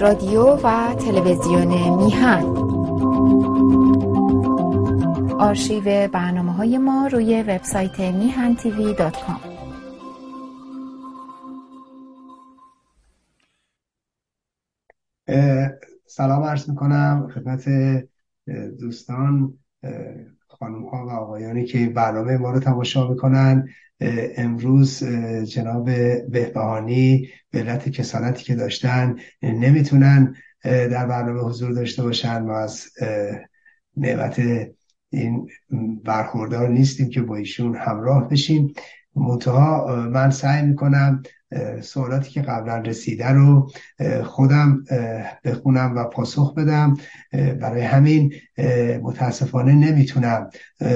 رادیو و تلویزیون میهن. آرشیو برنامه های ما روی وبسایت میهن تیوی دات کام. سلام عرض می‌کنم خدمت دوستان خانم ها و آقایانی که برنامه ما رو تماشا می‌کنن. امروز جناب بهبهانی به علت کسالتی که داشتن نمی‌تونن در برنامه حضور داشته باشن. ما از نعمت این برخوردار نیستیم که با ایشون همراه بشیم. منتها من سعی می‌کنم سوالاتی که قبلا رسیده رو خودم بخونم و پاسخ بدم. برای همین متاسفانه نمی‌تونم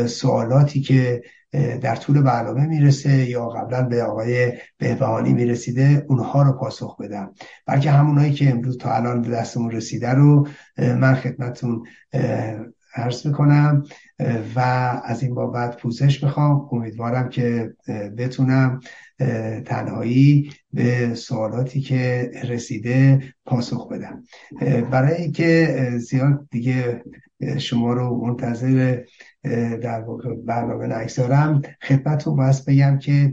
سوالاتی که در طول برنامه می‌رسه یا قبلا به آقای بهبهانی می‌رسیده اونها رو پاسخ بدم. بلکه همونایی که امروز تا الان به دستمون رسیده رو من خدمتون عرض می‌کنم. و از این بابت پوزش می‌خوام امیدوارم که بتونم تنهایی به سوالاتی که رسیده پاسخ بدم. برای اینکه زیاد دیگه شما رو منتظر در برنامه نگذارم خدمتتون باید بگم که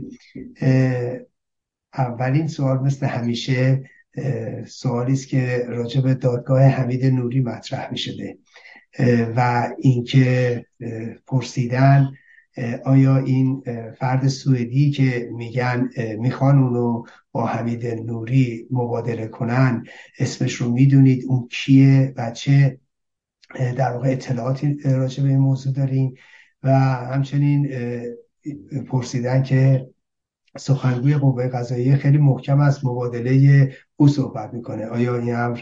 اولین سوال مثل همیشه سوالی است که راجع به دادگاه حمید نوری مطرح می شده و اینکه پرسیدن آیا این فرد سوئدی که میگن می‌خوان اونو با حمید نوری مبادله کنن اسمش رو می‌دونید اون کیه و چه در واقع اطلاعاتی راجع به این موضوع داریم. و همچنین پرسیدن که سخنگوی قوه قضاییه خیلی محکم از مبادله او صحبت می‌کنه. آیا این امر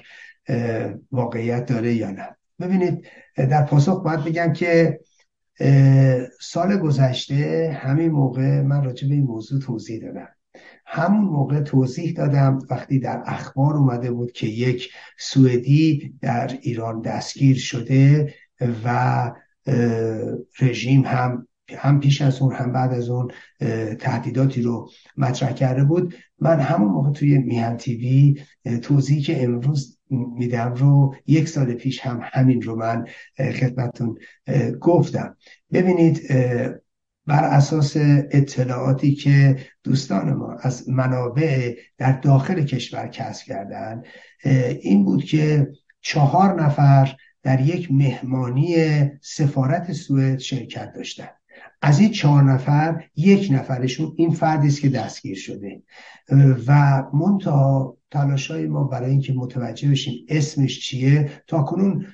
واقعیت داره یا نه؟ ببینید در پاسخ باید بگم که سال گذشته همین موقع من راجع به این موضوع توضیح دادم. همون موقع توضیح دادم وقتی در اخبار اومده بود که یک سوئدی در ایران دستگیر شده و رژیم هم هم پیش از اون هم بعد از اون تهدیداتی رو مطرح کرده بود. من همون موقع توی میهن تیوی توضیحی که امروز میدم رو یک سال پیش هم همین رو من خدمتون گفتم. ببینید بر اساس اطلاعاتی که دوستان ما از منابع در داخل کشور کسب کردن این بود که چهار نفر در یک مهمانی سفارت سوئد شرکت داشتن. از این چهار نفر یک نفرشون این فردی است که دستگیر شده. و منتها تلاشای ما برای اینکه متوجه بشیم اسمش چیه تا کنون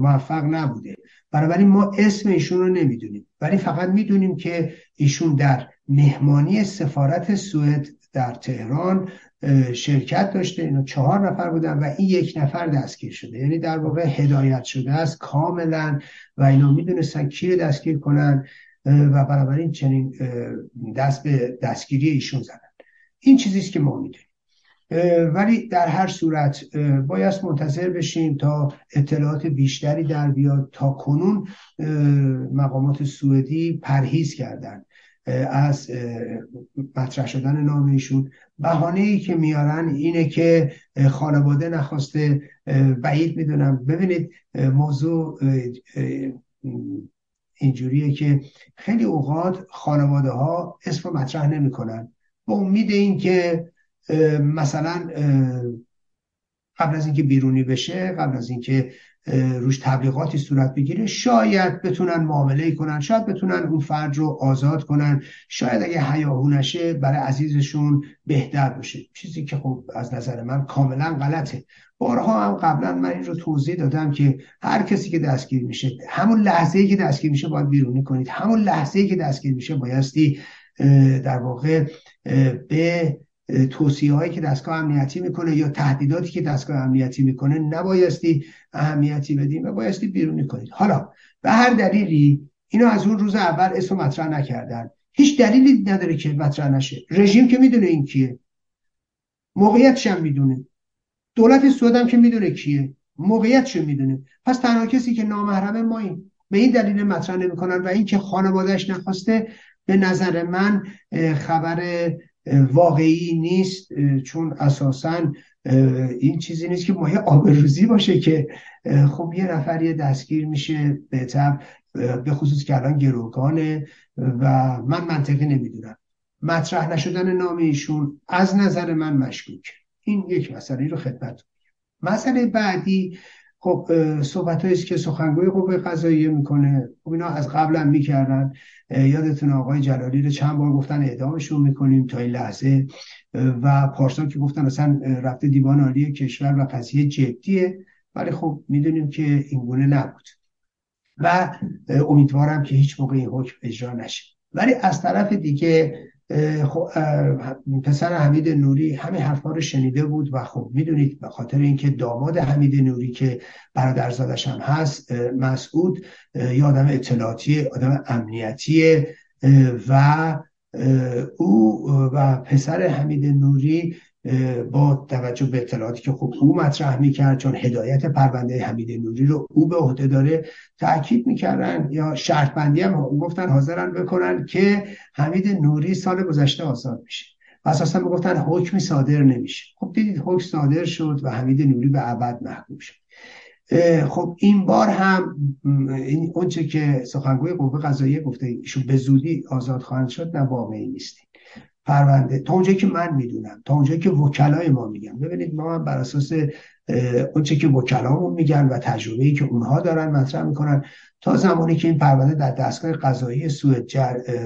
موفق نبوده. بنابراین ما اسم ایشون رو نمی‌دونیم. ولی فقط می‌دونیم که ایشون در مهمانی سفارت سوئد در تهران شرکت داشته. اینا چهار نفر بودن و این یک نفر دستگیر شده. یعنی در واقع هدایت شده است کاملا و اینا می‌دونستن کی رو دستگیر کنن و بنابراین چنین دست به دستگیری ایشون زدن. این چیزیست که ما می‌دونیم. ولی در هر صورت باید منتظر بشیم تا اطلاعات بیشتری در بیاد تا کنون مقامات سوئدی پرهیز کردن از مطرح شدن نام ایشون. بهانه ای که میارن اینه که خانواده نخواسته بعید می‌دونم. ببینید موضوع اینجوریه که خیلی اوقات خانواده ها اسم مطرح نمی‌کنن. با امید این که مثلا قبل از اینکه بیرونی بشه قبل از اینکه روش تبلیغاتی صورت بگیره شاید بتونن معامله کنن شاید بتونن اون فرد رو آزاد کنن. شاید اگه حیاهو نشه برای عزیزشون بهتر باشه. چیزی که خب از نظر من کاملا غلطه. بارها هم قبلا من این رو توضیح دادم که هر کسی که دستگیر میشه همون لحظه ای که دستگیر میشه باید بیرونی کنید. همون لحظه ای که دستگیر میشه بایستی در واقع به توصیه هایی که دستگاه امنیتی می‌کنه یا تهدیداتی که دستگاه امنیتی می‌کنه نبایستی اهمیتی بدیم و بایستی بیرونی کنید حالا به هر دلیلی اینو از اون روز اول اسم مطرح نکردن. هیچ دلیلی نداره که مطرح نشه. رژیم که می‌دونه این کیه. موقعیتش هم می‌دونه. دولت سعود هم که می‌دونه کیه. موقعیتش می‌دونه. پس تنها کسی که نامحرمه ما این به این دلیل مطرح نمی‌کنن و اینکه خانوادهش نخواسته به نظر من خبر واقعی نیست چون اساسا این چیزی نیست که مایه آبروزی باشه که خب یه نفر دستگیر میشه به به خصوص که الان گروگانه و من منطقی نمی‌دونم. مطرح نشدن نام ایشون از نظر من مشکوک این یک مسئله رو خدمت مسئله بعدی خب صحبت است که سخنگوی قوه قضاییه می‌کنه. خب اینا از قبل هم می‌کردن. یادتون آقای جلالی رو چند بار گفتن اعدامشون می‌کنیم تا این لحظه. و پارسال که گفتن اصلا رفته دیوان عالی کشور و قضیه جدیه. ولی خب می‌دونیم که این گونه نبود. و امیدوارم که هیچ موقع این حکم اجرا نشه. ولی از طرف دیگه پسر حمید نوری همه حرفا رو شنیده بود و خب می‌دونید به خاطر اینکه داماد حمید نوری که برادرزادش هم هست مسعود یه آدم اطلاعاتی آدم امنیتی و او و پسر حمید نوری با توجه به اطلاعاتی که خب او مطرح می‌کرد چون هدایت پرونده حمید نوری رو او به عهده داره تاکید می‌کردن یا شرط بندی هم گفتن حاضرن بکنن که حمید نوری سال گذشته آزاد میشه. اساسا می‌گفتن حکمی صادر نمیشه. خب دیدید حکم صادر شد و حمید نوری به ابد محکوم شد. خب این بار هم این اونچه که سخنگوی قوه قضاییه گفته ایشون به زودی آزاد خواهند شد نه واقعی نیستی پرونده تا اونجایی که من می‌دونم تا اونجایی که وکلای ما میگن. ببینید ما هم بر اساس اونچه که وکلامون میگن و تجربه‌ای که اونها دارن مطرح می‌کنن تا زمانی که این پرونده در دستگاه قضایی سوئد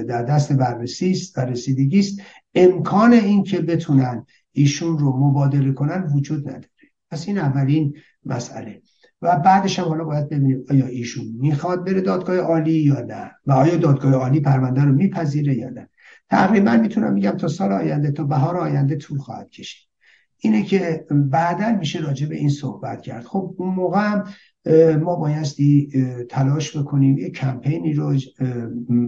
در دست بررسی است و رسیدگی است امکان این که بتونن ایشون رو مبادله کنن وجود نداره. پس این اولین مسئله. و بعدش هم حالا باید ببینیم آیا ایشون می‌خواد بره دادگاه عالی یا نه و آیا دادگاه عالی پرونده رو میپذیره یا نه. تقریبا می‌تونم میگم تا سال آینده تا بهار آینده طول خواهد کشید. اینه که بعدا میشه راجع به این صحبت کرد. خب اون موقع هم ما بایستی تلاش بکنیم یه کمپینی رو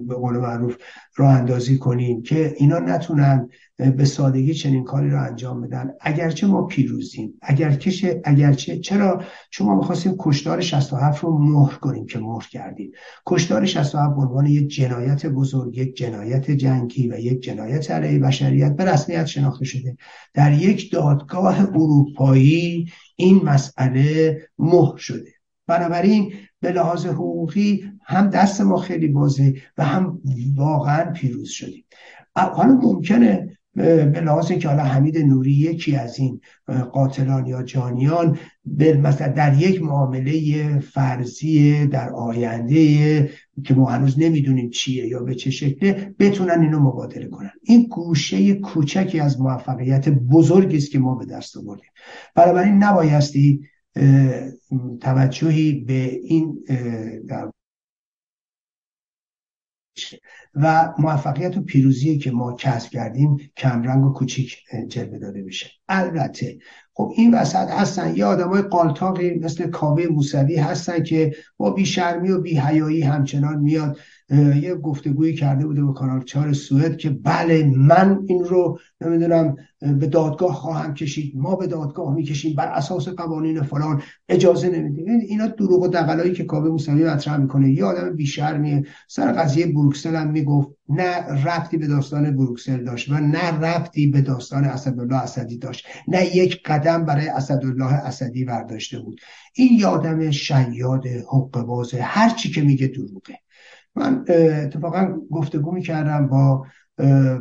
به قول معروف راه اندازی کنیم که اینا نتونن به سادگی چنین کاری رو انجام بدن. اگرچه ما پیروزیم اگرچه اگرچه چرا؟ شما می‌خواستیم کشتار 67 رو مهر کنیم که مهر کردیم. کشتار 67 به عنوان یک جنایت بزرگ یک جنایت جنگی و یک جنایت علیه بشریت به رسمیت شناخته شده. در یک دادگاه اروپایی این مسئله مهر شده. بنابراین به لحاظ حقوقی هم دست ما خیلی بازه و هم واقعا پیروز شدیم. حالا ممکنه به لحاظ که حالا حمید نوری یکی از این قاتلان یا جانیان مثلا در یک معامله فرضی در آینده که ما هنوز نمی‌دونیم چیه یا به چه شکله بتونن اینو مبادله کنن. این گوشه کوچکی از موفقیت بزرگی است که ما به دست آوردیم. بنابراین نبایستی توجهی به این و موفقیت و پیروزی که ما کسب کردیم کمرنگ و کوچیک جلوه داده میشه. البته خب این وسط هستن. یه آدمای قالتاقی مثل کاوه موسوی هستن که با بیشرمی و بیهیایی همچنان میاد. یه گفتگویی کرده بوده با کانال چهار سوئد که بله من این رو نمی‌دونم به دادگاه خواهم کشید ما به دادگاه می‌کشیم بر اساس قوانین فلان اجازه نمیدیم. اینا دروغ و دقلایی که کاوه موسوی مطرح می‌کنه. یه آدم بیشرمیه. سر قضیه بروکسل هم می‌گفت نه رفتی به داستان بروکسل داشت و نه رفتی به داستان اسدالله اسدی داشت. نه یک قدم برای اسدالله اسدی برداشته بود. این یادم شیاد حق بازه هر چی که میگه دروغه. من اتفاقا گفتگو می‌کردم با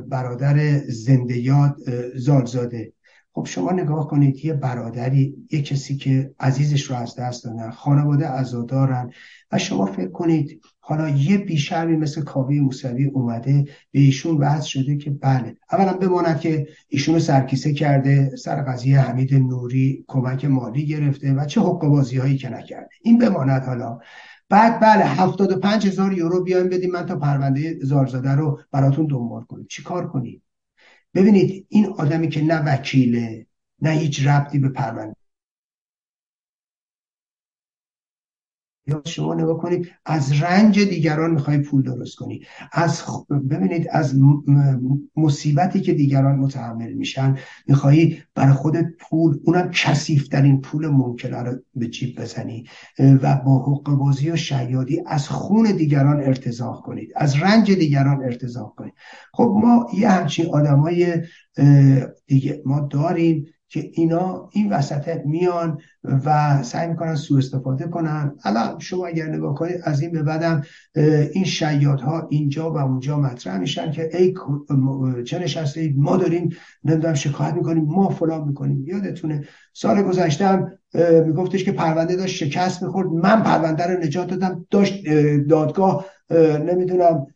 برادر زنده یاد زالزاده. خب شما نگاه کنید یه برادری یه کسی که عزیزش رو از دست دادن خانواده عزادارن و شما فکر کنید حالا یه بیشرمی مثل کاوی موسوی اومده به ایشون وضع شده که بله اولا بماند که ایشونو سرکیسه کرده سر قضیه حمید نوری کمک مالی گرفته و چه حقوق بازی هایی که نکرده. این بماند حالا. بعد بله 75 هزار یورو بیایم بدیم من تا پرونده زارزاده رو براتون دنبال کنیم. چیکار کنیم؟ ببینید این آدمی که نه وکیله نه هیچ ربطی به پرونده یا شما نگاه کنید از رنج دیگران می‌خوای پول درست کنی. از ببینید از مصیبتی که دیگران متحمل میشن میخوایی برای خودت پول اونم کسیفترین پول ممکنه رو به جیب بزنی. و با حق بازی و شیادی از خون دیگران ارتزاق کنید. از رنج دیگران ارتزاق کنید. خب ما یه همچین آدمای دیگه ما داریم که اینا این وسط میان و سعی می‌کنن سوء استفاده کنن. الان شما اگر نگاه کنید از این به بعدم این ها اینجا و اونجا مطرح میشن که ای چه نشسته ما داریم نمی‌دونم شکایت می‌کنیم ما فلان می‌کنیم. یادتونه سال گذشته هم میگفتش که پرونده داشت شکست می‌خورد. من پرونده رو نجات دادم. داشت دادگاه نمی‌دونم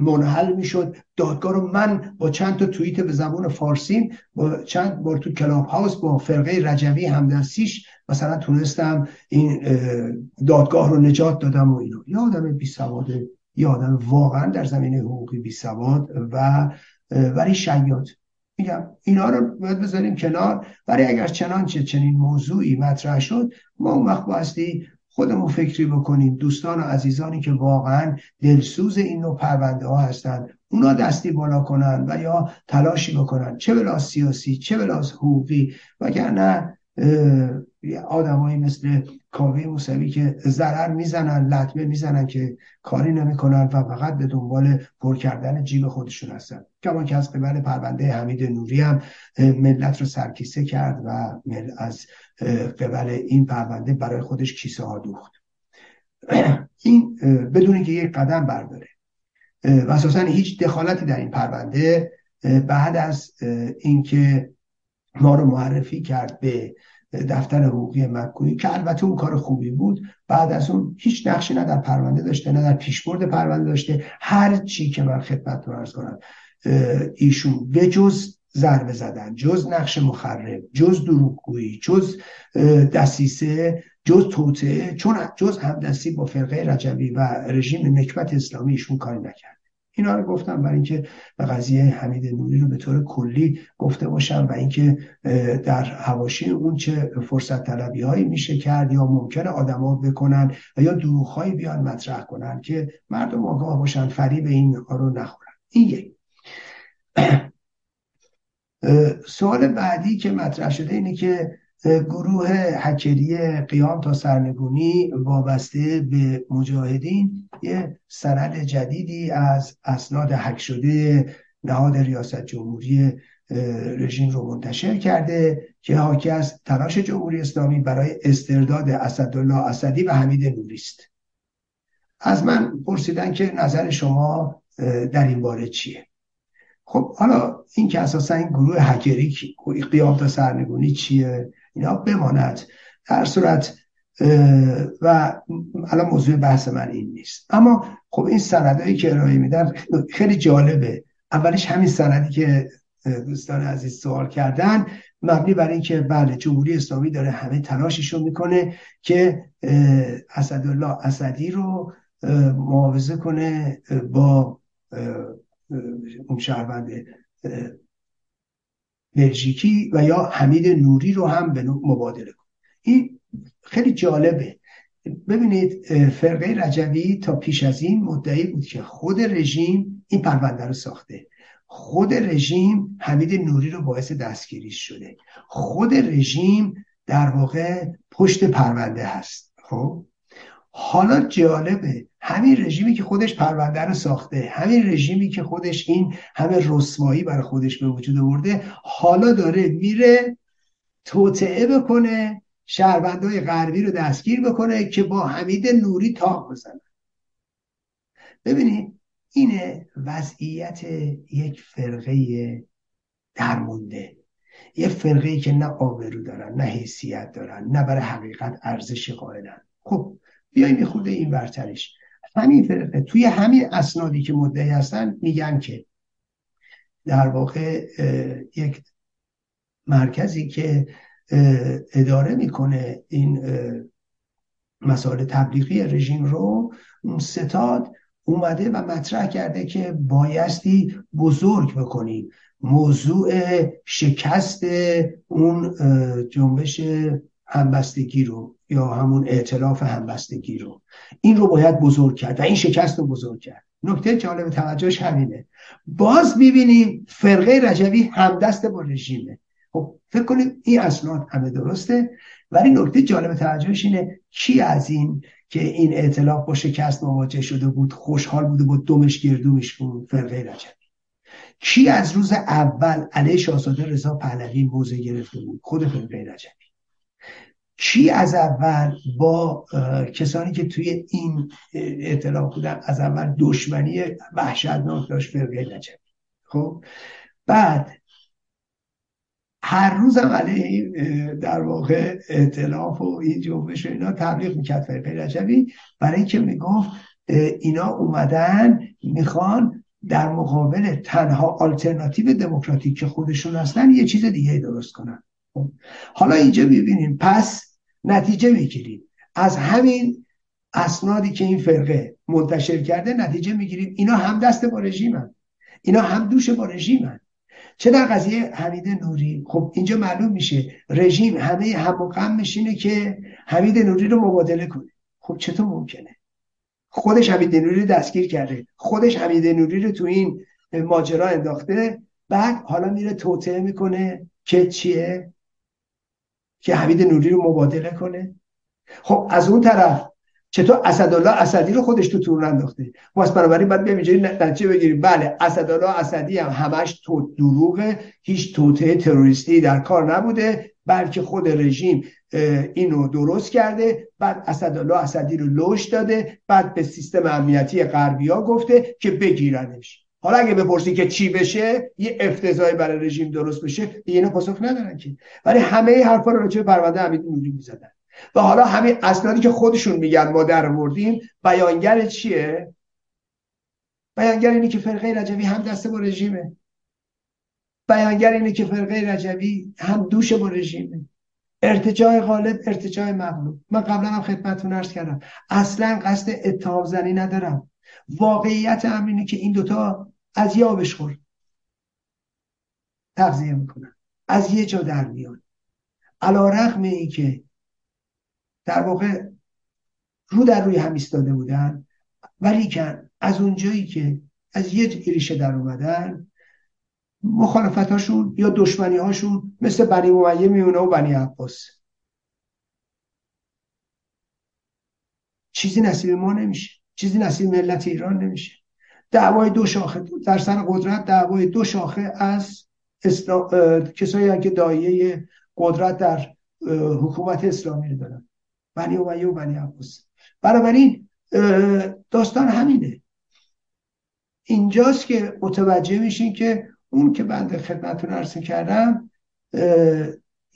منحل می‌شد. دادگاه رو من با چند تا توییت به زبان فارسی با چند بار تو کلاب هاوس با فرقه رجوی همدستیش مثلا تونستم این دادگاه رو نجات دادم و اینو یه آدم بی سواده یه آدم واقعا در زمینه حقوقی بی سواد و ولی شیاد. میگم اینا رو باید بذاریم کنار. ولی اگر چنانچه چنین موضوعی مطرح شد ما اون وقت بایستی خودمون فکری بکنیم دوستان و عزیزانی که واقعا دلسوز این نوع پرونده ها هستن اونا دستی بالا کنن و یا تلاشی بکنن چه بلاس سیاسی چه بلاس حقوقی وگرنه آدمایی مثل کاوه موسوی که ضرر می‌زنن لطمه می‌زنن که کاری نمی‌کنن و فقط به دنبال پر کردن جیب خودشون هستن. کمان که از قبل پرونده حمید نوری هم ملت رو سرکیسه کرد و از قبل این پرونده برای خودش کیسه ها دوخت. این بدون اینکه یک قدم برداره. و اساسا هیچ دخالتی در این پرونده بعد از اینکه ما رو معرفی کرد به دفتر حقوقی مکویی که البته اون کار خوبی بود. بعد از اون هیچ نقشی نه در پرونده داشته نه در پیشبرد پرونده داشته. هر چی که من خدمت رو ارز کنم ایشون به جز ضربه زدن جز نقش مخرب جز دروغگویی جز دسیسه جز توطعه چون جز همدستی با فرقه رجبی و رژیم نکبت اسلامی ایشون کاری نکرد. اینا رو گفتم. برای اینکه به قضیه حمید نوری رو به طور کلی گفته باشم و اینکه در حواشی اون چه فرصت طلبی هایی میشه کرد یا ممکنه آدما بکنن و یا دروغ هایی بیان مطرح کنن که مردم آگاه باشن فریب این رو نخورن. این یک. سوال بعدی که مطرح شده اینه که گروه هکری قیام تا سرنگونی وابسته به مجاهدین یه سند جدیدی از اسناد حک شده نهاد ریاست جمهوری رژیم رو منتشر کرده که حاکی از تلاش جمهوری اسلامی برای استرداد اسدالله اسدی و حمید نوری است. از من پرسیدن که نظر شما در این باره چیه؟ خب حالا این که اساسا این گروه هکری قیام تا سرنگونی چیه؟ اینا بماند. در صورت و الان موضوع بحث من این نیست. اما خب این سندهایی که ارائه میدن خیلی جالبه. اولش همین سندی که دوستان عزیز سوال کردن. مبنی بر اینکه بله جمهوری اسلامی داره همه تلاششون می‌کنه که اسدالله اسدی رو معاوضه کنه با اون شهروند بلژیکی و یا حمید نوری رو هم به مبادله کن. این خیلی جالبه. ببینید فرقه رجوی تا پیش از این مدعی بود که خود رژیم این پرونده رو ساخته. خود رژیم حمید نوری رو باعث دستگیری شده. خود رژیم در واقع پشت پرونده هست. خب؟ حالا جالبه. همین رژیمی که خودش پرونده رو ساخته همین رژیمی که خودش این همه رسوایی برای خودش به وجود آورده حالا داره میره توطعه بکنه شهروندهای غربی رو دستگیر بکنه که با حمید نوری تاق بزنن ببینید اینه وضعیت یک فرقه درمونده. یک فرقه که نه آبرو دارن نه حیثیت دارن نه برای حقیقت ارزش قائلن. خب بیایم یه خود این برترش همین فرقه. توی همین اسنادی که مدعی هستن میگن که در واقع یک مرکزی که اداره می‌کنه این مسائل تبلیغی رژیم رو ستاد اومده و مطرح کرده که بایستی بزرگ بکنیم موضوع شکست اون جنبش همبستگی رو. یا همون اعتلاف همبستگی رو. این رو باید بزرگ کرد و این شکست رو بزرگ کرد. نکته جالب توجهش همینه. باز می‌بینیم فرقه رجوی همدست با رژیمه. خب فکر کنیم این اسناد همه درسته ولی نکته جالب توجهش اینه کی از این که این اعتلاف با شکست مواجه شده بود خوشحال بوده بود دمش گردومش بود فرقه رجوی. کی از روز اول علیه شاهزاده رضا پهلوی موضع گرفته بود؟ خود فرقه رجبی کی از اول با کسانی که توی این اطلاع بودن از اول دشمنی وحشتناک داشت فرقه رجبی خب؟ بعد هر روز هم علیه در واقع اعتلاف و این جنبش اینا تبلیغ می‌کرد فرقه رجبی برای اینکه می‌گفت اینا اومدن می‌خوان در مقابل تنها آلترناتیو دموکراتیک که خودشون هستن یه چیز دیگه درست کنن. خب، حالا اینجا ببینیم پس نتیجه می‌گیریم. از همین اسنادی که این فرقه منتشر کرده نتیجه می‌گیریم. اینا هم دست با رژیمن. اینا هم دوش با رژیمن. چه در قضیه حمید نوری؟ خب اینجا معلوم میشه رژیم همه هم و غم میشینه که حمید نوری رو مبادله کنه. خب چطور ممکنه؟ خودش حمید نوری دستگیر کرده. خودش حمید نوری رو تو این ماجرا انداخته. بعد حالا میره توطعه می‌کنه که چیه؟ که حمید نوری رو مبادله کنه. خب از اون طرف چطور اسدالله اسدی رو خودش تو تور انداخته؟ واسه بنابراین باید بیام اینجوری نتیجه بگیریم. بله اسدالله اسدی هم همش تو دروغه. هیچ توطعه تروریستی در کار نبوده بلکه خود رژیم اینو درست کرده. بعد اسدالله اسدی رو لوش داده. بعد به سیستم امنیتی غربیا گفته که بگیرنش. حالا اگه بپرسی که چی بشه یه افتضاحی برای رژیم درست بشه اینا پاسخ ندارن که. ولی همه حرفا رو به پرونده حمید نوری می‌زدن. و حالا همین اسنادی که خودشون میگن ما در مردیم بیانگر چیه؟ بیانگر اینه که فرقه رجوی هم دسته با رژیمه. بیانگر اینه که فرقه رجوی هم دوش با رژیمه. ارتجاع غالب ارتجاع مغلوب. من قبلا هم خدمتتون عرض کردم. اصلا قصد اتهام زنی ندارم. واقعیت هم اینه که این دوتا از یه آبش خور تغذیه می‌کنن. از یه جا در میان. علا رقم ای که در واقع رو در روی هم ایستاده بودن ولی که از اونجایی که از یه ریشه در اومدن مخالفتاشون یا دشمنی هاشون مثل بنی ممیه میونه و بنی عباس. چیزی نصیب ما نمیشه. چیزی نصیب ملت ایران نمیشه. دعوای دو شاخه. در سر قدرت دعوای دو شاخه از کسایی که دایه قدرت در حکومت اسلامی رو دارن. بنی امیه و بنی عباس. بنابراین داستان همینه. اینجاست که متوجه میشین که اون که بنده خدمتتون عرض کردم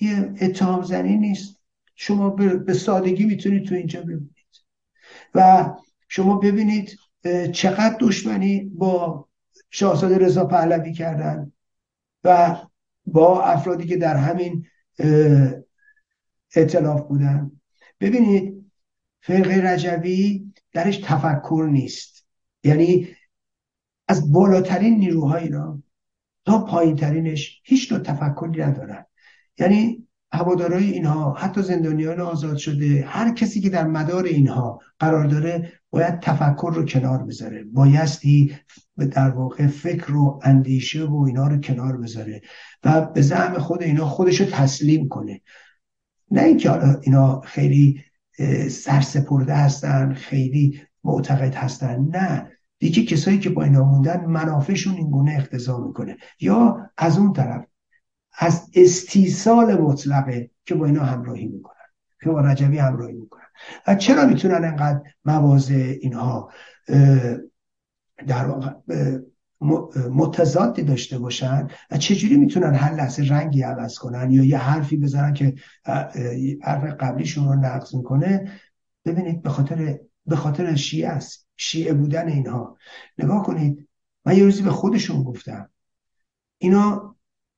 یه اتهام زنی نیست. شما به سادگی می‌تونید تو اینجا ببینید. و شما ببینید چقدر دشمنی با شاهزاده رضا پهلوی کردن و با افرادی که در همین اعتلاف بودن. ببینید فرقه رجوی درش تفکر نیست. یعنی از بالاترین نیروهای را تا پایین ترینش هیچ نوع تفکری ندارن. یعنی هوادارای اینها حتی زندانیان آزاد شده هر کسی که در مدار اینها قرار داره باید تفکر رو کنار بذاره. بایستی در واقع فکر و اندیشه و اینا رو کنار بذاره و به زعم خود اینا خودش رو تسلیم کنه. نه اینکه حالا اینا خیلی سرسپرده هستن خیلی معتقد هستن. نه. دیگه کسایی که با اینا موندن منافعشون این گونه اختزا می‌کنه. یا از اون طرف از استیصال مطلقه که با اینا همراهی می‌کنن که با رجبی همراهی می‌کنن. و چرا می‌تونن انقدر مواضع اینها در واقع متضادی داشته باشن؟ و چجوری می‌تونن هر لحظه رنگی عوض کنن یا یه حرفی بزنن که حرف قبلیشون رو نقض می‌کنه؟ ببینید به خاطر به خاطر شیعه است. شیعه بودن اینها. نگاه کنید. من یه روزی به خودشون گفتم. اینا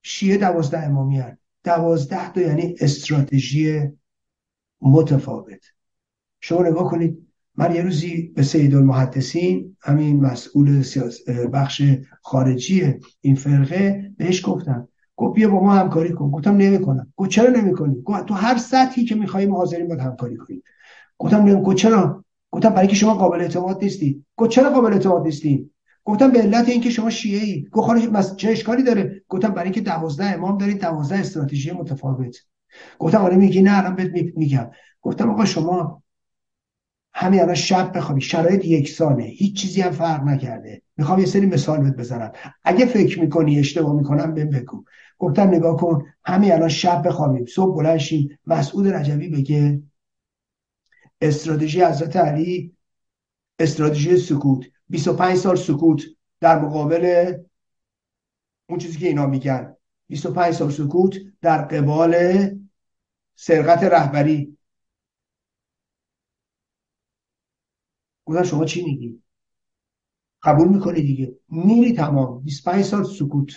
شیعه دوازده امامی هن. دوازده تا یعنی استراتژی متفاوت. شما نگاه کنید من یه روزی به سید المحدثین همین مسئول بخش خارجی این فرقه بهش گفتم. گفت بیا با ما همکاری کن. گفتم نمی‌کنم. گفت چرا نمی‌کنی؟ گفت تو هر سطحی که می‌خوای ما حاضرین باید همکاری کنیم. گفتم نمی گفت چرا گفتم برای که شما قابل اعتماد نیستی گفت چرا قابل اعتماد نیستی گفتم به علت اینکه شما شیعه ای گفت چه اشکالی داره؟ گفتم برای اینکه 12 امام دارید 12 استراتژی متفاوت. گفتم آره میگی نه الان بهت میگم. گفتم آقا شما همین الان شب بخوابی. شرایط یکسانه هیچ چیزی هم فرق نکرده. می‌خوام یه سری مثال بهت بزنم. اگه فکر می‌کنی اشتباه می‌کنم بهم بگو. گفتم نگاه کن همین الان شب بخوابیم. صبح بلند شیم. مسعود رجبی بگه استراتژی حضرت علی استراتژی سکوت. 25 سال سکوت در مقابل اون چیزی که اینا میگن. 25 سال سکوت در قبال سرقت رهبری. گفتم شما چی میگی؟ قبول می‌کنی دیگه؟ میری تمام. 25 سال سکوت.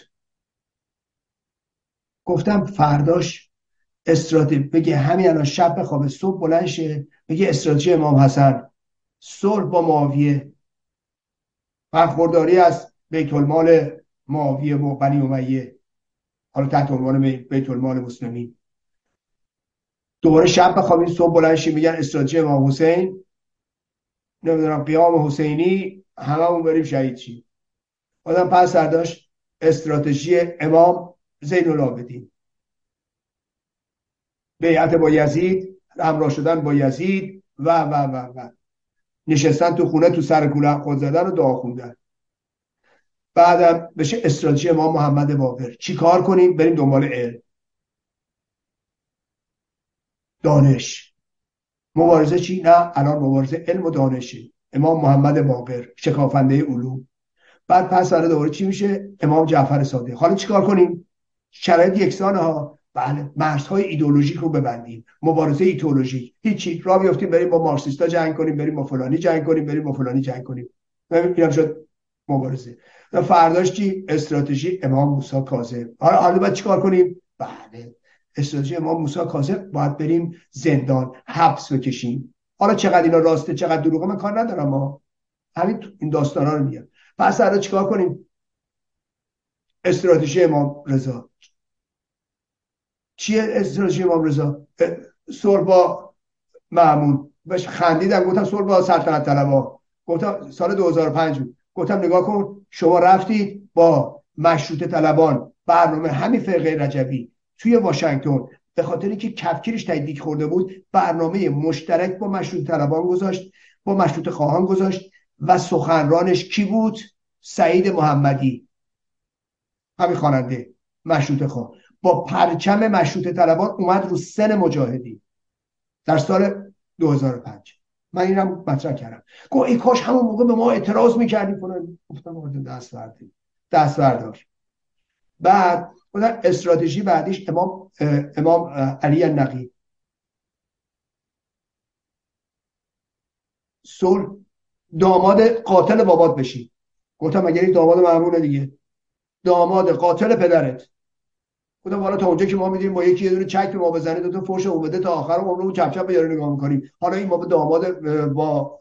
گفتم فرداش استراتژی بگه همین الان شب بخوابه صبح بلند شه بگه استراتژی امام حسن. صلح با معاویه. برخورداری از بیت المال معاویه و بنی امیه حالا تحت عنوان بیت المال مسلمین. دوباره شب بخوابین صبح بلند میگن استراتژی امام حسین. نمی‌دونم قیام حسینی هممون بریم شهید چی آدم پس داشت استراتژی امام زین العابدین بیعت با یزید همراه شدن با یزید و و و و. نشستن تو خونه تو سر کوله خود زدن و دعا خوندن. بعدم بشه استراتژی ما محمد باقر چی کار کنیم؟ بریم دنبال علم. دانش. مبارزه چی؟ نه الان مبارزه علم و دانشه. امام محمد باقر شکافنده علوم. بعد پس سر دوباره چی میشه؟ امام جعفر صادق. حالا چیکار کنیم؟ شرایط یکسان ها. بله مرزهای ایدولوژیک رو ببندیم مبارزه ایدولوژیک هیچی را بیافتیم بریم با مارکسیستا جنگ کنیم بریم با فلانی جنگ کنیم بریم با فلانی جنگ کنیم. اینم شد مبارزه. و فرداش چی؟ استراتژی امام موسی کاظم. حالا حالا باید چیکار کنیم؟ بله استراتژی امام موسی کاظم. باید بریم زندان حبس بکشیم. حالا چقدر اینا راسته چقدر دروغه من کار ندارم ما همین این داستانا رو میگم. پس حالا چیکار کنیم؟ استراتژی امام رضا. چیه استراتژی امام رضا؟ سر با معمون بهش خندیدم گفتم سر با سلطنت طلبا. گفتم سال 2005 بود. گفتم نگاه کن شما رفتید با مشروط طلبان برنامه همین فرقه رجبی توی واشنگتن. به خاطر که کفکیرش تایید خورده بود برنامه مشترک با مشروط طلبان گذاشت با مشروط خواهان گذاشت و سخنرانش کی بود؟ سعید محمدی. همین خواننده مشروط خواه با پرچم مشروط طلبان اومد رو سن مجاهدی در سال 2005 من اینم مطرح کردم. گفت ای کاش همون موقع به ما اعتراض می‌کردیم کنن گفتم دست بردیم. دست بردار. بعد بودن استراتژی بعدیش امام امام علی نقی صلح داماد قاتل بابات بشی. گفتم اگر این داماد معموله دیگه؟ داماد قاتل پدرت. گفتم حالا تا اونجا که ما میدیم با یکی یه دونه چک ما بزنه دو تا اومده تا آخر عمرمون چپ چپ به نگاه می‌کنیم. حالا این ما به داماد با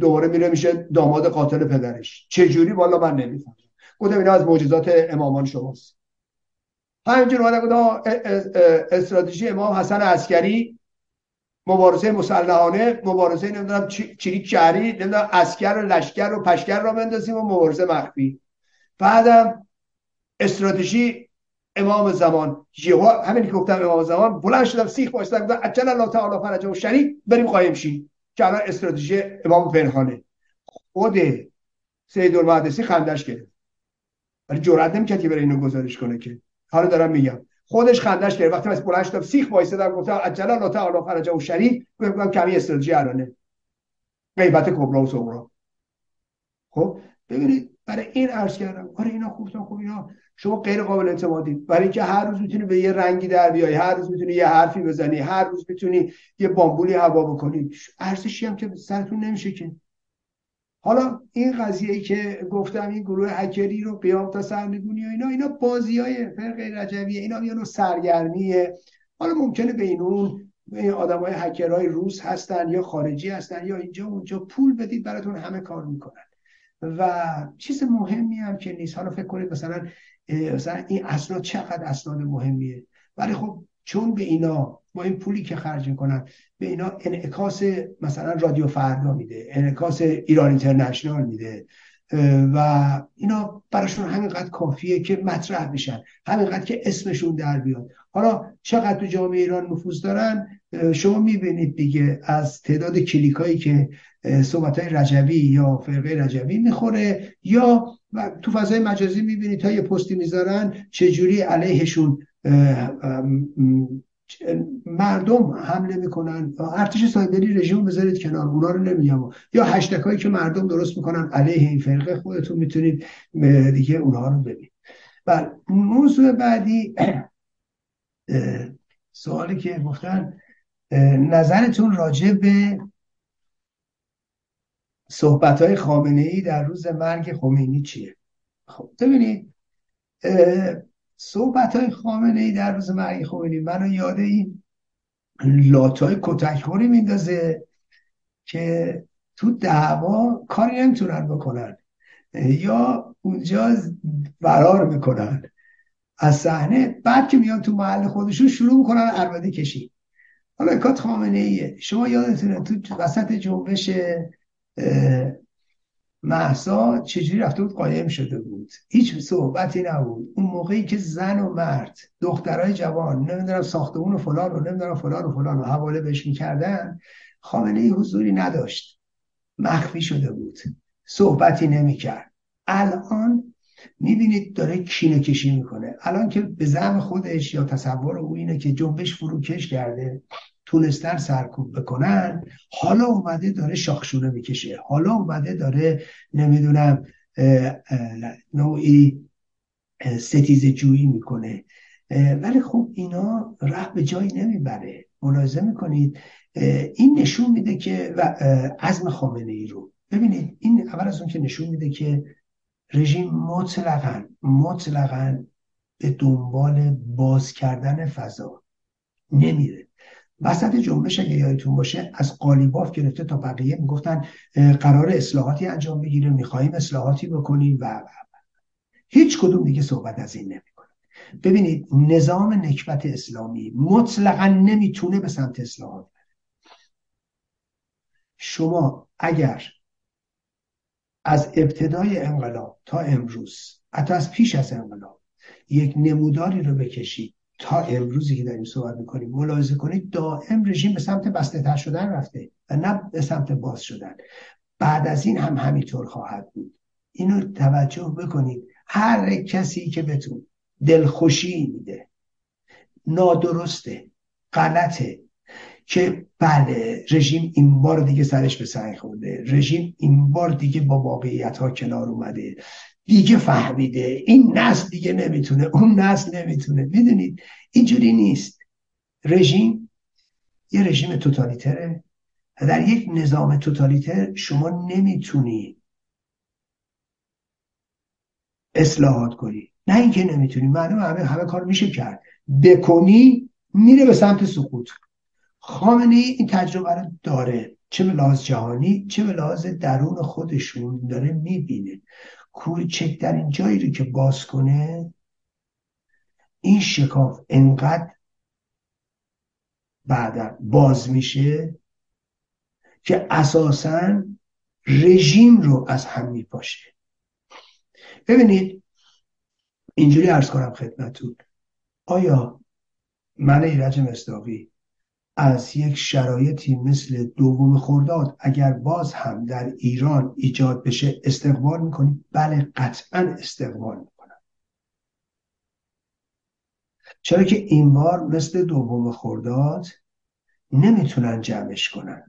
دوباره میره میشه داماد قاتل پدرش. چه جوری والا من نمی‌فهمم. گفتم اینا از معجزات امامان شماست. همینجور اومدن گفتم استراتژی امام حسن عسکری مبارزه مسلحانه مبارزه نمی‌دونم چریک شهری نمی‌دونم اسکر و لشکر و پشکر را بندازیم و مبارزه مخفی. بعدم استراتژی امام زمان یهو همین که گفتم امام زمان بلند شدم سیخ باشدم گفتم اجل الله تعالی فرجه و شریف بریم قایم شیم. که الان استراتژی امام پنهانه. خود سید المهدسی خندش گرفت. ولی جرئت نمی‌کرد که برای اینو گزارش کنه که. حالا دارم میگم. خودش خندش گرفت. وقتی من بلند شدم سیخ وایسادم گفتم اجل الله تعالی فرجه و شریف گفتم کمی استراتژی الانه. غیبت کبرا و صغرا خب ببینید برای این عرض کردم. آره اینا خوب خوب اینا. شما غیر قابل اعتمادی برای اینکه هر روز می‌تونی به یه رنگی در بیای هر روز می‌تونی یه حرفی بزنی هر روز می‌تونی یه بامبولی هوا بکنی ارزشی هم که سرتون نمیشه که. حالا این قضیه ای که گفتم این گروه هکری رو قیام تا سرنگونی و اینا اینا بازی های فرق رجبیه اینا یه سرگرمیه. حالا ممکنه بین اون آدم های روس هستن یا خارجی هستن یا اینجا اونجا پول بدید براتون همه کار می‌کنن. و چیز مهمی هم که نیست. حالا فکر کنید مثلا مثلا این اسناد چقدر اسناد مهمیه؟ ولی خب چون به اینا با این پولی که خرج می‌کنن به اینا انعکاس مثلا رادیو فردا میده انعکاس ایران اینترنشنال میده و اینا براشون همینقدر کافیه که مطرح میشن همینقدر که اسمشون در بیاد. حالا چقدر تو جامعه ایران نفوذ دارن؟ شما می‌بینید دیگه از تعداد کلیکایی که صحبت های رجوی یا فرقه رجوی می‌خوره یا تو فضای مجازی می‌بینید تا یه پستی می‌ذارن چجوری علیهشون مردم حمله می‌کنن. ارتش سایبری رژیم بذارید کنار اونا رو نمیگم. یا هشتکایی که مردم درست می‌کنن علیه این فرقه خودتون می‌تونید دیگه اونها رو ببینید. بله موضوع بعدی سوالی که گفتن نظرتون راجع به صحبت های خامنه ای در روز مرگ خمینی چیه؟ خب ببینید صحبت های خامنه ای در روز مرگ خمینی منو یاد این لاتای کتکخوری میندازه که تو دعوا کاری نمی‌تونن بکنن. یا اونجا فرار می‌کنن. از صحنه بعد که میان تو محل خودشون شروع می‌کنن عربده کشی. حالا کات خامنه ایه شما یادتونه تو وسط جنبش محسا چجوری رفته بود؟ قایم شده بود. هیچ صحبتی نبود. اون موقعی که زن و مرد دخترای جوان نمی‌دونم ساختمون و فلان و نمی‌دونم فلان و فلان و حواله بهش می‌کردن خامنه ای حضوری نداشت. مخفی شده بود. صحبتی نمی‌کرد. الان می‌بینید داره کینه کشی می‌کنه. الان که به زم خودش یا تصور او اینه که جنبش فروکش کرده. تونستن سرکوب بکنن حالا اومده داره شاخشونه می‌کشه. حالا اومده داره نمی‌دونم نوعی ستیز جویی می‌کنه. ولی خب اینا ره به جایی نمی‌بره. ملاحظه می‌کنید؟ این نشون میده که و عزم خامنه ای رو. ببینید این اول از اون که نشون میده که رژیم مطلقا مطلقا به دنبال باز کردن فضا نمیره. وسط جنبش اگه یادتون باشه از قالیباف گرفته تا بقیه می‌گفتن قرار اصلاحاتی انجام بگیره می‌خواهیم اصلاحاتی بکنیم و هیچ کدوم دیگه صحبت از این نمی‌کنه. ببینید نظام نکبت اسلامی مطلقا نمی‌تونه به سمت اصلاحات شما اگر از ابتدای انقلاب تا امروز حتی از پیش از انقلاب یک نموداری رو بکشید تا امروزی که داریم صحبت می‌کنیم ملاحظه کنید دائم رژیم به سمت بسته تر شدن رفته و نه به سمت باز شدن. بعد از این هم همینطور خواهد بود. اینو توجه بکنید. هر کسی که بتون دلخوشی میده نادرسته غلطه که بله رژیم این بار دیگه سرش به سنگ خورده رژیم این بار دیگه با واقعیت ها کنار اومده. دیگه فهمیده. این نسل دیگه نمی‌تونه اون نسل نمی‌تونه. می‌دونید؟ اینجوری نیست. رژیم یه رژیم توتالیتره و در یک نظام توتالیتر شما نمی‌تونی اصلاحات کنی. نه اینکه نمی‌تونی معلومه همه همه کار میشه کرد. بکنی میره به سمت سقوط. خامنه این تجربه رو داره. چه به لحاظ جهانی چه به لحاظ درون خودشون داره می‌بینه. کوچکترین جایی رو که باز کنه این شکاف انقدر بعدا باز میشه که اساسا رژیم رو از هم میپاشه. ببینید اینجوری ارز کنم خدمتون. آیا من ایرج مصداقی از یک شرایطی مثل دوم خرداد اگر باز هم در ایران ایجاد بشه استقبال می‌کنیم؟ بله قطعا استقبال می‌کنم. چرا که این بار مثل دوم خرداد نمی‌تونن جمعش کنن.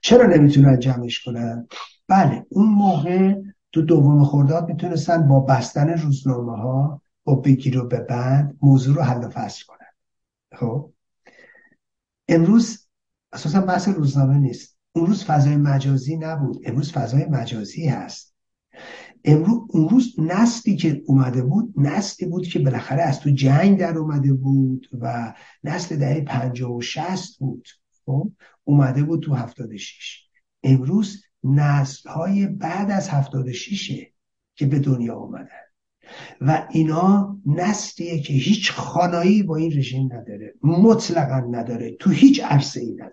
چرا نمی‌تونن جمعش کنن؟ بله اون موقع تو دوم خرداد می‌تونستن با بستن روزنامه ها با بگیر و ببند موضوع رو حل و فصل کنن. خب؟ امروز اساسا بحث روزنامه نیست. اون روز فضای مجازی نبود. امروز فضای مجازی هست. امروز اون روز نسلی که اومده بود نسلی بود که بالاخره از تو جنگ در اومده بود و نسل دهه پنجاه و شست بود. خب؟ اومده بود تو هفتاد شیش امروز نسل های بعد از هفتاد شیشه که به دنیا اومدن. و اینا نسلیه که هیچ خانایی با این رژیم نداره مطلقا نداره تو هیچ عرصه ای نداره.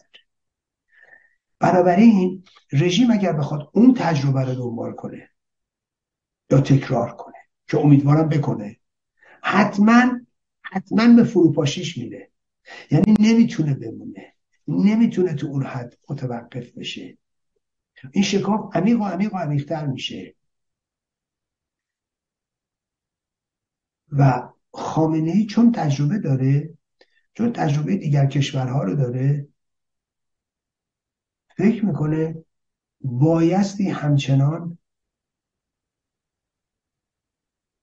بنابراین رژیم اگر بخواد اون تجربه رو دنبال کنه یا تکرار کنه که امیدوارم بکنه حتما حتما به فروپاشیش میره. یعنی نمی‌تونه بمونه نمی‌تونه تو اون حد متوقف بشه. این شکاف عمیق و عمیق و عمیقتر میشه. و خامنه ای چون تجربه داره چون تجربه دیگر کشورها رو داره فکر می‌کنه بایستی همچنان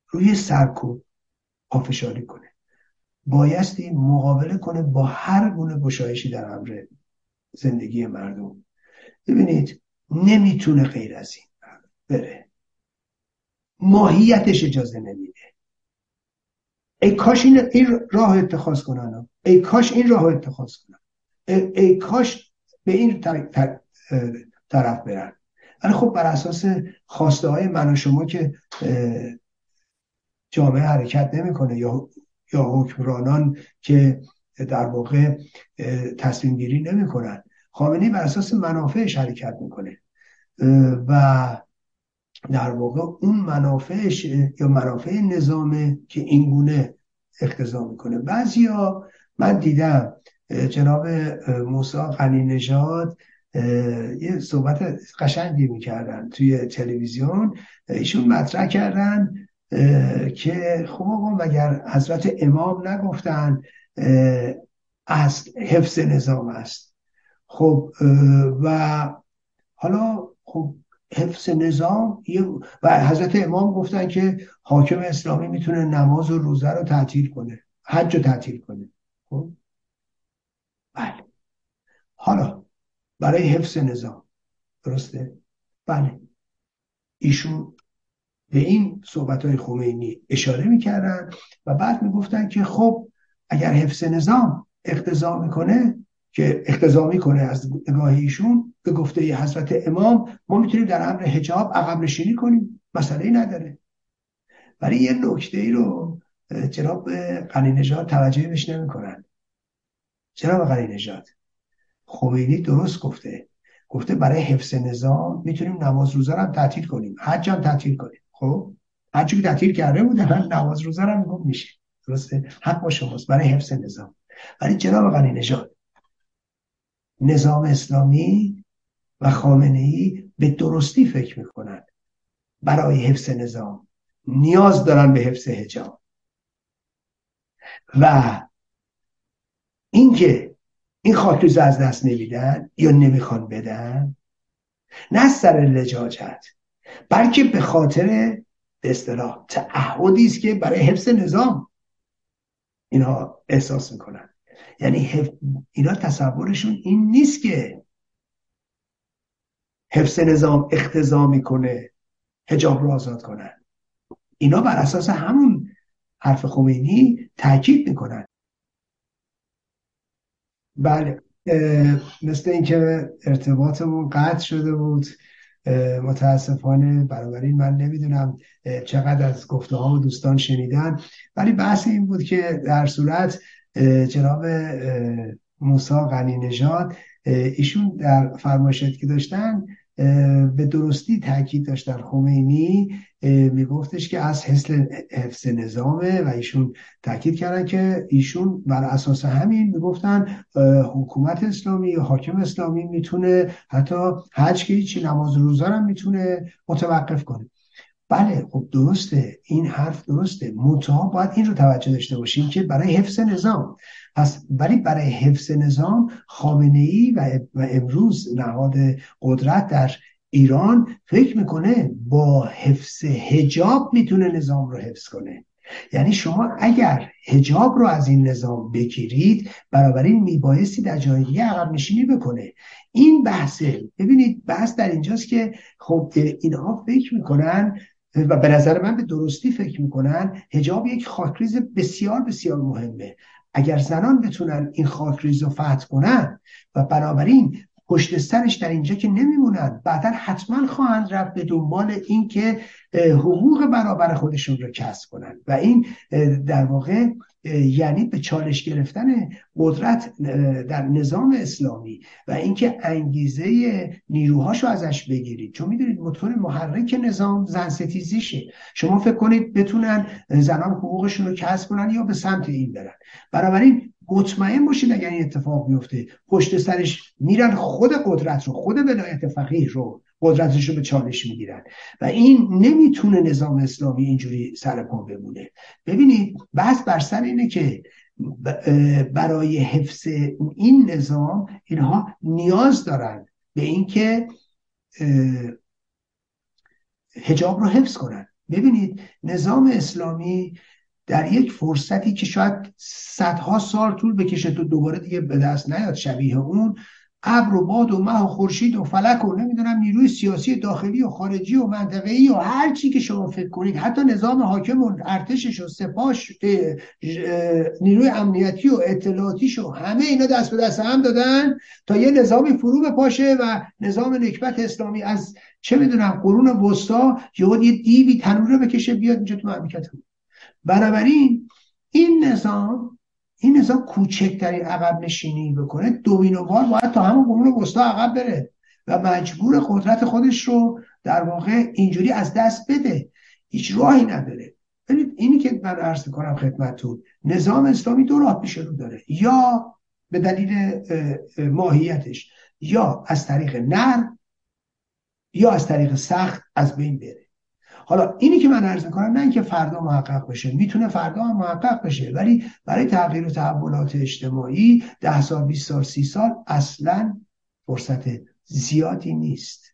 روی سرکوب پافشاری کنه. بایستی مقابله کنه با هر گونه گشایشی در امر زندگی مردم. ببینید نمی‌تونه غیر از این بره. ماهیتش اجازه نمیده. ای کاش این, این راه اتخاذ کنن. ای کاش این راه اتخاذ کنن. ای, کاش به این طرف برن. ولی خب بر اساس خواسته های من و شما که جامعه حرکت نمی‌کنه یا یا حکمرانان که در واقع تصمیم گیری نمی‌کنن. خامنه‌ای بر اساس منافعش حرکت می‌کنه. و در واقع اون منافعش یا منافع نظامه که این گونه اقتضا می‌کنه. بعضیا من دیدم جناب موسی غنی نژاد یه صحبت قشنگی می‌کردن توی تلویزیون. ایشون مطرح کردن که خب آقا مگر حضرت امام نگفتن از حفظ نظام است. خب و حالا خب حفظ نظام و حضرت امام گفتن که حاکم اسلامی می‌تونه نماز و روزه رو تعطیل کنه حج رو تعطیل کنه. خب؟ بله. حالا برای حفظ نظام درسته؟ بله. ایشون به این صحبت های خمینی اشاره می‌کردن و بعد می‌گفتن که خب اگر حفظ نظام اقتضا می‌کنه که اقتضا می‌کنه از نگاه ایشون به گفته حضرت امام ما می‌تونیم در امر حجاب عقب نشینی کنیم مسئله ای نداره. ولی یه نکته ای رو جناب قنی نژاد توجه بهش نمی‌کنن. جناب قنی نژاد خمینی درست گفته. گفته برای حفظ نظام می‌تونیم نماز روزه هم تعطیل کنیم. حج هم تعطیل کنیم. خب؟ که تعطیل کرده بودن نماز روزه هم میشه. درسته؟ حق با شماست. برای حفظ نظام. ولی جناب غنی نژاد نظام اسلامی و خامنه ای به درستی فکر می‌کنن برای حفظ نظام نیاز دارن به حفظ حجاب. و اینکه این خاکریزه از دست نمیدن یا نمی‌خوان بدن نه سر لجاجت بلکه به خاطر به اصطلاح تعهدی است که برای حفظ نظام اینها احساس می‌کنن. یعنی اینا تصورشون این نیست که حفظ نظام اختزا می‌کنه هجاب رو آزاد کنن. اینا بر اساس همون حرف خمینی تاکید می‌کنن. بله مثل اینکه ارتباطمون قطع شده بود. متاسفانه بنابراین من نمی‌دونم چقدر از گفته ها و دوستان شنیدن. ولی بحث این بود که در صورت جناب موسا غنی نژاد ایشون در فرمایشاتی که داشتن به درستی تاکید داشتن. خمینی میگفتش که از حفظ نظامه و ایشون تاکید کردن که ایشون بر اساس همین می‌گفتن حکومت اسلامی یا حاکم اسلامی می‌تونه حتی حج که هیچی نماز روزه هم می‌تونه متوقف کنه. بله خب درسته این حرف درسته. منتها باید این رو توجه داشته باشیم که برای حفظ نظام. پس ولی برای حفظ نظام خامنه ای و, امروز نهاد قدرت در ایران فکر می‌کنه با حفظ هجاب می‌تونه نظام رو حفظ کنه. یعنی شما اگر هجاب رو از این نظام بگیرید این میبایستی در جایگی عقب نشینی بکنه. این بحثه. ببینید بحث در اینجاست که خب اینها فکر می‌کنن و به نظر من به درستی فکر می‌کنن هجاب یک خاکریز بسیار بسیار مهمه. اگر زنان بتونن این خاکریز رو فتح کنن و بنابراین پشت سرش در اینجا که نمیمونن بعدا حتما خواهند رفت به دنبال اینکه حقوق برابر خودشون رو کسب کنن. و این در واقع یعنی به چالش گرفتن قدرت در نظام اسلامی و اینکه انگیزه نیروهاشو ازش بگیرید. چون می‌دونید موتور محرک نظام زن ستیزیشه. شما فکر کنید بتونن زنان حقوقشون رو کسب کنن یا به سمت این برن. بنابراین مطمئن باشید اگر این اتفاق بیفته پشت سرش میرن خود قدرت رو خود ولایت فقیه رو. قدرتش رو به چالش می‌گیرن. و این نمی‌تونه نظام اسلامی اینجوری سر پا بمونه. ببینید بحث بر سر اینه که برای حفظ این نظام اینها نیاز دارن به اینکه هجاب رو حفظ کنن. ببینید نظام اسلامی در یک فرصتی که شاید صدها سال طول بکشه تو دوباره دیگه به دست نیاد شبیه اون ابر و باد و مه و خورشید و فلک و نمی‌دونم نیروی سیاسی داخلی و خارجی و منطقه‌ای و هر چی که شما فکر کنید. حتی نظام حاکم و ارتشش و سپاش نیروی امنیتی و اطلاعاتیش و همه اینا دست به دست هم دادن تا یه نظامی فرو بپاشه و نظام نکبت اسلامی از چه می‌دونم قرون وسطا یه دیوی تنوره بکشه بیاد اینجا تو مملکت بنابراین این نظام این نظام کوچکترین عقب نشینی بکنه. دومینووار باید تا همون قرون وسطا عقب بره و مجبور قدرت خودش رو در واقع اینجوری از دست بده. هیچ راهی نداره. ببینید اینی که من عرض کنم خدمتتون نظام اسلامی دو راه پیش رو داره. یا به دلیل ماهیتش یا از طریق نرم یا از طریق سخت از بین بره. حالا اینی که من عرض می‌کنم نه اینکه فردا محقق بشه می‌تونه فردا هم محقق بشه ولی برای تغییر و تحولات اجتماعی ده سال 20 سال سی سال اصلا فرصت زیادی نیست.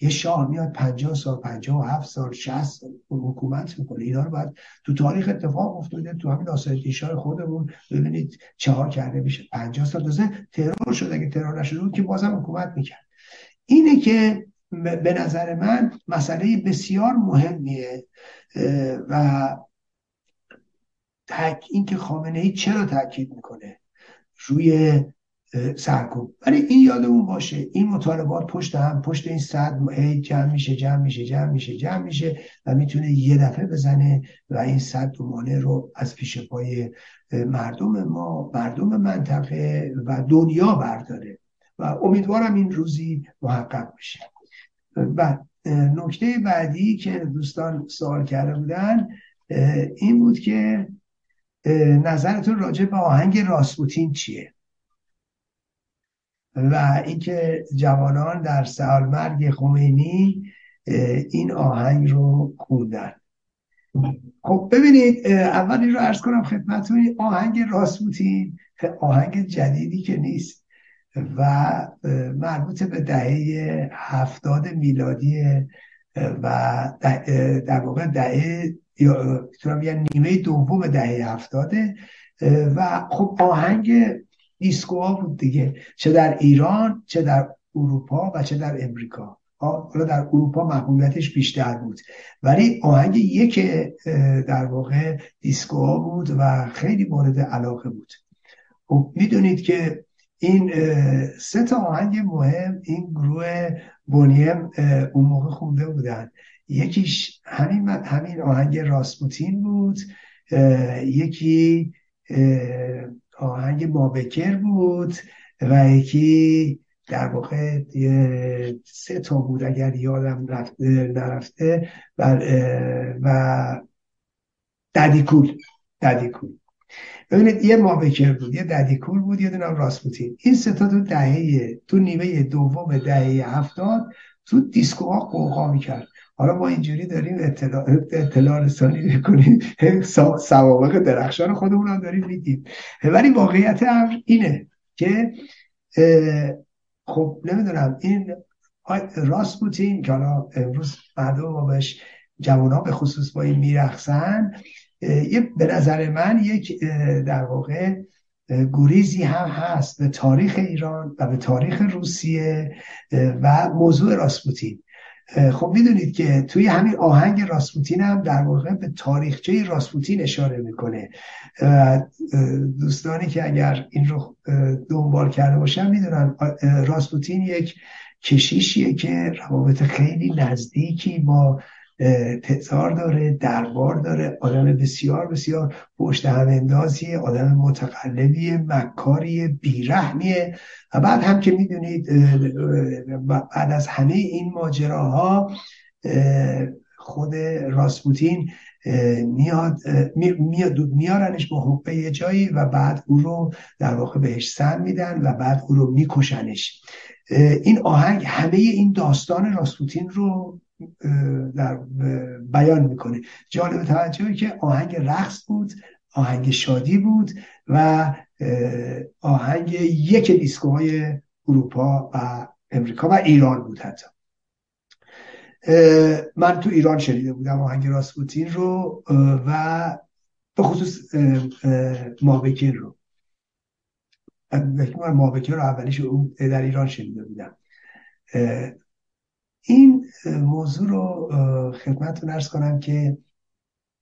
یه شاه میاد 50 سال 57 سال 60 سال حکومت می‌کنه. اینا رو باید تو تاریخ اتفاق افتاده تو همین آسایش شاه خودمون ببینید چه ها کرده میشه. 50 سال دوزه ترور شد اگه ترور نشده بود که بازم حکومت می‌کرد. اینه که به نظر من مسئله بسیار مهمیه و تک این که خامنه ای چرا تاکید می‌کنه روی سرکوب. ولی این یادمون باشه این مطالبات پشت هم پشت این صد هی جمع میشه جمع میشه جمع میشه جمع میشه و می‌تونه یه دفعه بزنه و این صد مانع رو از پیش پای مردم ما مردم منطقه و دنیا برداره. و امیدوارم این روزی محقق بشه. و نکته بعدی که دوستان سوال کرده بودن این بود که نظرتون راجع به آهنگ راسپوتین چیه؟ و اینکه جوانان در سال مرگ خمینی این آهنگ رو خوندن. خب ببینید اول این رو ارز کنم خدمتتون آهنگ راسپوتین آهنگ جدیدی که نیست. و مربوط به دهه هفتاد میلادی و در واقع دهه یا نیمه دوم دهه هفتاده و خب آهنگ دیسکوها بود دیگه چه در ایران چه در اروپا و چه در امریکا. حالا در اروپا محبوبیتش بیشتر بود. ولی آهنگ یک در واقع دیسکوها بود و خیلی مورد علاقه بود. خب می‌دونید که این سه تا آهنگ مهم این گروه بونیم اون موقع خونده بودن. یکیش همین, همین آهنگ راسپوتین بود. یکی آهنگ مابکر بود و یکی در واقع سه تا بود اگر یادم نرفته. و, و ددیکول ددیکول ببینید یه مابکر بود یه ددیکول بود یه دونم راسپوتین. این ستا تو دهه تو نیمه دوم دهه هفتاد تو دیسکوها قوقا می‌کرد. حالا ما اینجوری داریم اطلاع, اطلاع رسانی می‌کنیم. سوابق درخشان خودمون هم داریم میدیم. ولی واقعیت امر اینه که خب نمی‌دونم این راسپوتین که حالا امروز مردم ما بهش جوان به خصوص با این میرخصن یه به نظر من یک در واقع گریزی هم هست به تاریخ ایران و به تاریخ روسیه و موضوع راسپوتین. خب می‌دونید که توی همین آهنگ راسپوتین هم در واقع به تاریخچه راسپوتین اشاره می‌کنه. دوستانی که اگر این رو دنبال کرده باشن می‌دونن راسپوتین یک کشیشیه که روابط خیلی نزدیکی با تزار داره دربار داره آدم بسیار بسیار پشت هم اندازیه آدم متقلبیه مکاری بیرحمیه. و بعد هم که می‌دونید بعد از همه این ماجراها خود راسپوتین میاد میارنش با حقه یه جایی و بعد او رو در واقع بهش سن میدن و بعد او رو میکشنش. این آهنگ همه این داستان راسپوتین رو در بیان می‌کنه. جالب توجهه که آهنگ رقص بود آهنگ شادی بود و آهنگ یک دیسکوهای اروپا و امریکا و ایران بود حتی. من تو ایران شنیده بودم آهنگ راسپوتین رو و به خصوص مابکین رو. مابکین رو اولیش در ایران شنیده بودم. این موضوع رو خدمتتون ارز کنم که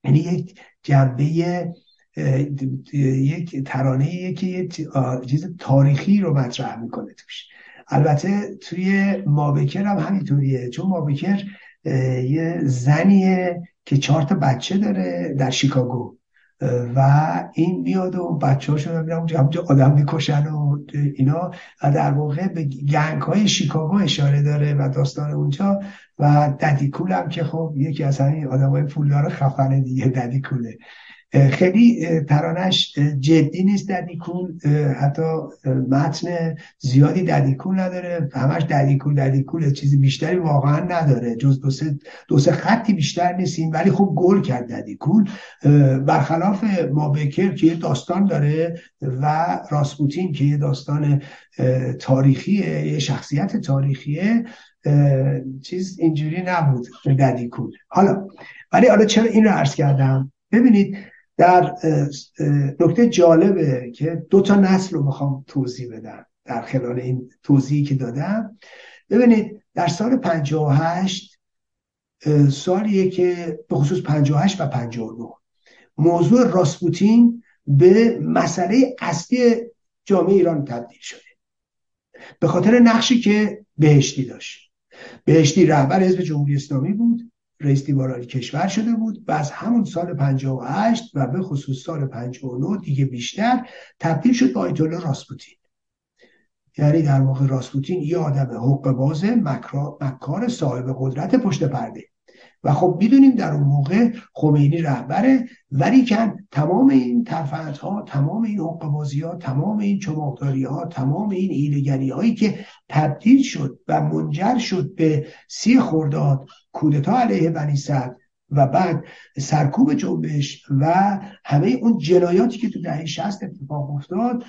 یعنی یک جنبه یک ترانه که یک چیز تاریخی رو مطرح می‌کنه توش. البته توی مابکر هم همینطوریه. چون مابکر یه زنیه که چهار تا بچه داره در شیکاگو. و این میاد و بچه ها شدن اونجا همونجا آدم می‌کشن و اینا. و در واقع به گنگ های شیکاگو اشاره داره و داستان اونجا. و ددیکول هم که خب یکی از همین آدم های پولدار خفنه دیگه ددیکوله خیلی ترانش جدی نیست ددیکول حتی متن زیادی ددیکول نداره. همش ددیکول ددیکول چیزی بیشتری واقعا نداره. جز دو سه, دو سه خطی بیشتر نیستیم ولی خب گل کرد ددیکول برخلاف مابکر که یه داستان داره و راسپوتین که یه داستان تاریخیه یه شخصیت تاریخیه چیز اینجوری نبود ددیکول حالا ولی حالا چرا این رو عرض کردم؟ ببینید در نکته جالبه که دو تا نسل رو می‌خوام توضیح بدم در خلال این توضیحی که دادم. ببینید در سال 58 سالیه که به خصوص 58 و 59 موضوع راسپوتین به مسئله اصلی جامعه ایران تبدیل شده. به خاطر نقشی که بهشتی داشت. بهشتی رهبر حزب جمهوری اسلامی بود. رئیس دیوارای کشور شده بود و از همون سال 58 و به خصوص سال 59 دیگه بیشتر تبدیل شد به آیت الله راسپوتین. یعنی در واقع راسپوتین یه آدم حق باز مکار صاحب قدرت پشت پرده. و خب می‌دونیم در اون موقع خمینی رهبره ولی کن تمام این ترفعت ها تمام این حقبازی ها تمام این چماقداری ها تمام این ایلگری هایی که تبدیل شد و منجر شد به سی خورداد کودتا علیه بنی صد و بعد سرکوب جنبش و همه اون جنایاتی که تو دهه 60 اتفاق افتاد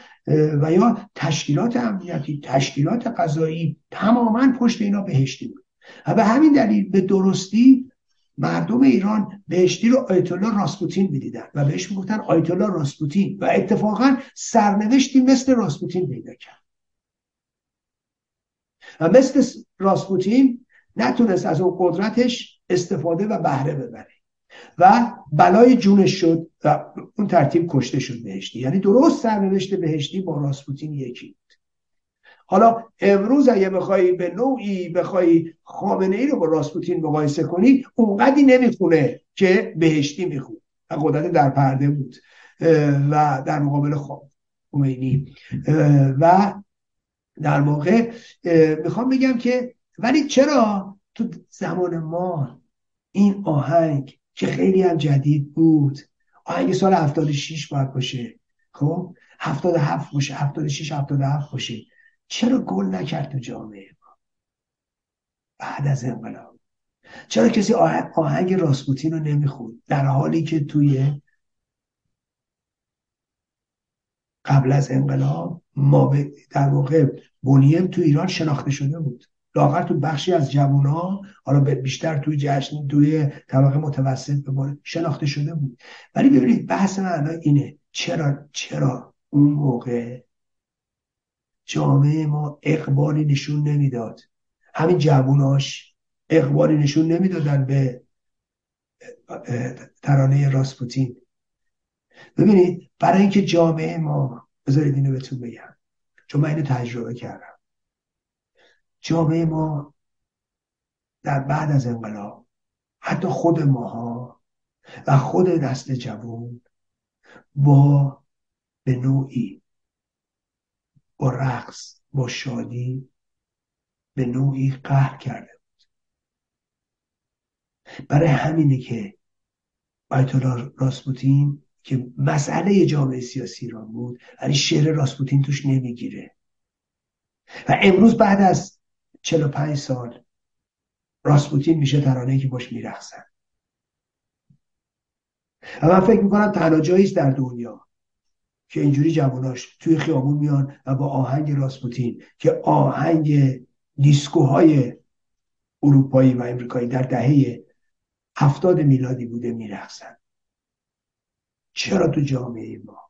و یا تشکیلات امنیتی تشکیلات قضایی تماما پشت اینا بهشتی بود. و به همین دلیل به درستی مردم ایران بهشتی رو آیت الله راسپوتین می‌دیدن و بهش می‌گفتن آیت الله راسپوتین و اتفاقا سرنوشتی مثل راسپوتین پیدا کرد. و مثل راسپوتین نتونست از اون قدرتش استفاده و بهره ببره. و بلای جونش شد و اون ترتیب کشته شد بهشتی. یعنی درست سرنوشت بهشتی با راسپوتین یکی حالا امروز اگه بخوای به نوعی بخوای خامنه ای رو با راسپوتین مقایسه کنی اونقدی نمی‌خونه که بهشتی میخون و قدرت در پرده بود. و در مقابل خمینی. و در موقع می‌خوام بگم که ولی چرا تو زمان ما این آهنگ که خیلی هم جدید بود آهنگ سال 76 باید باشه خب؟ 77 باشه 76 77 باشه. چرا گل نکرد تو جامعه ما؟ بعد از انقلاب. چرا کسی آهنگ راسپوتین رو نمی‌خوند؟ در حالی که توی قبل از انقلاب ما در واقع بونیم تو ایران شناخته شده بود. لاغر تو بخشی از ها حالا بیشتر توی جشن توی طبقه متوسط به شناخته شده بود. ولی ببینید بحث من اینه. چرا چرا اون موقع جامعه ما اقبالی نشون نمی‌داد؟ همین جووناش اقبالی نشون نمی‌دادن به ترانه راسپوتین. ببینید برای اینکه جامعه ما بذارید اینو بهتون بگم. چون من اینو تجربه کردم. جامعه ما در بعد از انقلاب حتی خود ماها و خود نسل جوون با به نوعی با رقص با شادی به نوعی قهر کرده بود. برای همینه که آیت راسپوتین که مسئله جامعه سیاسی ایران بود ولی شعر راسپوتین توش نمی‌گیره. و امروز بعد از 45 سال راسپوتین میشه ترانه که باش میرخصن و من فکر می‌کنم تنها جایی در دنیا که اینجوری جواناش توی خیابون میان و با آهنگ راسپوتین که آهنگ دیسکوهای اروپایی و امریکایی در دهه هفتاد میلادی بوده میرخصن چرا تو جامعه ما؟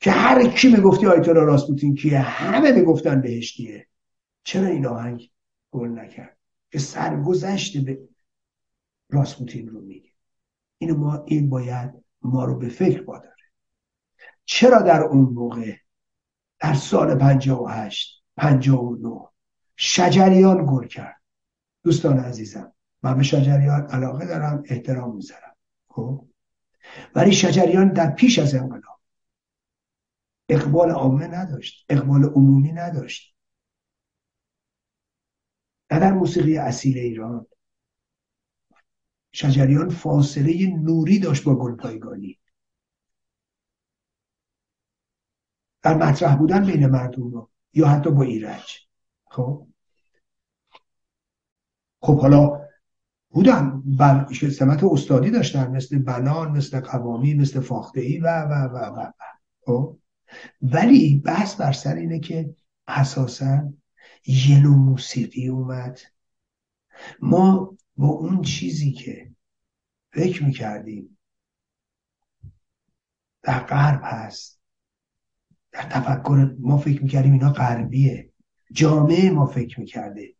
که هر کی می‌گفتی آیتولا راسپوتین کیه؟ همه می‌گفتن بهشتیه چرا این آهنگ گل نکرد؟ که سرگذشت به راسپوتین رو میگه. این ما این باید ما رو به فکر واداره چرا در اون موقع در سال 58 59 شجریان گل کرد؟ دوستان عزیزم من به شجریان علاقه دارم احترام می‌ذارم. خب؟ ولی شجریان در پیش از انقلاب اقبال عامه نداشت اقبال عمومی نداشت. نه در موسیقی اصیل ایران. شجریان فاصله نوری داشت با گلپایگانی. در مطرح بودن بین مردم رو یا حتی با ایرج. خب؟ خب حالا بودن بل سمت استادی داشتن مثل بنان مثل قوامی مثل فاخته ای و و و و, و. خب؟ ولی بحث بر سر اینه که اساسا یه نوع موسیقی اومد. ما با اون چیزی که فکر می‌کردیم در غرب هست در تفکر ما فکر می‌کردیم اینا غربیه. جامعه ما فکر می‌کرده.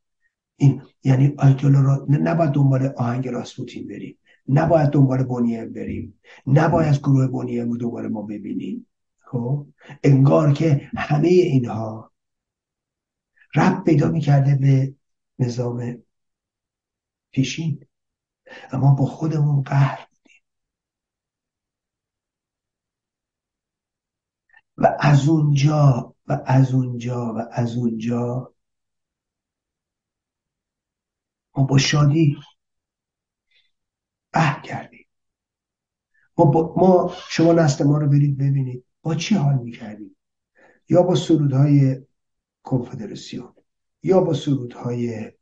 این یعنی آیتولا را نباید دنبال آهنگ راسپوتین بریم نباید دنبال بونیم بریم نباید از گروه بونیم رو دنبال ما ببینیم. خب؟ انگار که همه اینها رب پیدا می‌کرده به نظام پیشین. اما با خودمون قهر بودیم. و از اونجا و از اونجا و از اونجا ما با شادی قهر کردیم. ما, با ما شما نسل ما رو برید ببینید. با چی حال می‌کردیم؟ یا با سرودهای کنفدراسیون یا با سرودهای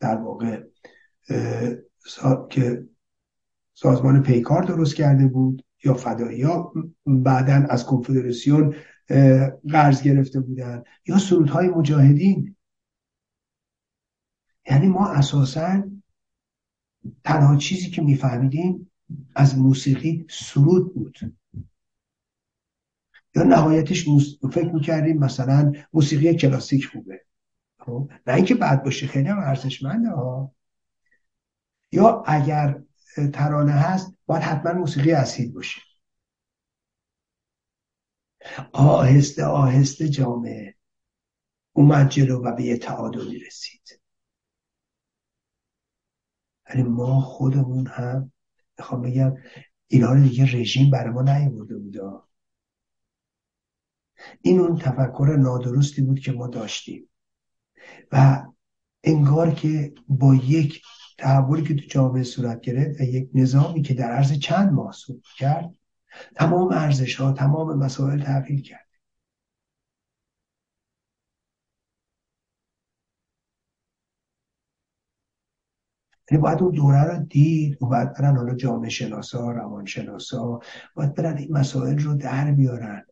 در واقع که سازمان پیکار درست کرده بود یا فدایی یا بعدا از کنفدراسیون قرض گرفته بودن یا سرودهای مجاهدین. یعنی ما اساسا تنها چیزی که میفهمیدیم از موسیقی سرود بود. یا نهایتش فکر می‌کردیم مثلا موسیقی کلاسیک خوبه. خب؟ نه اینکه بد باشه خیلی هم ارزشمنده ها یا اگر ترانه هست باید حتما موسیقی اصیل باشه. آهسته آهسته جامعه. اومد جلو و به یه تعادلی رسید. ولی ما خودمون هم می‌خوام بگم اینا رو دیگه رژیم برای ما نیورده بوده این اون تفکر نادرستی بود که ما داشتیم. و انگار که با یک تحولی که تو جامعه صورت گرفت و یک نظامی که در عرض چند ماه صورت کرد تمام ارزش ها تمام مسائل تغییر کرد. یعنی باید اون دوره رو دید و باید برن حالا جامعه شناسا روان شناسا باید برن این مسائل رو در بیارن.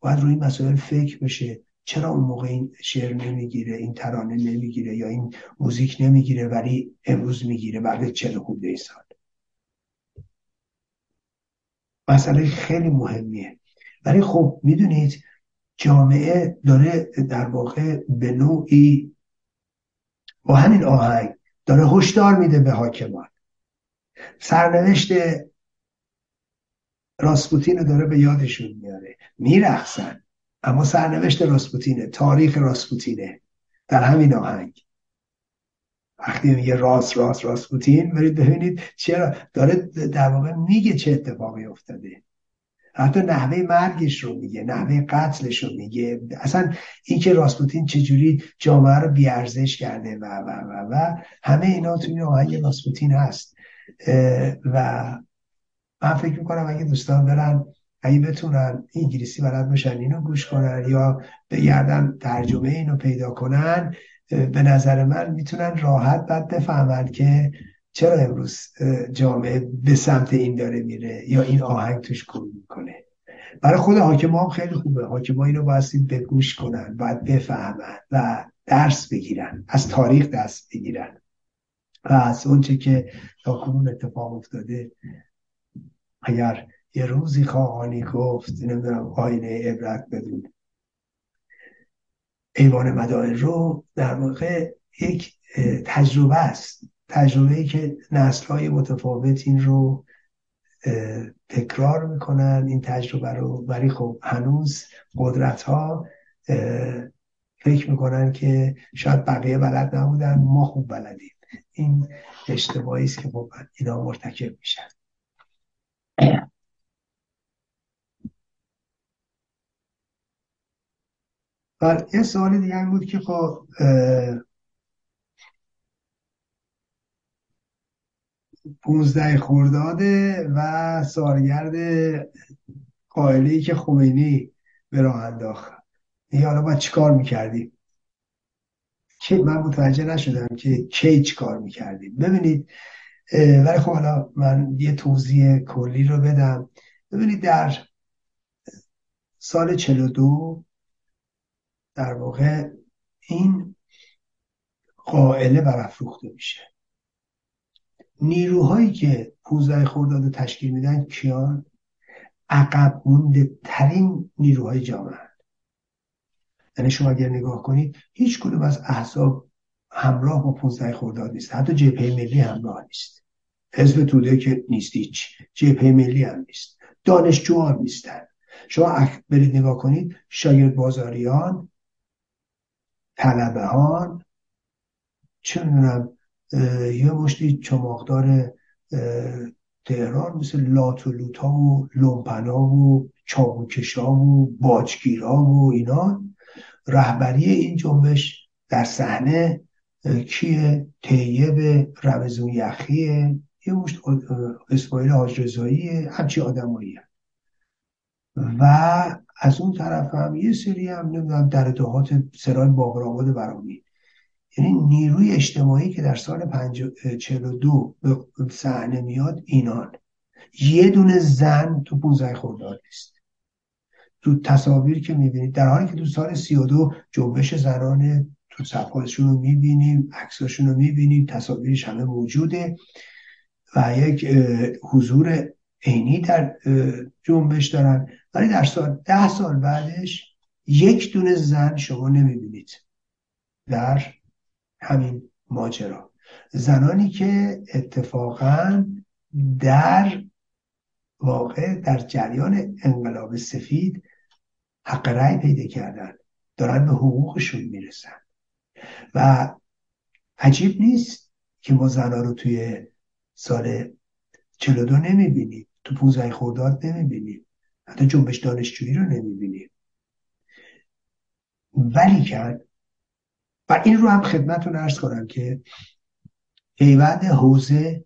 باید روی مسائل فکر بشه. چرا اون موقع این شعر نمی‌گیره این ترانه نمی‌گیره یا این موزیک نمی‌گیره ولی امروز می‌گیره بعد چل خورده سال؟ مسئله خیلی مهمیه. ولی خب می‌دونید جامعه داره در واقع به نوعی با همین آهنگ داره هشدار میده به حاکمان. سرنوشت راسپوتین رو داره به یادشون میاره. میرخصن اما سرنوشت راسپوتینه. تاریخ راسپوتینه. در همین آهنگ. وقتی میگه راست راست راسپوتین برید ببینید چرا. داره در واقع میگه چه اتفاقی افتاده. حتی نحوه مرگش رو میگه نحوه قتلش رو میگه. اصلا اینکه راسپوتین چجوری جامعه رو بیارزش کرده و و و و همه اینا توی آهنگ راسپوتین هست. و من فکر می‌کنم اگه دوستان برن اگه بتونن انگلیسی بلد باشن اینو گوش کنن یا بگردن ترجمه اینو پیدا کنن به نظر من می‌تونن راحت بعد بفهمن که چرا امروز جامعه به سمت این داره میره یا این آهنگ توش کن می‌کنه. برای خود حاکم هم خیلی خوبه. حاکم اینو به گوش کنن باید بفهمن و درس بگیرن از تاریخ دست بگیرن. و از اونچه که تا کنون اتفاق افتاده اگر یه روزی خواهانی گفت نمی‌دونم آینه عبرت بدون. ایوان مدائن رو در واقع یک تجربه است. تجربه ای که نسل های متفاوت این رو تکرار می‌کنن. این تجربه رو. ولی خب هنوز قدرت ها فکر می‌کنن که شاید بقیه بلد نبودن. ما خوب بلدیم. این اشتباهی است که خب اینا مرتکب میشن. و یه سوال دیگه بود که خب پونزده خورداده و سالگرد قائلی که خمینی به راه انداخت. دیگه حالا باید چیکار می‌کردیم؟ که من متوجه نشدم که کی چیکار می‌کردیم. ببینید ولی خب حالا من یه توضیح کلی رو بدم. ببینید در سال 42 در واقع این قائله برافروخته میشه. نیروهایی که 15 خرداد تشکیل میدن کیان؟ عقب مونده ترین نیروهای جامعه. یعنی شما اگر نگاه کنید هیچ کدوم از احزاب همراه با 15 خرداد نیست. حتی جبهه ملی همراه نیست. حزب توده که نیست هیچ. جبهه ملی هم نیست. دانشجو هم نیستن. شما برید نگاه کنید. شاگرد بازاریان طلبه ها چه می‌دونم یه مشتی چماقدار تهران مثل لات و لوتا و لومپنا و چابوکشا و باجگیرا و اینا. رهبری این جنبش در صحنه کیه؟ طیب رمزون یخیه. یه مشت اسماعیل حاج رضایی همچی آدمایی و از اون طرف هم یه سری هم نمی‌دونم در اتحاد سرای باقرآباد برامی یعنی نیروی اجتماعی که در سال 42 به صحنه میاد اینان. یه دونه زن تو 15 خرداد نیست. تو تصاویر که می‌بینید در حالی که تو سال 32 جنبش زنان صفحاتشون رو می‌بینیم عکساشون رو می‌بینیم تصاویرش همه موجوده و یک حضور عینی در جنبش دارن. ولی در سال ده سال بعدش یک دونه زن شما نمی‌بینید در همین ماجرا. زنانی که اتفاقا در واقع در جریان انقلاب سفید حق رأی پیدا کردن دارن به حقوقشون می‌رسن. و عجیب نیست که ما زنها رو توی سال 42 نمی‌بینیم تو 15 خرداد نمی‌بینیم حتی جنبش دانشجویی رو نمی‌بینیم. ولی کرد. و این رو هم خدمتون ارز کنم که پیوند حوزه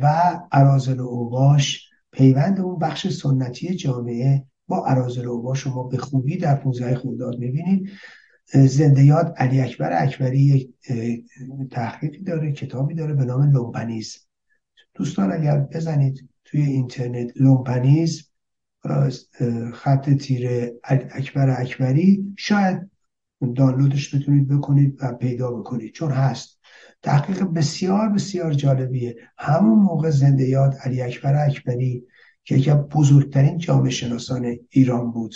و عرازل و اوباش پیوند اون بخش سنتی جامعه با عرازل و اوباش شما به خوبی در 15 خرداد می‌بینید زنده یاد علی اکبر اکبری یک تحقیقی داره کتابی داره به نام لومپنیزم. دوستان اگر بزنید توی اینترنت لومپنیزم خط تیره اکبر اکبری شاید دانلودش بتونید بکنید و پیدا بکنید چون هست. تحقیق بسیار بسیار جالبیه. همون موقع زنده یاد علی اکبر اکبری که یکی بزرگترین جامعه شناسان ایران بود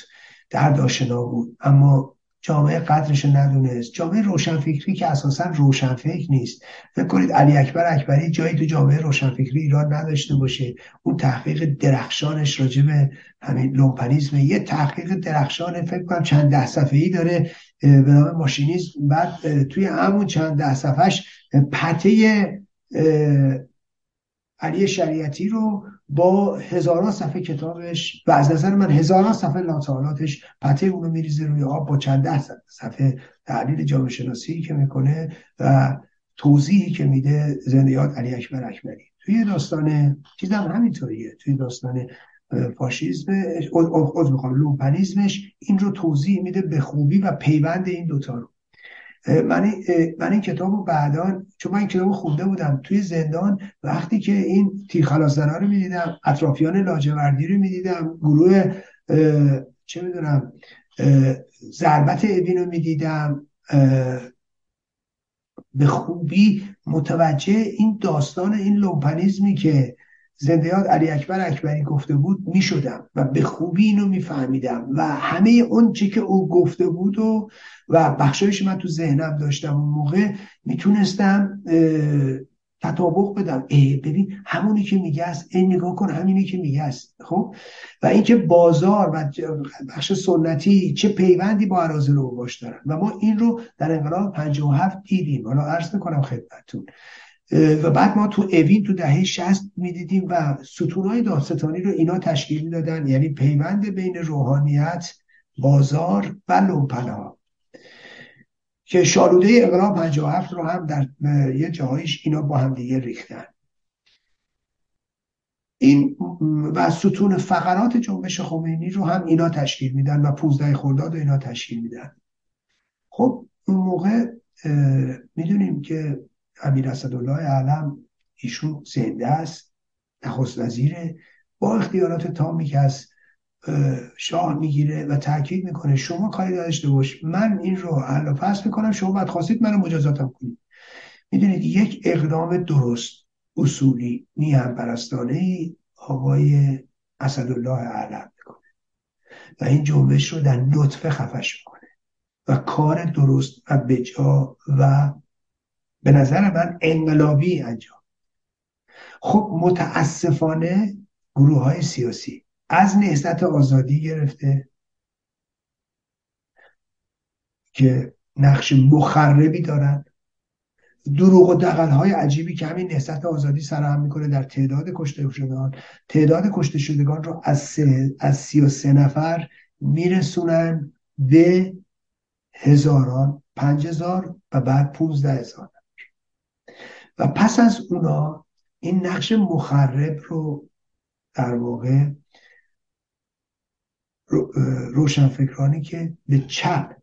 درد آشنا بود. اما جامعه قدرش ندونست. جامعه روشنفکری که اساسا روشنفکر نیست. فکر کنید علی اکبر اکبری جایی تو جامعه روشنفکری ایران نداشته باشه. اون تحقیق درخشانش راجع به همین لومپنیزم یه تحقیق درخشان فکر کنم چند ده صفحه ای داره به نام ماشینیزم. بعد توی همون چند ده صفحش پته علی شریعتی رو با هزاران صفحه کتابش و از نظر من هزاران صفحه لاتالاتش پته اونو میریزه روی آب با چند ده صفحه تحلیل جامعه شناسی که می‌کنه و توضیحی که میده زنده یاد علی اکبر اکبری. توی داستان چیزم همینطوریه. توی داستان فاشیزم از می‌خوام لومپنیزمش این رو توضیح میده به خوبی و پیوند این دوتا رو. من, من این کتاب رو بعدا چون من این کتاب خونده بودم توی زندان وقتی که این تیرخلاص رو می‌دیدم اطرافیان لاجوردی رو می‌دیدم گروه چه می‌دونم ضربت اوین رو می‌دیدم به خوبی متوجه این داستان این لومپنیزمی که زندیات علی اکبر اکبری گفته بود می شدم و به خوبی اینو میفهمیدم و همه اون چی که او گفته بود و و بخشایش من تو ذهنم داشتم اون موقع می‌تونستم تطابق بدم. ای ببین همونی که میگه است ای نگاه کن همینی که میگه است. خب؟ و اینکه بازار و بخش سنتی چه پیوندی با عراض رو باش دارن. و ما این رو در انقلاب 57 دیدیم. حالا عرض می‌کنم خدمتتون. و بعد ما تو اوین تو دهه 60 می‌دیدیم و ستونهای داستانی رو اینا تشکیل دادن یعنی پیوند بین روحانیت بازار و لومپنه که شالوده انقلاب 57 رو هم در یه جاهایش اینا با هم دیگه ریختن. این و ستون فقرات جنبش خمینی رو هم اینا تشکیل میدن و 15 خرداد رو اینا تشکیل میدن. خب اون موقع می‌دونیم که امیر اسدالله علم ایشون زنده است نخست وزیره. با اختیارات تامی که از شاه می‌گیره و تاکید می‌کنه شما کاری داشته باش من این رو حل پس می‌کنم شما بعد خواستید منو مجازاتم کنید. می‌دونید یک اقدام درست اصولی میهم پرستانه ای آقای اسدالله علم می‌کنه. و این جنبش رو در نطفه خفش می‌کنه. و کار درست و بجا و به نظر من انقلابی انجام. خب متاسفانه گروه های سیاسی از نهضت آزادی گرفته که نقش مخربی دارن. دروغ و دقل های عجیبی که همین نهضت آزادی سرهم می‌کنه در تعداد کشته شدگان. تعداد کشته شدگان رو از, سه، از سی و سه نفر میرسونن به هزاران پنج هزار و بعد پونزده هزار. و پس از اونا این نقش مخرب رو در واقع روشنفکرانی که به چپ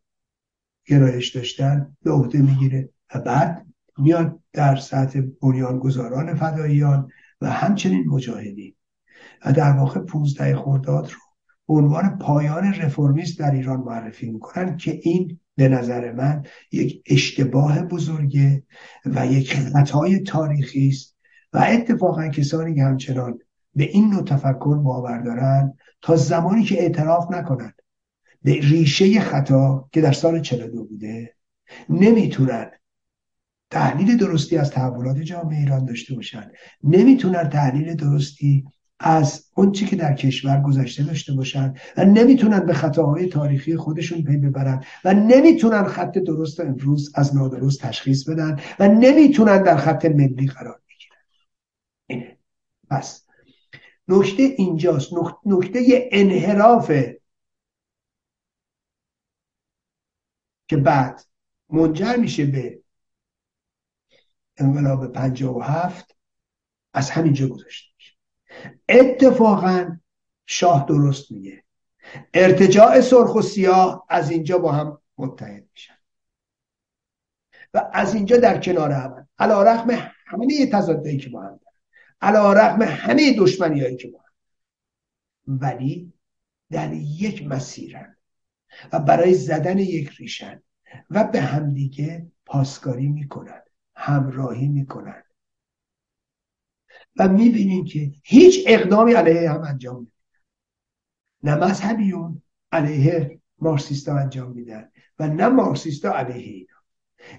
گرایش داشتن به عهده می‌گیره و بعد میاد در سطح بنیانگذاران فداییان و همچنین مجاهدین. و در واقع 15 خرداد رو به عنوان پایان رفرمیست در ایران معرفی می‌کنن که این به نظر من یک اشتباه بزرگه و یک خطای تاریخی است و اتفاقا کسانی که همچنان به این نوع تفکر باور دارن تا زمانی که اعتراف نکنند به ریشه خطا که در سال 42 بوده نمی‌تونن تحلیل درستی از تحولات جامعه ایران داشته باشن نمی‌تونن تحلیل درستی از اون چی که در کشور گذشته داشته باشن و نمی‌تونن به خطاهای تاریخی خودشون پی ببرن و نمی‌تونن خط درست امروز از نادرست تشخیص بدن و نمی‌تونن در خط ملی قرار بگیرن. اینه پس نکته اینجاست. نکته انحراف که بعد منجر میشه به انقلاب پنجاه و هفت از همینجا گذاشته اتفاقا شاه درست میگه. ارتجاع سرخ و سیاه از اینجا با هم متحد میشن. و از اینجا در کنار هم. علا رقم همه تضادهایی که با هم علا رقم همه دشمنی هایی که با ولی در یک مسیرن. و برای زدن یک ریشن. و به همدیگه پاسکاری می‌کنن. همراهی می‌کنن. و می‌بینیم که هیچ اقدامی علیه هم انجام نمیدن نه مذهبیون علیه مارسیستا انجام میدن و نه مارسیستا علیه اینا.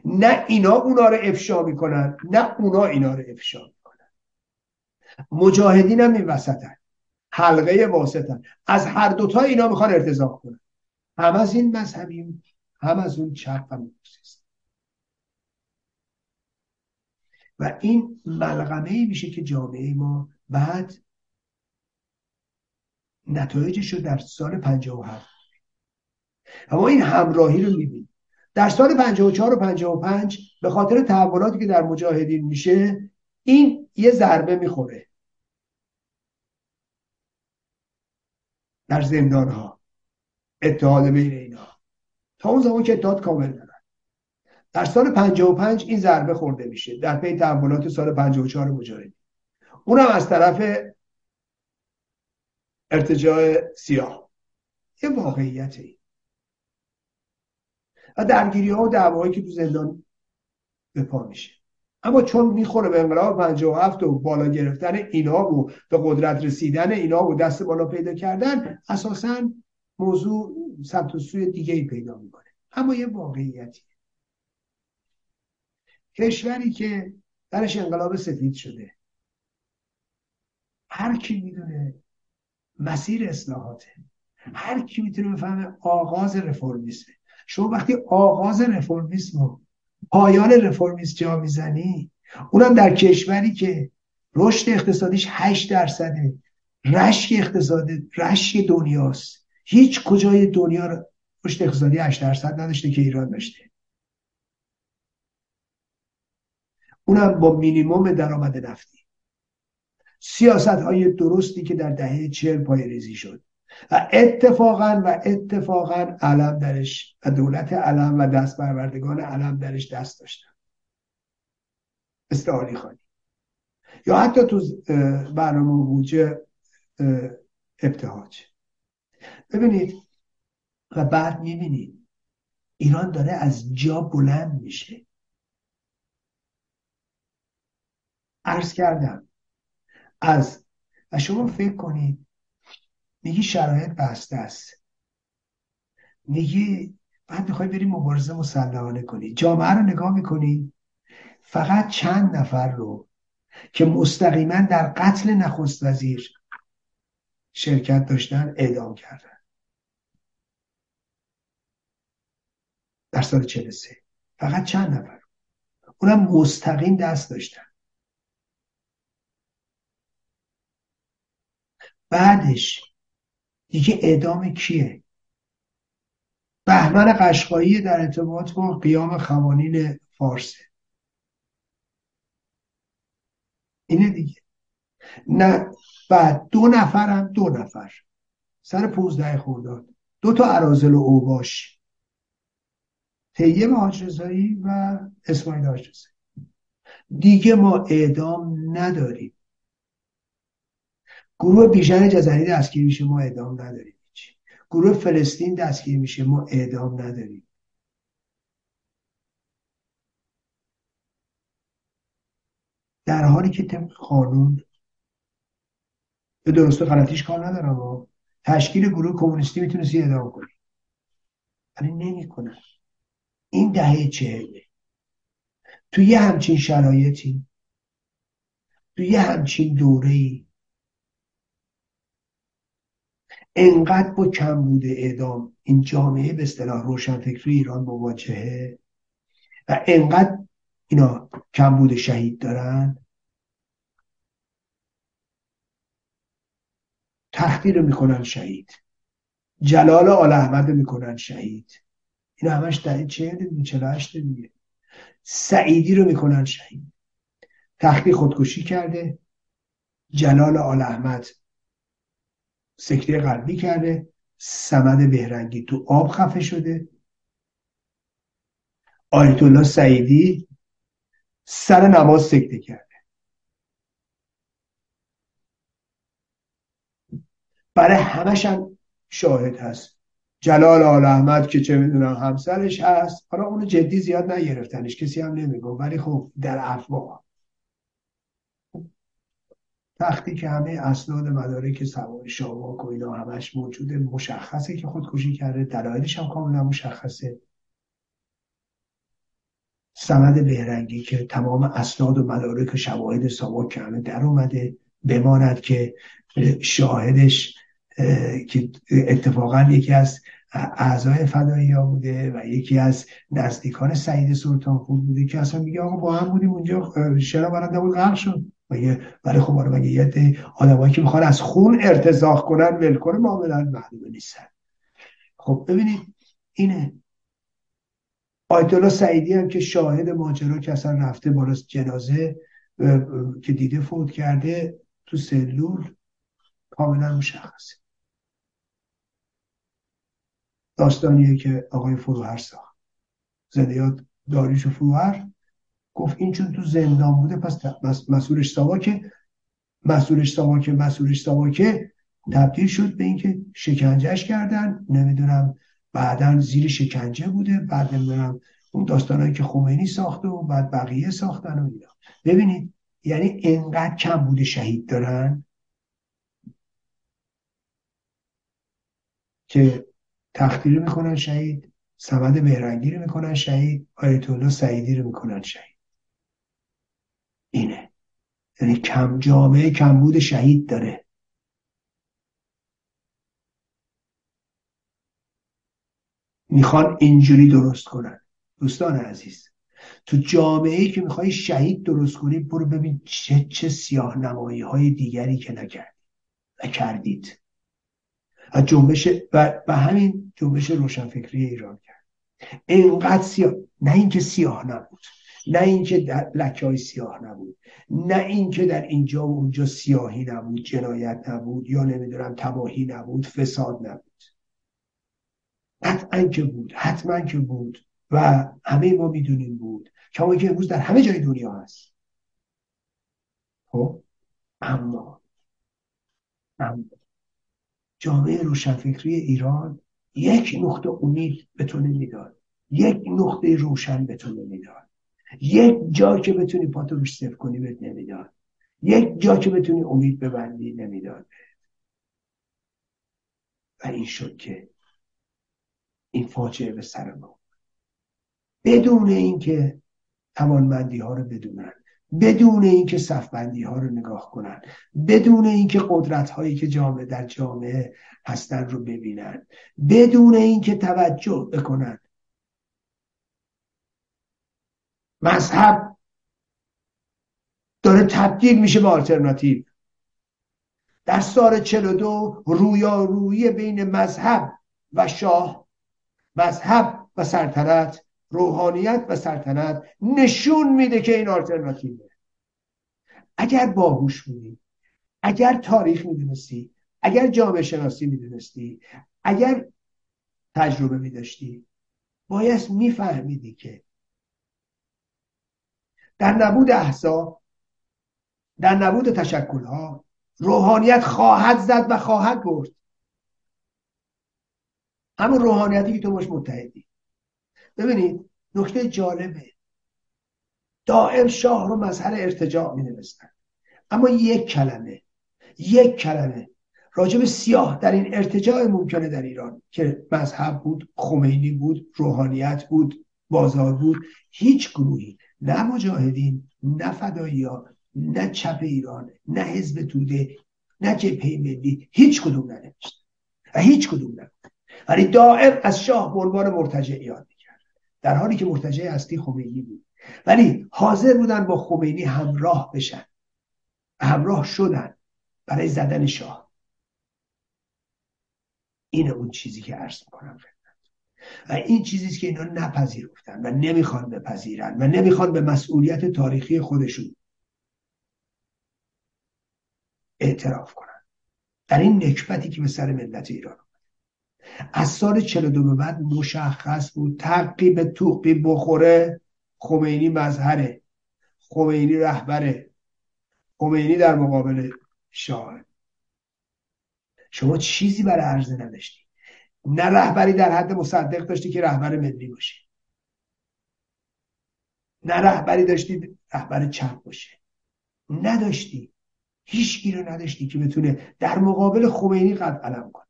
نه اینا اونا رو افشا می‌کنن نه اونا اینا رو افشا مجاهدین هم این وسطن. حلقه واسطن. از هر دوتا اینا می‌خوان ارتضا کنن. هم از این مذهبی هم از اون چپ و مارکسیست. و این ملغمه ای میشه که جامعه ما بعد نتایجش رو در سال 57 اما این همراهی رو می‌بینیم در سال 54 و 55 به خاطر تحولاتی که در مجاهدین میشه این یه ضربه می‌خوره. در زندان ها اتحاد بین اینا. تا اون زمان که اتحاد کامل در سال 55 این ضربه خورده میشه. در پی تحولات سال 54 مجاهدین اونم از طرف ارتجاع سیاه. یه واقعیتی و درگیری ها و دعواهایی که تو زندان به پا میشه. اما چون می‌خوره به انقلاب 57 و بالا گرفتن اینا و به قدرت رسیدن اینا و دست بالا پیدا کردن اساسا موضوع سمت و سوی دیگه ای پیدا می‌کنه. اما یه واقعیتی کشوری که درش انقلاب سفید شده. هر کی می‌دونه مسیر اصلاحاته. هر کی می‌تونه بفهمه آغاز رفرمیسمه شما وقتی آغاز رفرمیسم و پایان رفرمیسم جا می‌زنی اونم در کشوری که رشد اقتصادیش 8 درصده رشک اقتصادی رشک دنیاست. هیچ کجای دنیا رشد اقتصادی 8 درصد نداشته که ایران داشته. اونم با مینیموم درآمد نفتی. سیاست های درستی که در دهه چهل پای ریزی شد. و اتفاقا و اتفاقا علم درش و دولت علم و دست بروردگان علم درش دست داشتن. مثل خانی. یا حتی تو برنامه بوجه ابتهاج. ببینید و بعد می‌بینید ایران داره از جا بلند میشه. عرض کردم. از و شما فکر کنید میگی شرایط بسته است. میگی بعد می‌خوای بری مبارزه مسلحانه کنی جامعه رو نگاه می‌کنی فقط چند نفر رو که مستقیما در قتل نخست وزیر شرکت داشتن اعدام کردن. در سال 43 فقط چند نفر. اونم مستقیم دست داشتن. بعدش دیگه اعدام کیه؟ بهمن قشقایی در ارتباط با قیام قوانین فارسه. اینه دیگه. نه بعد دو نفرم دو نفر. سر پوزده خورداد دو تا عرازل و اوباش. طیب حاج و اسماعیل حاج دیگه ما اعدام نداریم. گروه بیژن جزنی دستگیر میشه ما اعدام نداریم گروه فلسطین دستگیر میشه ما اعدام نداریم. در حالی که طبق قانون به درست غلطیش کار ندارم و تشکیل گروه کمونیستی می‌تونستی اعدام کنی ولی نمی‌کنن این دهه چهله تو یه همچین شرایطی تو یه همچین دوره ای انقدر با کم بوده اعدام. این جامعه به اصطلاح روشنفکری ایران مواجهه و انقدر اینا کم بوده شهید دارن. تحقیر می‌کنن شهید. جلال آل احمد می‌کنن شهید. این همش در چه دیگه چلا هشته دیگه. سعیدی رو می‌کنن شهید. تحقیر خودکشی کرده. جلال آل احمد سکته قلبی کرده سمد بهرنگی تو آب خفه شده. آیت الله سعیدی سر نماز سکته کرده. برای همش هم شاهد هست. جلال آل احمد که چه می‌دونم همسرش هست. حالا اونو جدی زیاد نگرفتنش کسی هم نمیگو ولی خب در افواه. وقتی که همه اسناد مدارک سوار شاواک و اینا همش موجوده مشخصه که خودکشی کرده دلایلش هم کاملا مشخصه. سمد بهرنگی که تمام اسناد و مدارک شواهد ساواک که همه در اومده بماند که شاهدش که اتفاقا یکی از اعضای فدایی ها بوده و یکی از نزدیکان سعید سلطان خود بوده که اصلا میگه آقا با هم بودیم اونجا شنا برنده بود غرق شد. ولی خب آره مگه یه آدمایی که می‌خوان از خون ارتزاق کنن ولکن معاملا معلومه نیستن. خب ببینید اینه. آیت الله سعیدی هم که شاهد ماجرا که اصلا رفته بالا جنازه که دیده فوت کرده تو سلول کاملا مشخصه. داستانیه که آقای فروهر ساخت. زندیات داریش و فروهر گفت این چون تو زندان بوده پس مسئولش ساواکه. مسئولش ساواکه مسئولش ساواکه. تبدیل شد به اینکه شکنجهش کردن. نمی‌دونم بعدا زیر شکنجه بوده. بعد نمی‌دونم اون داستانهایی که خمینی ساخته و بعد بقیه ساختن و اینا. ببینید یعنی انقدر کم بوده شهید دارن که تختیری می‌کنن شهید سمد بهرنگی رو می‌کنن شهید آیت الله سعیدی رو می‌کنن شهید. اینه. یعنی کم جامعه کمبود شهید داره. می‌خوان اینجوری درست کنن. دوستان عزیز تو جامعه ای که می‌خوای شهید درست کنی برو ببین چه چه سیاه نمایی های دیگری که نکردید نکردید و جنبش و, و همین جنبش روشنفکری ایران کرد. اینقدر سیاه نه اینکه سیاه نبود. نه اینکه در لکه های سیاه نبود نه اینکه در اینجا و اونجا سیاهی نبود جنایت نبود یا نمی‌دونم تباهی نبود فساد نبود. قطعا که بود حتما که بود و همه ما می‌دونیم بود کما که امروز در همه جای دنیا هست. خب؟ اما اما جامعه روشنفکری ایران یک نقطه امید به تو نمی‌داد. یک نقطه روشن به تو نمی‌داد. یک جا که بتونی پاتو روش صرف کنی بهت نمی‌داد. یک جا که بتونی امید ببندی نمی‌داد و این شد که این فاجعه به سر ما بدون اینکه توانمندی ها رو بدونن بدون اینکه صفبندی ها رو نگاه کنن بدون اینکه قدرت هایی که جامعه در جامعه هستن رو ببینن بدون اینکه توجه بکنن مذهب داره تبدیل میشه به آلترناتیو. در سال 42 رویارویی بین مذهب و شاه مذهب و سلطنت روحانیت و سلطنت نشون میده که این آلترناتیوه. اگر باهوش بودی اگر تاریخ می‌دونستی اگر جامعه شناسی می‌دونستی اگر تجربه میداشتی باید میفهمیدی که در نبود احزاب در نبود تشکلها روحانیت خواهد زد و خواهد برد. همون روحانیتی که تو باش متحدی. ببینید نکته جالبه. دائم شاه رو مظهر ارتجاع می نوستن اما یک کلمه یک کلمه. راجب سیاه در این ارتجاع ممکنه در ایران که مذهب بود خمینی بود روحانیت بود بازار بود هیچ گروهی. نه مجاهدین نه فدایی نه چپ ایران نه حزب توده نه جبهه ملی هیچ کدوم ننوشت و هیچ کدوم ننوشت ولی دائم از شاه عنوان مرتجع یاد می‌کرد. در حالی که مرتجع اصلی خمینی بود. ولی حاضر بودن با خمینی همراه بشن. همراه شدن برای زدن شاه. این اون چیزی که عرض می‌کنم. و این چیزی که اینا نپذیرفتن و نمی‌خوان بپذیرن و نمی‌خوان به مسئولیت تاریخی خودشون اعتراف کنن. در این نکبتی که به سر ملت ایران از سال 42 به بعد مشخص بود تقی به توقی بخوره خمینی مظهره خمینی رهبره خمینی در مقابل شاه. شما چیزی برای عرضه نداشتی نه رهبری در حد مصدق داشتی که رهبر ملی باشه نه رهبری داشتی رهبر چپ باشه نداشتی. هیچ رو نداشتی که بتونه در مقابل خمینی قد علم کنه.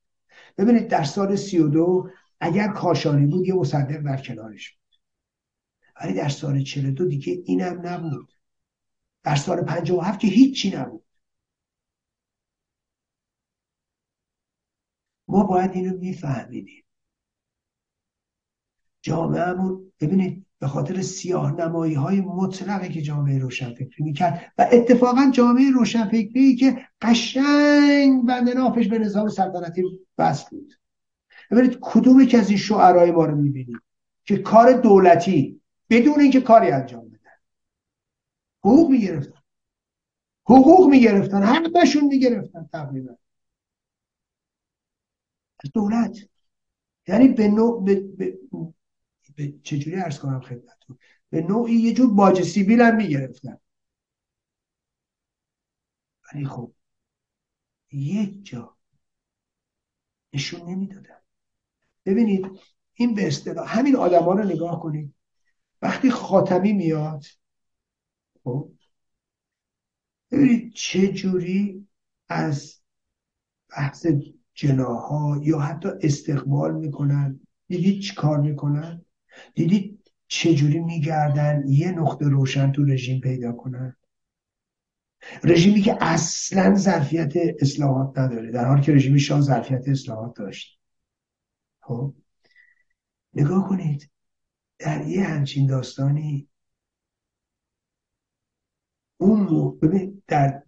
ببینید در سال 32 اگر کاشانی بود یه مصدق در کنارش بود. ولی در سال 42 دیگه اینم نبود. در سال 57 که هیچی نبود. باید اینو میفهمیدیم جامعهمون ببینید به خاطر سیاه نمایی های مطلقی که جامعه روشنفکری می‌کرد و اتفاقا جامعه روشنفکری که قشنگ بند نافش به نظام سلطنتی بس بود. ببینید کدوم که از این شعرهای ما رو می‌بینید که کار دولتی بدون اینکه کاری انجام بدن حقوق می‌گرفتن. حقوق می‌گرفتن. همشون می‌گرفتن تقریبا. از دولت. یعنی به نوع به, به, به چجوری ارز کنم خدمتتون؟ به نوعی یه جور باج سیبیل هم می‌گرفتن. ولی خب یک جا نشون نمی‌دادن. ببینید این به اصطلاح همین آدما رو نگاه کنید. وقتی خاتمی میاد خب ببینید چه جوری از بحث جناها یا حتی استقبال می‌کنن. دیدید چی کار می‌کنن؟ دیدید چجوری میگردن؟ یه نقطه روشن تو رژیم پیدا کنن. رژیمی که اصلا ظرفیت اصلاحات نداره. در حالی که رژیم شاه ظرفیت اصلاحات داشت. خب؟ نگاه کنید. در یه همچین داستانی اون ببین در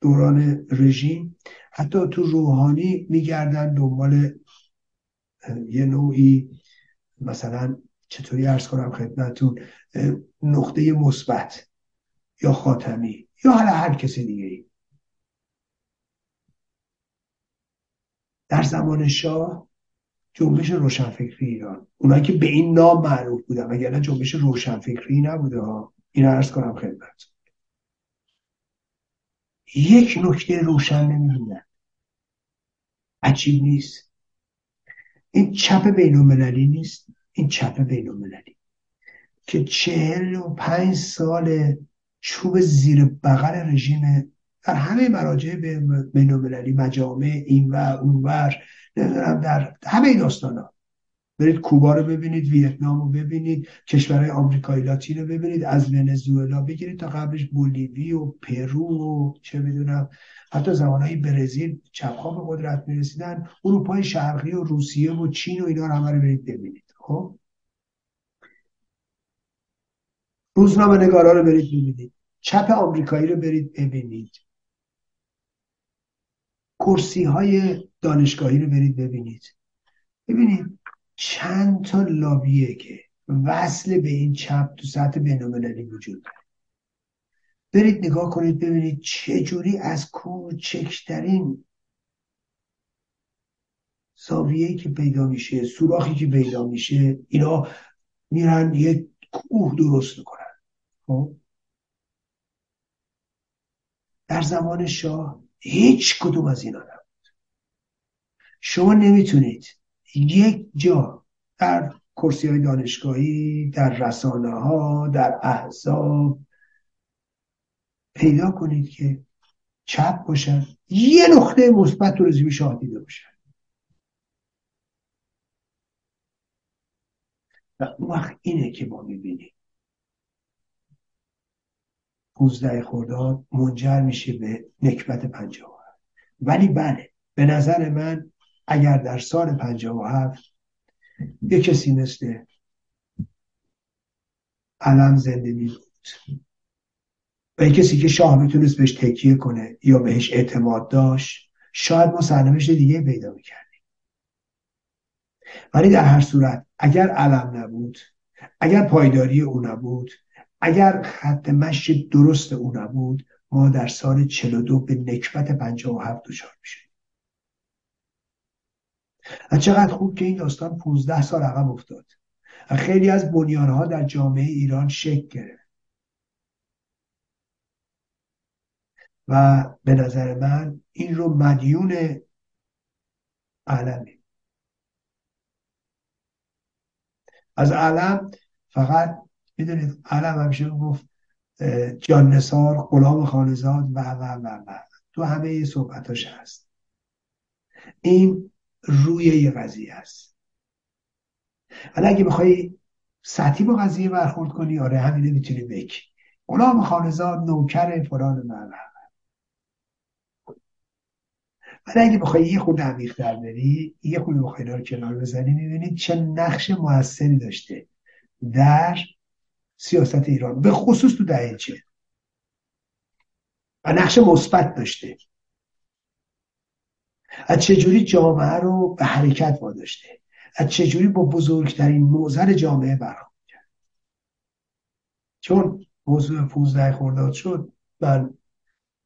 دوران رژیم حتی تو روحانی میگردن دنبال یه نوعی مثلا چطوری ارز کنم خدمتون نقطه مثبت یا خاتمی یا حالا هر کسی دیگه ای در زمان شاه جنبش روشنفکری ایران اونایی که به این نام معروف بودن وگرنه جنبش روشنفکری نبوده ها. این ارز کنم خدمت یک نکته روشن نمی‌دونن عجیب نیست. این چپ بین نیست. این چپ بین که چهل و پنج سال چوب زیر بغل رژیم در همه مراجع بین مجامع این و اونور نمی‌دونم در همه داستان ها برید کوبا رو ببینید ویتنام رو ببینید کشورهای آمریکای لاتین رو ببینید از ونزوئلا بگیرید تا قبلش بولیوی و پرو و چه می‌دونم. حتی زمانهای برزیل چپها به قدرت می‌رسیدن اروپای شرقی و روسیه و چین و اینا رو همه رو برید ببینید. خب؟ روزنامه نگارا رو برید ببینید. چپ آمریکایی رو برید ببینید. کرسی های دانشگاهی رو برید ببینید. ببینید چند تا لابیه که وصل به این چپ تو سطح بینالمللی وجود داره. برید نگاه کنید ببینید چه جوری از کوچکترین زاویه‌ای که پیدا میشه سوراخی که پیدا میشه اینا میرن یه کوه درست می‌کنن. خب؟ در زمان شاه هیچ کدوم از اینا نبود. شما نمی‌تونید یک جا در کرسی های دانشگاهی در رسانه ها در احزاب پیدا کنید که چپ باشن. یه نقطه مثبت تو رزیمی شاه دیده باشن. و اون وقت اینه که ما می‌بینیم. 15 خرداد منجر میشه به نکبت 57 ولی بله به نظر من اگر در سال 57 یه کسی مثل علم زنده می بود و یه کسی که شاه می‌تونست بهش تکیه کنه یا بهش اعتماد داشت شاید ما سرنوشت دیگه پیدا می‌کردیم. ولی در هر صورت اگر علم نبود اگر پایداری او نبود اگر خط مشی درست او نبود ما در سال 42 به نکبت 57 دچار میشیم و چقدر خوب که این داستان 15 سال عقب افتاد و خیلی از بنیانها در جامعه ایران شکل گرفت. و به نظر من این رو مدیون علمی از علم فقط می‌دونید علم همیشه گفت جان نسار غلام خانزاد و و و و. تو همه صحبتاش هست. این روی یه قضیه است ولی اگه بخوای سطحی با قضیه برخورد کنی آره همینه می‌تونی بکی غلام خانزاد نوکر فلان و ولی اگه بخوای یه خود عمیق‌تر بری یه خود بخوای رو کنار بزنی می‌بینید چه نقش موثری داشته در سیاست ایران. به خصوص تو دهه چه و نقش مثبت داشته. از چجوری جامعه رو به حرکت واداشته؟ از چجوری با بزرگترین موزر جامعه برخورد کرد؟ چون موضوع 15 خورداد شد من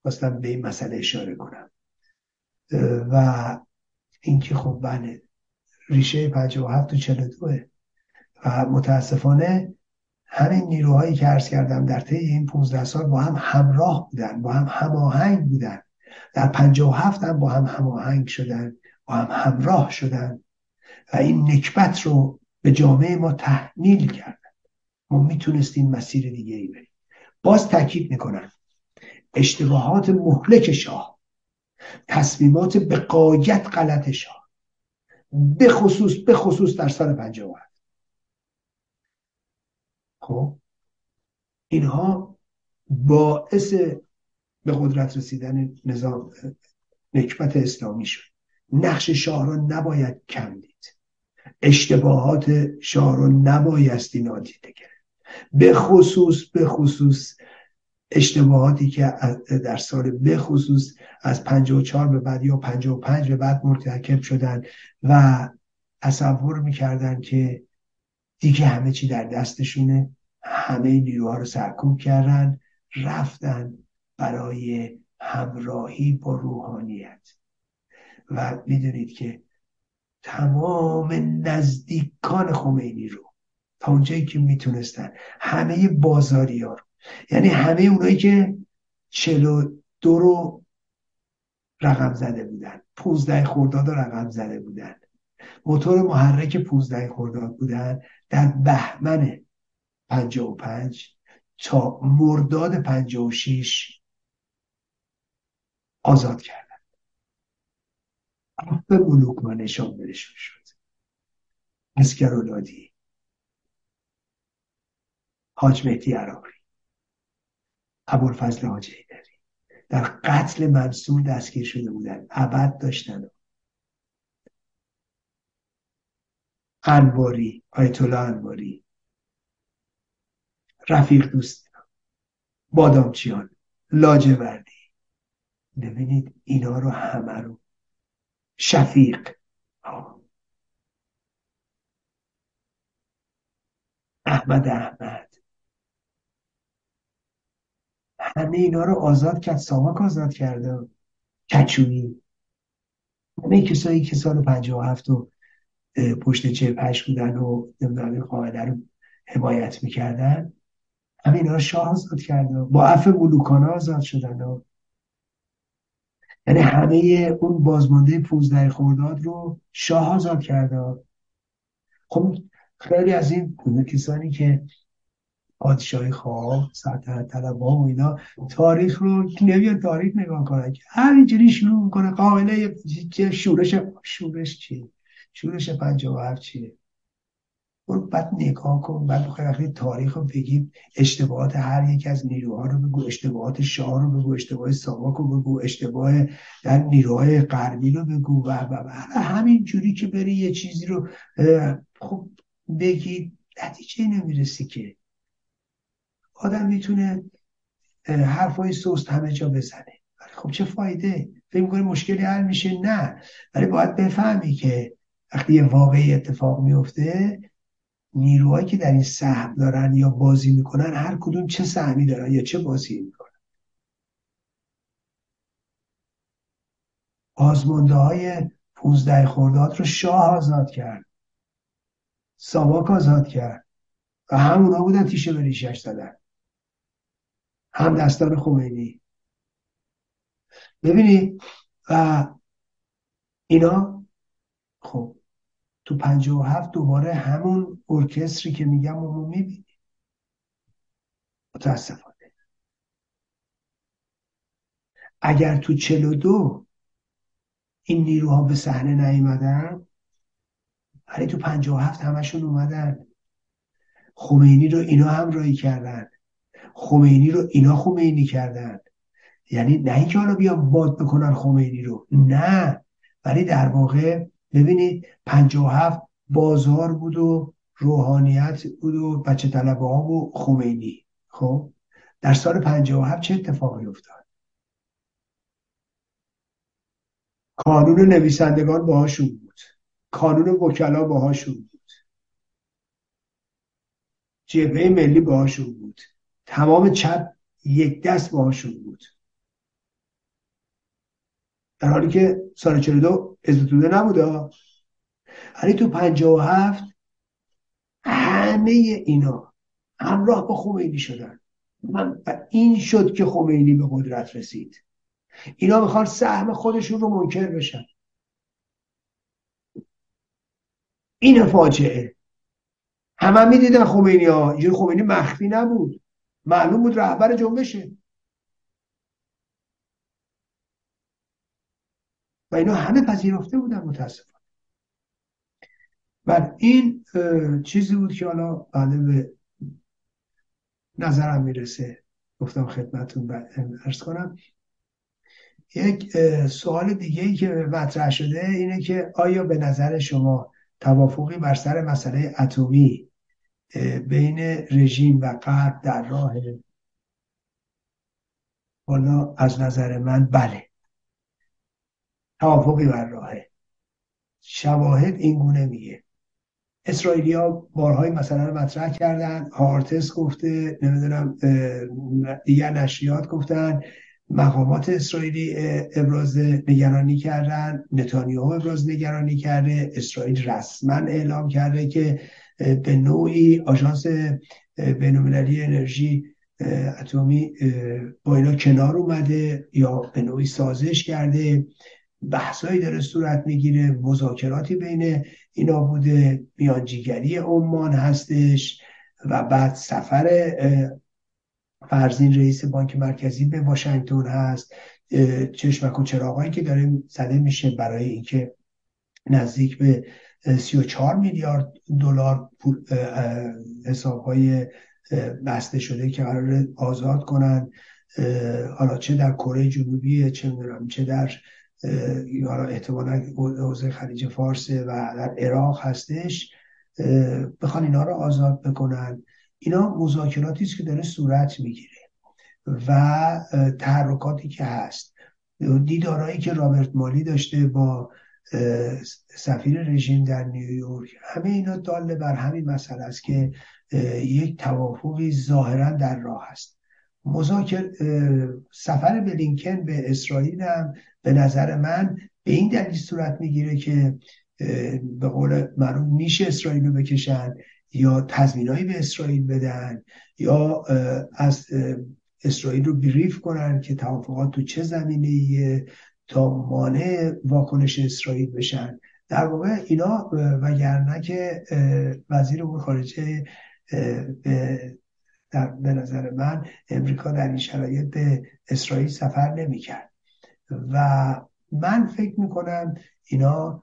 خواستم به این مسئله اشاره کنم. و اینکه خب بله ریشه 57 و 42 و متاسفانه همین نیروهایی که عرض کردم در طی این 15 سال با هم همراه بودن با هم هماهنگ بودن. در 57 هم با هم هماهنگ شدن با هم همراه شدن و این نکبت رو به جامعه ما تحمیل کردن. ما می‌تونستیم مسیر دیگه ای بریم. باز تاکید می‌کنم اشتباهات مهلک شاه تصمیمات به قایت غلط شاه به خصوص به خصوص در سال 57 خب؟ اینها باعث به قدرت رسیدن نظام نکبت اسلامی شد. نقش شاه را نباید کم دید اشتباهات شاه را نبایستی نادیده کرد به خصوص به خصوص اشتباهاتی که در سال به خصوص از 54 به بعد یا 55 به بعد مرتکب شدن و تصور می‌کردن که دیگه همه چی در دستشونه. همه نیروها رو سرکوب کردن رفتن برای همراهی با روحانیت. و می‌دونید که تمام نزدیکان خمینی رو تا اونجایی که می‌تونستن همه بازاری ها رو یعنی همه اونایی که چلو دو رو رقم زده بودن پونزده خورداد رو رقم زده بودن. موتور محرک پونزده خورداد بودن در بهمن پنجاه و پنج تا مرداد پنجاه و شیش آزاد کردن. به ملوک ما نشان برشون شد. اسکر اولادی حاج مهدی عراقی. ابوالفضل حاج داری در قتل منصور دستگیر شده بودن. ابد داشتن. انواری آیت الله انواری. رفیق دوست. بادامچیان. لاجوردی. ببینید اینا رو همه رو شفیق. احمد احمد. همه اینا رو آزاد کرد. ساماک آزاد کرده. کچونی همه کسایی که سال 57 و پشت پش بودن و نمی‌دونم قاعده رو حمایت می‌کردن. همه اینا رو شاه آزاد کرده با عفو ملوکانه آزاد شدن. یعنی همه اون بازمانده 15 خورداد رو شاه آزاد کرده. خب خیلی از این کسانی که پادشاهی خواه سلطنت طلب و اینا تاریخ رو نمیاد تاریخ نگاه کنن که همینجوری شروع می‌کنه. قابله شورش شورش چی شورش هفت چیه؟ برو بعد نگاه کن بعد بخوای وقتی تاریخ رو بگید اشتباهات هر یک از نیروها رو بگو اشتباهات شاه رو بگو اشتباه ساواک رو بگو اشتباه در نیروهای غربی رو بگو و و همین جوری که بری یه چیزی رو خب بگی نتیجه نمی‌رسی که. آدم می‌تونه حرفای سوست همه جا بزنه. ولی خب چه فایده؟ فکر می‌کنی مشکلی حل میشه؟ نه. ولی باید بفهمی که وقتی یه واقعی اتفاق میفته نیروهایی که در این سهم دارن یا بازی می‌کنن هر کدوم چه سهمی دارن یا چه بازی می‌کنن. آزمانده های پونزده خورداد رو شاه آزاد کرد. ساواک آزاد کرد. و همونا بودن تیشه به ریشش زدن. هم دستان خمینی. ببینی و اینا خب تو پنجه و هفت دوباره همون ارکستری که میگم و می‌بینی متاسفانه. اگر تو چل دو این نیروها به صحنه نیومدن ولی تو پنجه و هفت همشون اومدن. خمینی رو اینا هم رایی کردن. خمینی رو اینا خمینی کردن. یعنی نه اینکه حالا بیان باد بکنن خمینی رو. نه. ولی در واقع ببینید 57 بازار بود و روحانیت بود و بچه طلبه ها و خمینی. خب در سال 57 چه اتفاقی افتاد؟ کانون نویسندگان باهاشون بود. کانون وکلا باهاشون بود. جبهه ملی باهاشون بود. تمام چپ یک دست باهاشون بود. در حالی که سال 42 حزب توده نبوده ولی تو 57 همه اینا همراه با خمینی شدن. من این شد که خمینی به قدرت رسید. اینا می‌خوان سهم خودشون رو منکر بشن. این فاجعه. همه هم می‌دیدن خمینی ها اینجور خمینی مخفی نبود. معلوم بود رهبر جنبشه. و اینا همه پذیرفته بودن متاسفانه. بعد این چیزی بود که حالا بعد به نظرم می‌رسه. گفتم خدمتون ارز کنم. یک سوال دیگه ای که مطرح شده اینه که آیا به نظر شما توافقی بر سر مسئله اتمی بین رژیم و غرب در راه؟ حالا از نظر من بله. توافقی بر راهه. شواهد این گونه میگه. اسرائیلیا بارهای مثلا مطرح کردن هارتس گفته نمی‌دونم دیگر نشریات گفتن مقامات اسرائیلی ابراز نگرانی کردن نتانیاهو ابراز نگرانی کرده اسرائیل رسما اعلام کرده که به نوعی آژانس بینالمللی انرژی اتمی با اینا کنار اومده یا به نوعی سازش کرده. بحثایی داره صورت می‌گیره مذاکراتی بین اینا بوده میانجیگری عمان هستش و بعد سفر فرزین رئیس بانک مرکزی به واشنگتن هست. چشمک و چراغایی که داره زده میشه برای اینکه نزدیک به 34 میلیارد دلار حساب های بسته شده که قرار آزاد کنن. حالا چه در کره جنوبی چه می‌دونم چه در احتمالا حوزه خلیج فارسه و در عراق هستش بخوان اینا رو آزاد بکنن. اینا مذاکراتی است که داره صورت می‌گیره و تحرکاتی که هست. دیدارایی که رابرت مالی داشته با سفیر رژیم در نیویورک همه اینا داله بر همین مسئله است که یک توافقی ظاهرا در راه است مذاکر سفر بلینکن به اسرائیل هم به نظر من به این دلیل صورت می‌گیره که به قول معروف نیش اسرائیل رو بکشن یا تضمینایی به اسرائیل بدن یا از اسرائیل رو بریف کنن که توافقات تو چه زمینه تا مانع واکنش اسرائیل بشن. در واقع اینا وگرنه که وزیر امور خارجه در به نظر من امریکا در این شرایط به اسرائیل سفر نمی‌کرد. و من فکر می‌کنم اینا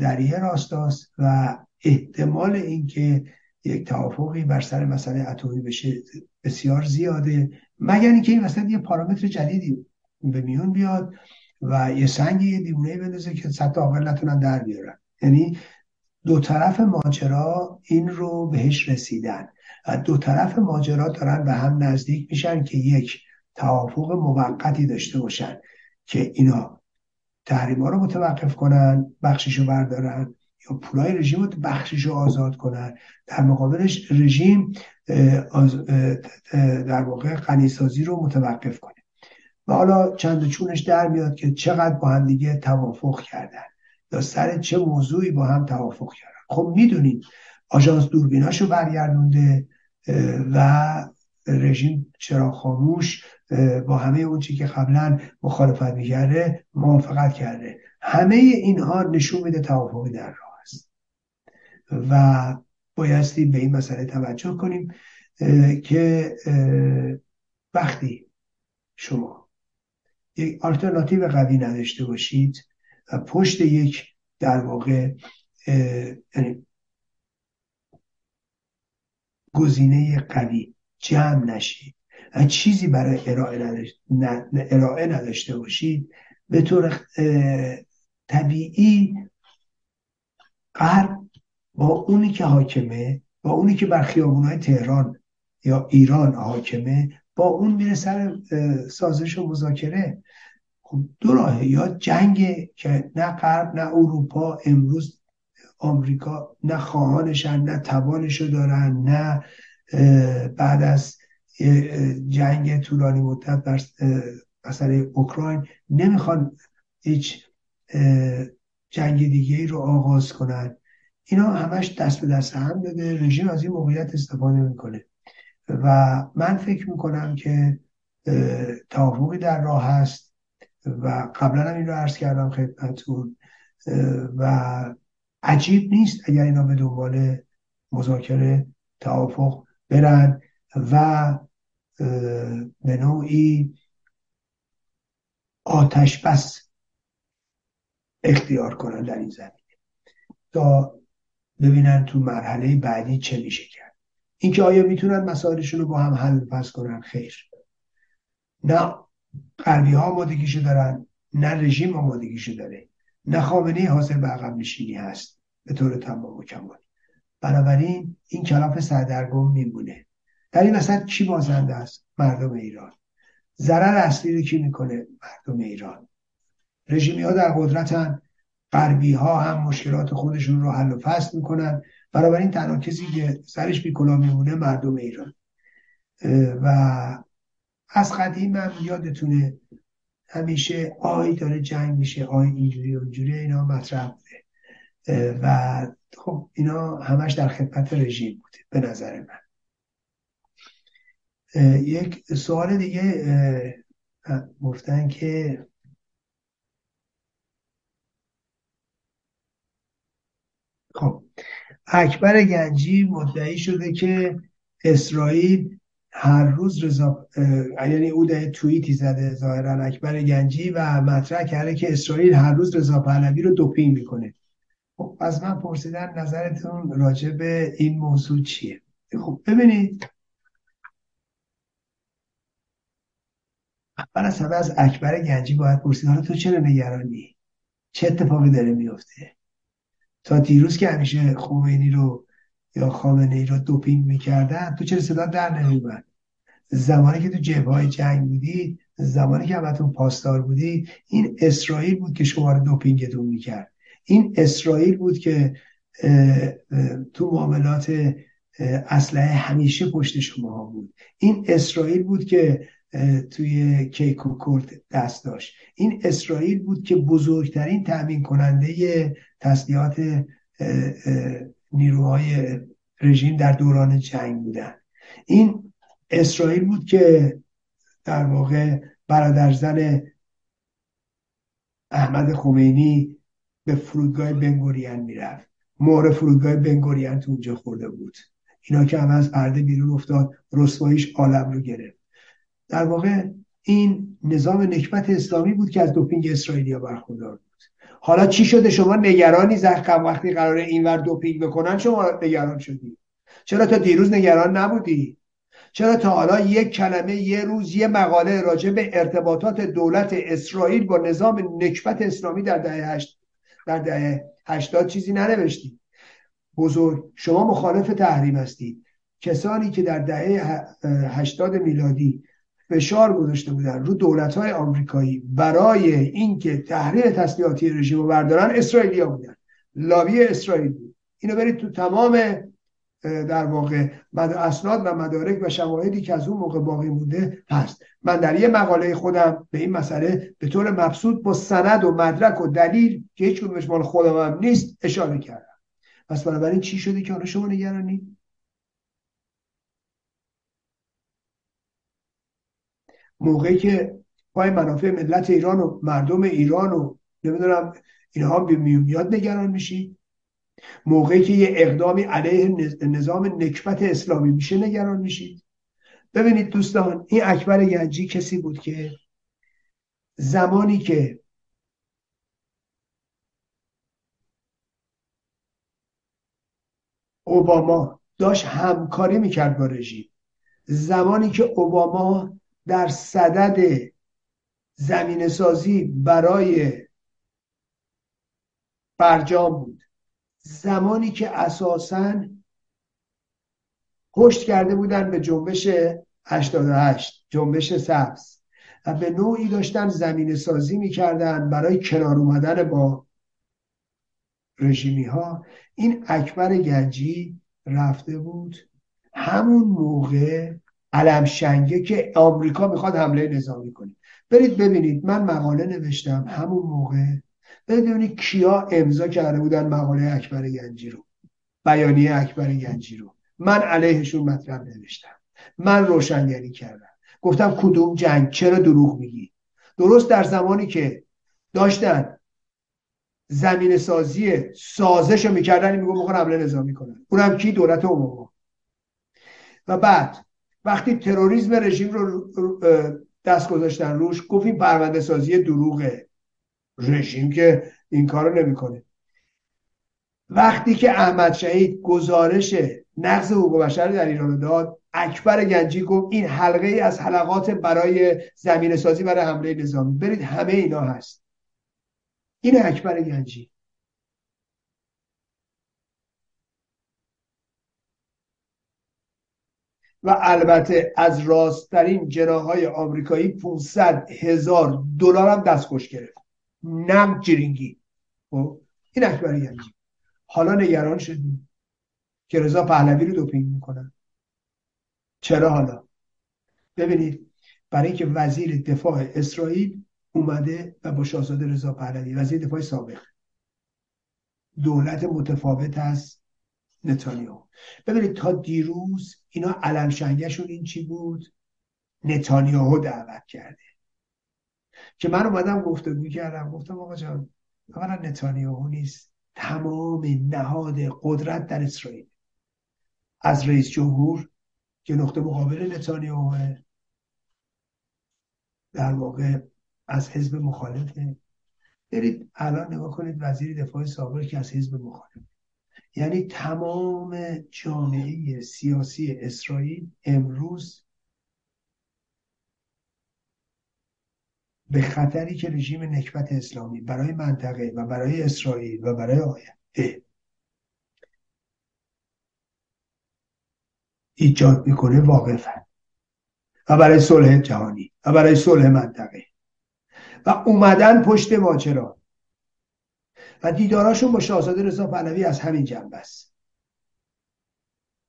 در یه راستاست و احتمال اینکه یک توافقی بر سر مسئله اتمی بشه بسیار زیاده. مگر اینکه این مثلا یه پارامتر جدیدی به میون بیاد و یه سنگ یه دیونه بندازه که صد عاقل نتونن در بیارن. یعنی دو طرف ماجرا این رو بهش رسیدن و دو طرف ماجرا دارن به هم نزدیک میشن که یک توافق موقتی داشته باشن که اینا تحریما رو متوقف کنن بخشش رو بردارن یا پولای رژیم رو بخشش رو آزاد کنن. در مقابلش رژیم در واقع غنیسازی رو متوقف کنه. و حالا چند چونش در میاد که چقدر با هم دیگه توافق کردن. یا سر چه موضوعی با هم توافق کردن. خب می‌دونید آژانس دوربیناشو برگردونده و رژیم چرا خاموش با همه اون چی که قبلا مخالفت می‌کرده موافقت کرده. همه اینها نشون میده توافقی در راه است. و بایستی به این مسئله توجه کنیم که وقتی شما یک آلترناتیو قوی نداشته باشید و پشت یک در واقع یعنی گزینه قوی جمع نشید. چیزی برای ارائه نداشته باشید. به طور طبیعی غرب با اونی که حاکمه با اونی که بر خیابونهای تهران یا ایران حاکمه با اون میره سر سازش و مذاکره. خب دو راهه یا جنگ که نه غرب نه اروپا امروز آمریکا نه خواهانشن نه توانشو دارن نه بعد از جنگ طولانی مدت بر اثر اوکراین نمی‌خوان هیچ جنگ دیگه رو آغاز کنن. اینا همش دست به دست هم داده رژیم از این موقعیت استفاده می‌کنه. و من فکر می‌کنم که توافقی در راه هست. و قبلا هم این رو عرض کردم خدمتتون و عجیب نیست اگر اینا به دنبال مذاکره توافق برن و به نوعی آتش بس اختیار کنن در این زمینه. تا ببینن تو مرحله بعدی چه میشه کرد. اینکه آیا می‌تونن مسائلشون رو با هم حل پس کنن؟ خیر. نه. غربی ها آمادگیشو دارن نه رژیم آمادگیشو داره. نه خامنه حاضر به عقب نشینی هست. به طور تمام و کمال. بنابراین این کلاف سردرگم میمونه. در این وسط کی بازنده است؟ مردم ایران. ضرر اصلی رو کی می‌کنه؟ مردم ایران. رژیمی ها در قدرتن. غربی ها هم مشکلات خودشون رو حل و فصل می‌کنن. بنابراین تنها کسی که سرش بیکلا میمونه مردم ایران. و از قدیم هم یادتونه همیشه آی داره جنگ میشه آی اینجوری اونجوری اینا مطرح بوده. و خب اینا همش در خدمت رژیم بوده به نظر من. یک سوال دیگه گفتن که خب اکبر گنجی مدعی شده که اسرائیل هر روز رضا یعنی او در توییتی زده ظاهرا اکبر گنجی و مطرح کرده که اسرائیل هر روز رضا پهلوی رو دوپینگ می‌کنه. خب از من پرسیدن نظرتون راجع به این موضوع چیه؟ خب ببینید. اول از همه از اکبر گنجی باید پرسید حالا تو چرا نگرانی؟ چه اتفاقی داره میفته تا دیروز که همیشه خمینی رو یا خامنه ای رو دوپینگ می‌کردن تو چرا صدا در نمیومد زمانی که تو جبهه جنگ بودی زمانی که همتون پاسدار بودی این اسرائیل بود که شما رو دوپینگتون می‌کرد. این اسرائیل بود که تو معاملات اسلحه همیشه پشت شما بود. این اسرائیل بود که توی کیک و دست داشت. این اسرائیل بود که بزرگترین تأمین کننده تسلیحات نیروهای رژیم در دوران جنگ بودن. این اسرائیل بود که در واقع برادرزن احمد خمینی به فرودگاه بنگورین می‌رفت. مهر فرودگاه بنگورین تو اونجا خورده بود. اینا که هم از پرده بیرون افتاد رسواییش عالم رو گرفت. در واقع این نظام نکبت اسلامی بود که از دوپینگ اسرائیلیا برخوردار بود. حالا چی شده شما نگرانی زخم وقتی قرار اینور دوپینگ بکنن شما نگران شدی؟ چرا تا دیروز نگران نبودی؟ چرا تا حالا یک کلمه یه روز یه مقاله راجع به ارتباطات دولت اسرائیل با نظام نکبت اسلامی در دهه هشت در دهه هشتاد چیزی ننوشتی؟ بزرگ شما مخالف تحریم هستید. کسانی که در دهه هشتاد میلادی فشار گذاشته بودن رو دولت های آمریکایی برای اینکه تحریم تسلیحاتی رژیم رو بردارن اسرائیلیا بودن. لابی اسرائیل بود. اینو برید تو تمام در واقع اسناد و مدارک و شواهدی که از اون موقع باقی مونده هست. من در یه مقاله خودم به این مسئله به طور مبسوط با سند و مدرک و دلیل که هیچ کدومش مال خودم هم نیست اشاره کردم. پس بنابراین چی شده که حالا شما نگرانید موقعی که پای منافع ملت ایران و مردم ایران و نمی‌دونم اینها به میاد نگران میشی. موقعی که یه اقدامی علیه نظام نکبت اسلامی میشه نگران میشید ببینید دوستان این اکبر گنجی کسی بود که زمانی که اوباما داشت همکاری می‌کرد با رژیم زمانی که اوباما در صدد زمین سازی برای برجام بود. زمانی که اساسا پشت کرده بودن به جنبش 88 جنبش سبز و به نوعی داشتن زمین سازی می‌کردن برای کنار اومدن با رژیمی ها این اکبر گنجی رفته بود همون موقع علم شنگه که آمریکا می‌خواد حمله نظامی کنه. برید ببینید من مقاله نوشتم همون موقع. برید ببینید کیا امضا کرده بودن مقاله اکبر گنجی رو بیانیه اکبر گنجی رو. من علیهشون مطلب نوشتم. من روشنگری کردم. گفتم کدوم جنگ؟ چرا دروغ میگی؟ درست در زمانی که داشتن زمین سازی سازش رو می‌کردن میگو می‌خوان حمله نظامی کنن. اونم کی؟ دولت عموما و بعد وقتی تروریسم رژیم رو دست گذاشتن روش گفت این پرونده سازی دروغه رژیم که این کارو نمی‌کنه. وقتی که احمد شهید گزارش نقض حقوق بشر در ایران داد اکبر گنجی گفت این حلقه ای از حلقات برای زمین سازی برای حمله نظامی. برید همه اینا هست. این اکبر گنجی. و البته از راستترین جناهای آمریکایی 500 هزار دلار هم دستخوش گرفت. نم جرینگی. خب؟ این اکبر گنجی حالا نگران شدیم که رضا پهلوی رو دوپینگ می‌کنن. چرا حالا؟ ببینید برای اینکه وزیر دفاع اسرائیل اومده و با شاهزاده رضا پهلوی وزیر دفاع سابق. دولت متفاوت از نتانیاهو. ببینید تا دیروز اینا علم شنگشون این چی بود؟ نتانیاهو دعوت کرده. که من اومدم گفتگو کردم گفتم آقا جان اولا نتانیاهو نیست. تمام نهاد قدرت در اسرائیل. از رئیس جمهور که نقطه مقابل نتانیاهو در واقع از حزب مخالفه. برید الان نگاه کنید وزیر دفاع سابق که از حزب مخالف یعنی تمام جامعه سیاسی اسرائیل امروز به خطری که رژیم نکبت اسلامی برای منطقه و برای اسرائیل و برای آینده ایجاد می‌کنه واقفن و برای صلح جهانی و برای صلح منطقه و اومدن پشت ماجرا. و دیداراشون با شاهزاده رضا پهلوی از همین جنبه است.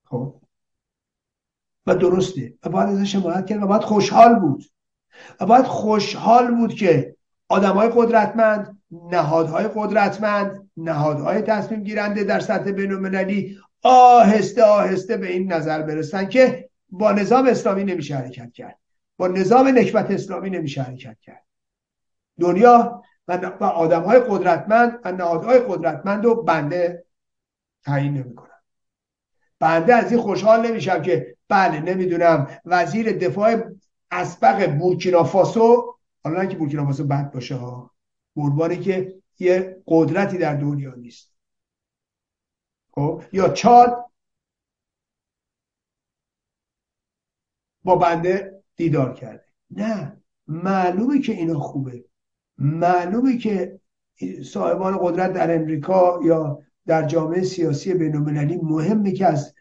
خب. و درسته. و باید ازش حمایت کرد و باید خوشحال بود. و باید خوشحال بود که آدمای قدرتمند نهادهای قدرتمند نهادهای تصمیم گیرنده در سطح بینالمللی آهسته آهسته به این نظر برسن که با نظام اسلامی نمیشه حرکت کرد. با نظام نکبت اسلامی نمیشه حرکت کرد. دنیا و آدم های قدرتمند و نهادهای قدرتمند رو بنده تعیین نمی‌کنم بنده از این خوشحال نمیشم که بله نمی‌دونم وزیر دفاع اسبق بورکینافاسو حالا که بورکینافاسو بد باشه ها قربانی که یه قدرتی در دنیا نیست. خب یا چاد با بنده دیدار کرده. نه معلومه که اینا خوبه. معلومه که صاحبان قدرت در امریکا یا در جامعه سیاسی بینالمللی مهمه که از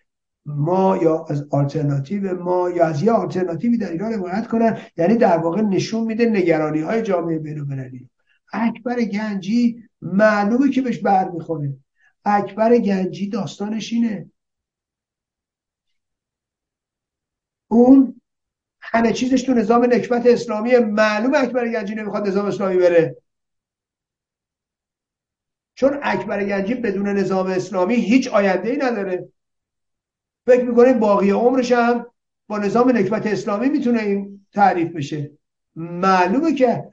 ما یا از آلترناتیو ما یا از یه آلترناتیوی در ایران حمایت کنن. یعنی در واقع نشون میده نگرانی های جامعه بینالمللی. اکبر گنجی معلومه که بهش بر می‌خوره. اکبر گنجی داستانش اینه. اون همه چیزش تو نظام نکبت اسلامی. معلوم اکبر گنجی نمی‌خواد نظام اسلامی بره. چون اکبر گنجی بدون نظام اسلامی هیچ آینده ای نداره. فکر می‌کنه باقی عمرش هم با نظام نکبت اسلامی می‌تونه این تعریف بشه. معلومه که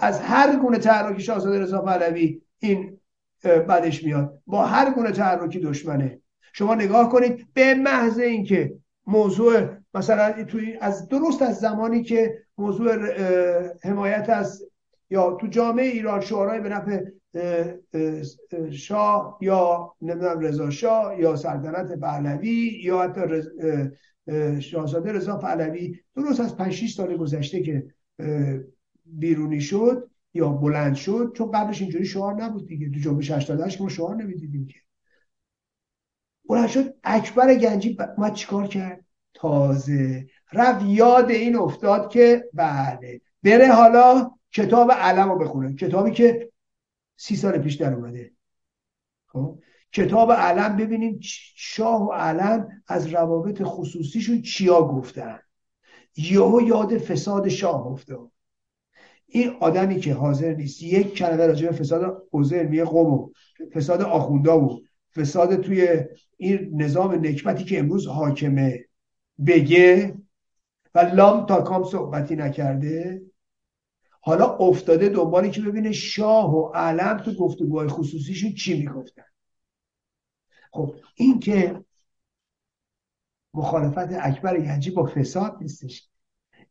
از هر گونه تحرکی شاهزاده رضا پهلوی این بدش میاد. با هر گونه تحرکی دشمنه. شما نگاه کنید به محض اینکه موضوع مثلا توی از درست از زمانی که موضوع حمایت از یا تو جامعه ایران شعارهای به نفع شاه یا نمی‌دونم رضا شاه یا سلطنت پهلوی یا حتی شاهزاده رضا پهلوی درست از 5 6 سال گذشته که بیرونی شد یا بلند شد چون قبلش اینجوری شعار نبود دیگه. تو جنبش 88 ما شعار نمی‌دیدیم که. بلند شد اکبر گنجی ما چیکار کرد؟ تازه. رفت یاد این افتاد که بله. بره حالا کتاب علم رو بخونه. کتابی که سی سال پیش در اومده. خب؟ کتاب علم ببینیم شاه و علم از روابط خصوصیشون چیا گفتن. یهو یاد فساد شاه افتاد. این آدمی که حاضر نیست یک کلمه راجع به فساد حوزه علمی قوم و فساد آخوندا و فساد توی این نظام نکبتی که امروز حاکمه. بگه و لام تا کام صحبتی نکرده. حالا افتاده دنبالی که ببینه شاه و علم تو گفتگوهای خصوصیشون چی می‌گفتن. خب این که مخالفت اکبر گنجی با فساد نیستش.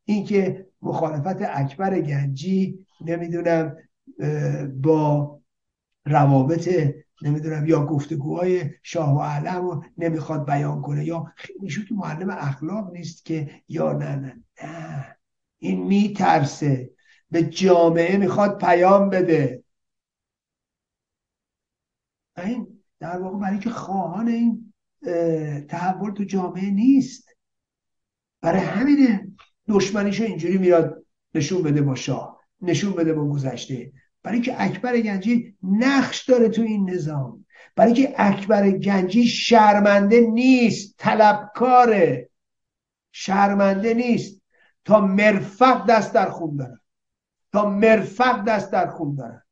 این که مخالفت اکبر گنجی نمی‌دونم با روابط نمی‌دونم یا گفتگوهای شاه و علم رو نمی‌خواد بیان کنه یا ایشون که معلم اخلاق نیست که یا نه نه نه. این میترسه. به جامعه می‌خواد پیام بده. این در واقع برای که خواهان این تحول تو جامعه نیست. برای همینه دشمنیشو اینجوری میاد نشون بده با شاه نشون بده با گذشته. برای که اکبر گنجی نقش داره تو این نظام. برای که اکبر گنجی شرمنده نیست طلبکاره. شرمنده نیست. تا مرفق دست در خون داره تا مرفق دست در خون داره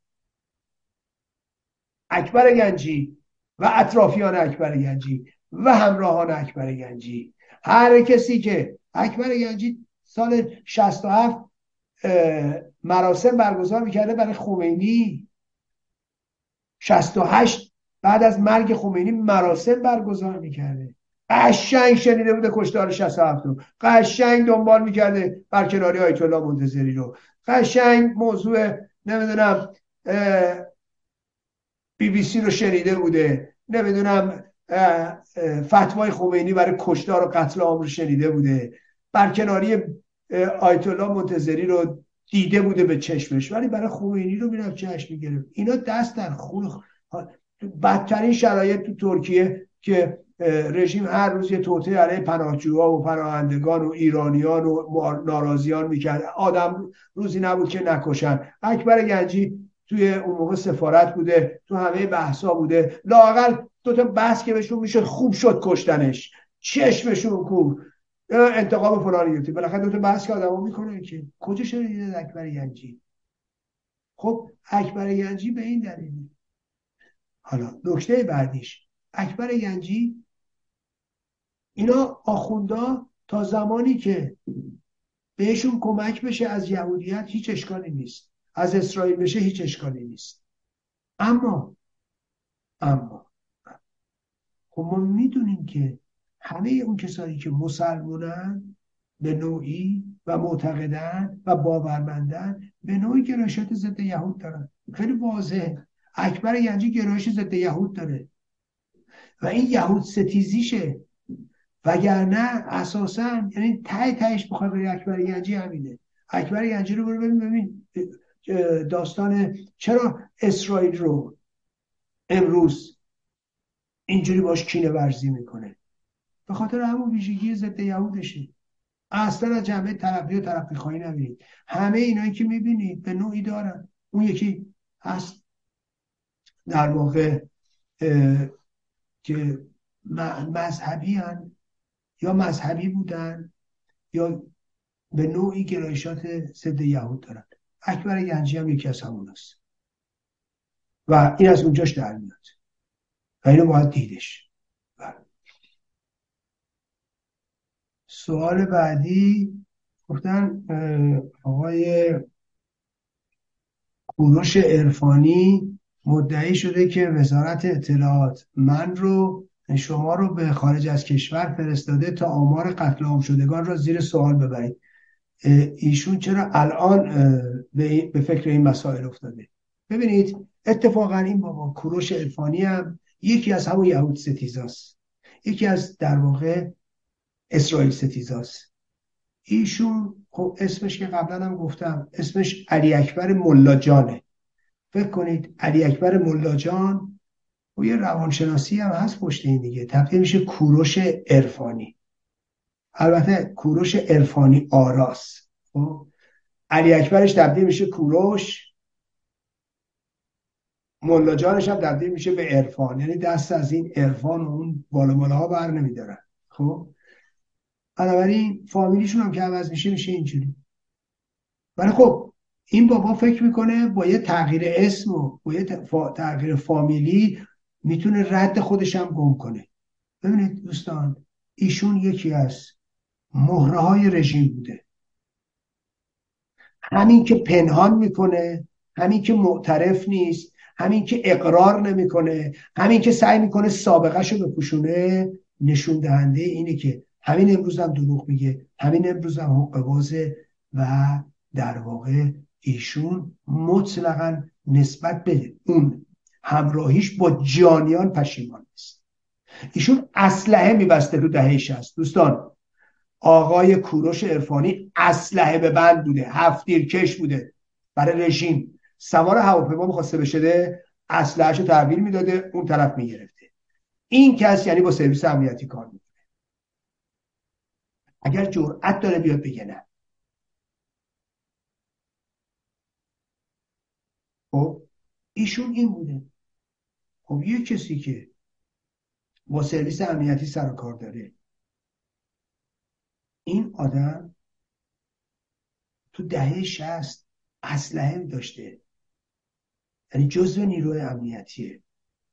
اکبر گنجی و اطرافیان اکبر گنجی و همراهان اکبر گنجی. هر کسی که اکبر گنجی سال 67 مراسم برگزار می‌کرده برای خمینی. 68 بعد از مرگ خمینی مراسم برگزار می‌کرده. قشنگ شنیده بوده کشتار 67 رو. قشنگ دنبال می‌کرده برکناری آیت الله منتظری رو. قشنگ موضوع نمی‌دونم بی بی سی رو شنیده بوده. نمی‌دونم فتوای خمینی برای کشتار و قتل عام رو شنیده بوده. برکناری آیت الله منتظری رو دیده بوده به چشمش ولی برای خمینی رو می‌رفت چشم می‌گرفت. اینا دست در خون بدترین شرایط تو ترکیه که رژیم هر روز یه توطعه علیه پناهجوها و پناهندگان و ایرانیان و ناراضیان می‌کرد. آدم روزی نبود که نکشن. اکبر گنجی توی اون موقع سفارت بوده تو همه بحثا بوده. لاقل دو تا بحث که بهشون میشه خوب شد کشتنش. چشمشون کو انتقام فلانی گرفتی. بالاخره دو تا بحث که آدمو می‌کنه که کجا شده اکبر گنجی خب اکبر گنجی به این دلیل حالا نکته بعدیش. اکبر گنجی اینا آخوندا تا زمانی که بهشون کمک بشه از یهودیت هیچ اشکالی نیست. از اسرائیل بشه هیچ اشکالی نیست. اما اما خب ما می‌دونیم که همه اون کسانی که مسلمونن به نوعی و معتقدن و باورمندن به نوعی گرایشات ضد یهود دارن. خیلی واضح اکبر ینجی گرایش ضد یهود داره. و این یهود ستیزیشه. وگرنه اساسا یعنی تای تایش بخواد بری اکبر ینجی همینه. اکبر ینجی رو برو ببین ببین داستان چرا اسرائیل رو امروز اینجوری باش کینه ورزی می‌کنه. به خاطر همون ویژگی ضد یهودشه. اصلا از جنبه ترقی و ترقی خواهی نبینید. همه اینایی که می‌بینید به نوعی دارن. اون یکی هست در واقع که مذهبی هن یا مذهبی بودن یا به نوعی گرایشات ضد یهود دارن. اکبر گنجی هم یکی از همون است و این از اونجاش در میاد. و اینو باید دیدش بله. سوال بعدی گفتن آقای کوروش عرفانی مدعی شده که وزارت اطلاعات من رو شما رو به خارج از کشور فرستاده تا آمار قتل عام شدگان را زیر سوال ببرید. ایشون چرا الان به فکر این مسائل افتاده؟ ببینید اتفاقا این بابا کوروش عرفانی هم یکی از همون یهود ستیزاست. یکی از در واقع اسرائیل ستیزاست. ایشون خب اسمش که قبلا هم گفتم اسمش علی اکبر ملاجانه فکر کنید علی اکبر ملاجان و یه روانشناسی هم هست پشت این دیگه. تبدیل میشه کوروش عرفانی. البته کوروش عرفانی آراس خب علی اکبرش تبدیل میشه کوروش ملا جانش هم تبدیل میشه به عرفان. یعنی دست از این عرفان و اون بالا ها بر نمیدارن. خب بنابراین فامیلیشون هم که عوض میشه میشه اینجوری. ولی خب این بابا فکر می‌کنه با یه تغییر اسم و با یه تغییر فامیلی می‌تونه رد خودش هم گم کنه. ببینید دوستان ایشون یکی از مهره های رژیم بوده. همین که پنهان می‌کنه همین که معترف نیست همین که اقرار نمی‌کنه همین که سعی می‌کنه سابقه رو بپوشونه نشون دهنده اینه که همین امروز هم دروغ میگه. همین امروز هم حق و در واقع ایشون مطلقا نسبت به اون همراهیش با جانیان پشیمان است ایشون اسلحه میبسته تو دهه شست دوستان آقای کوروش عرفانی اسلحه به بند بوده هفتیر کش بوده برای رژیم. سوار هواپیما می‌خواسته بشه اسلحهشو تحویل می‌داده اون طرف می‌گرفته. این کس یعنی با سرویس امنیتی کار می‌کنه. اگر جرأت داره بیاد بگه نه. خب ایشون این بوده. خب یه کسی که با سرویس امنیتی سر کار داره این آدم تو دهه شست اسلحه داشته. یعنی جزو نیروی امنیتیه.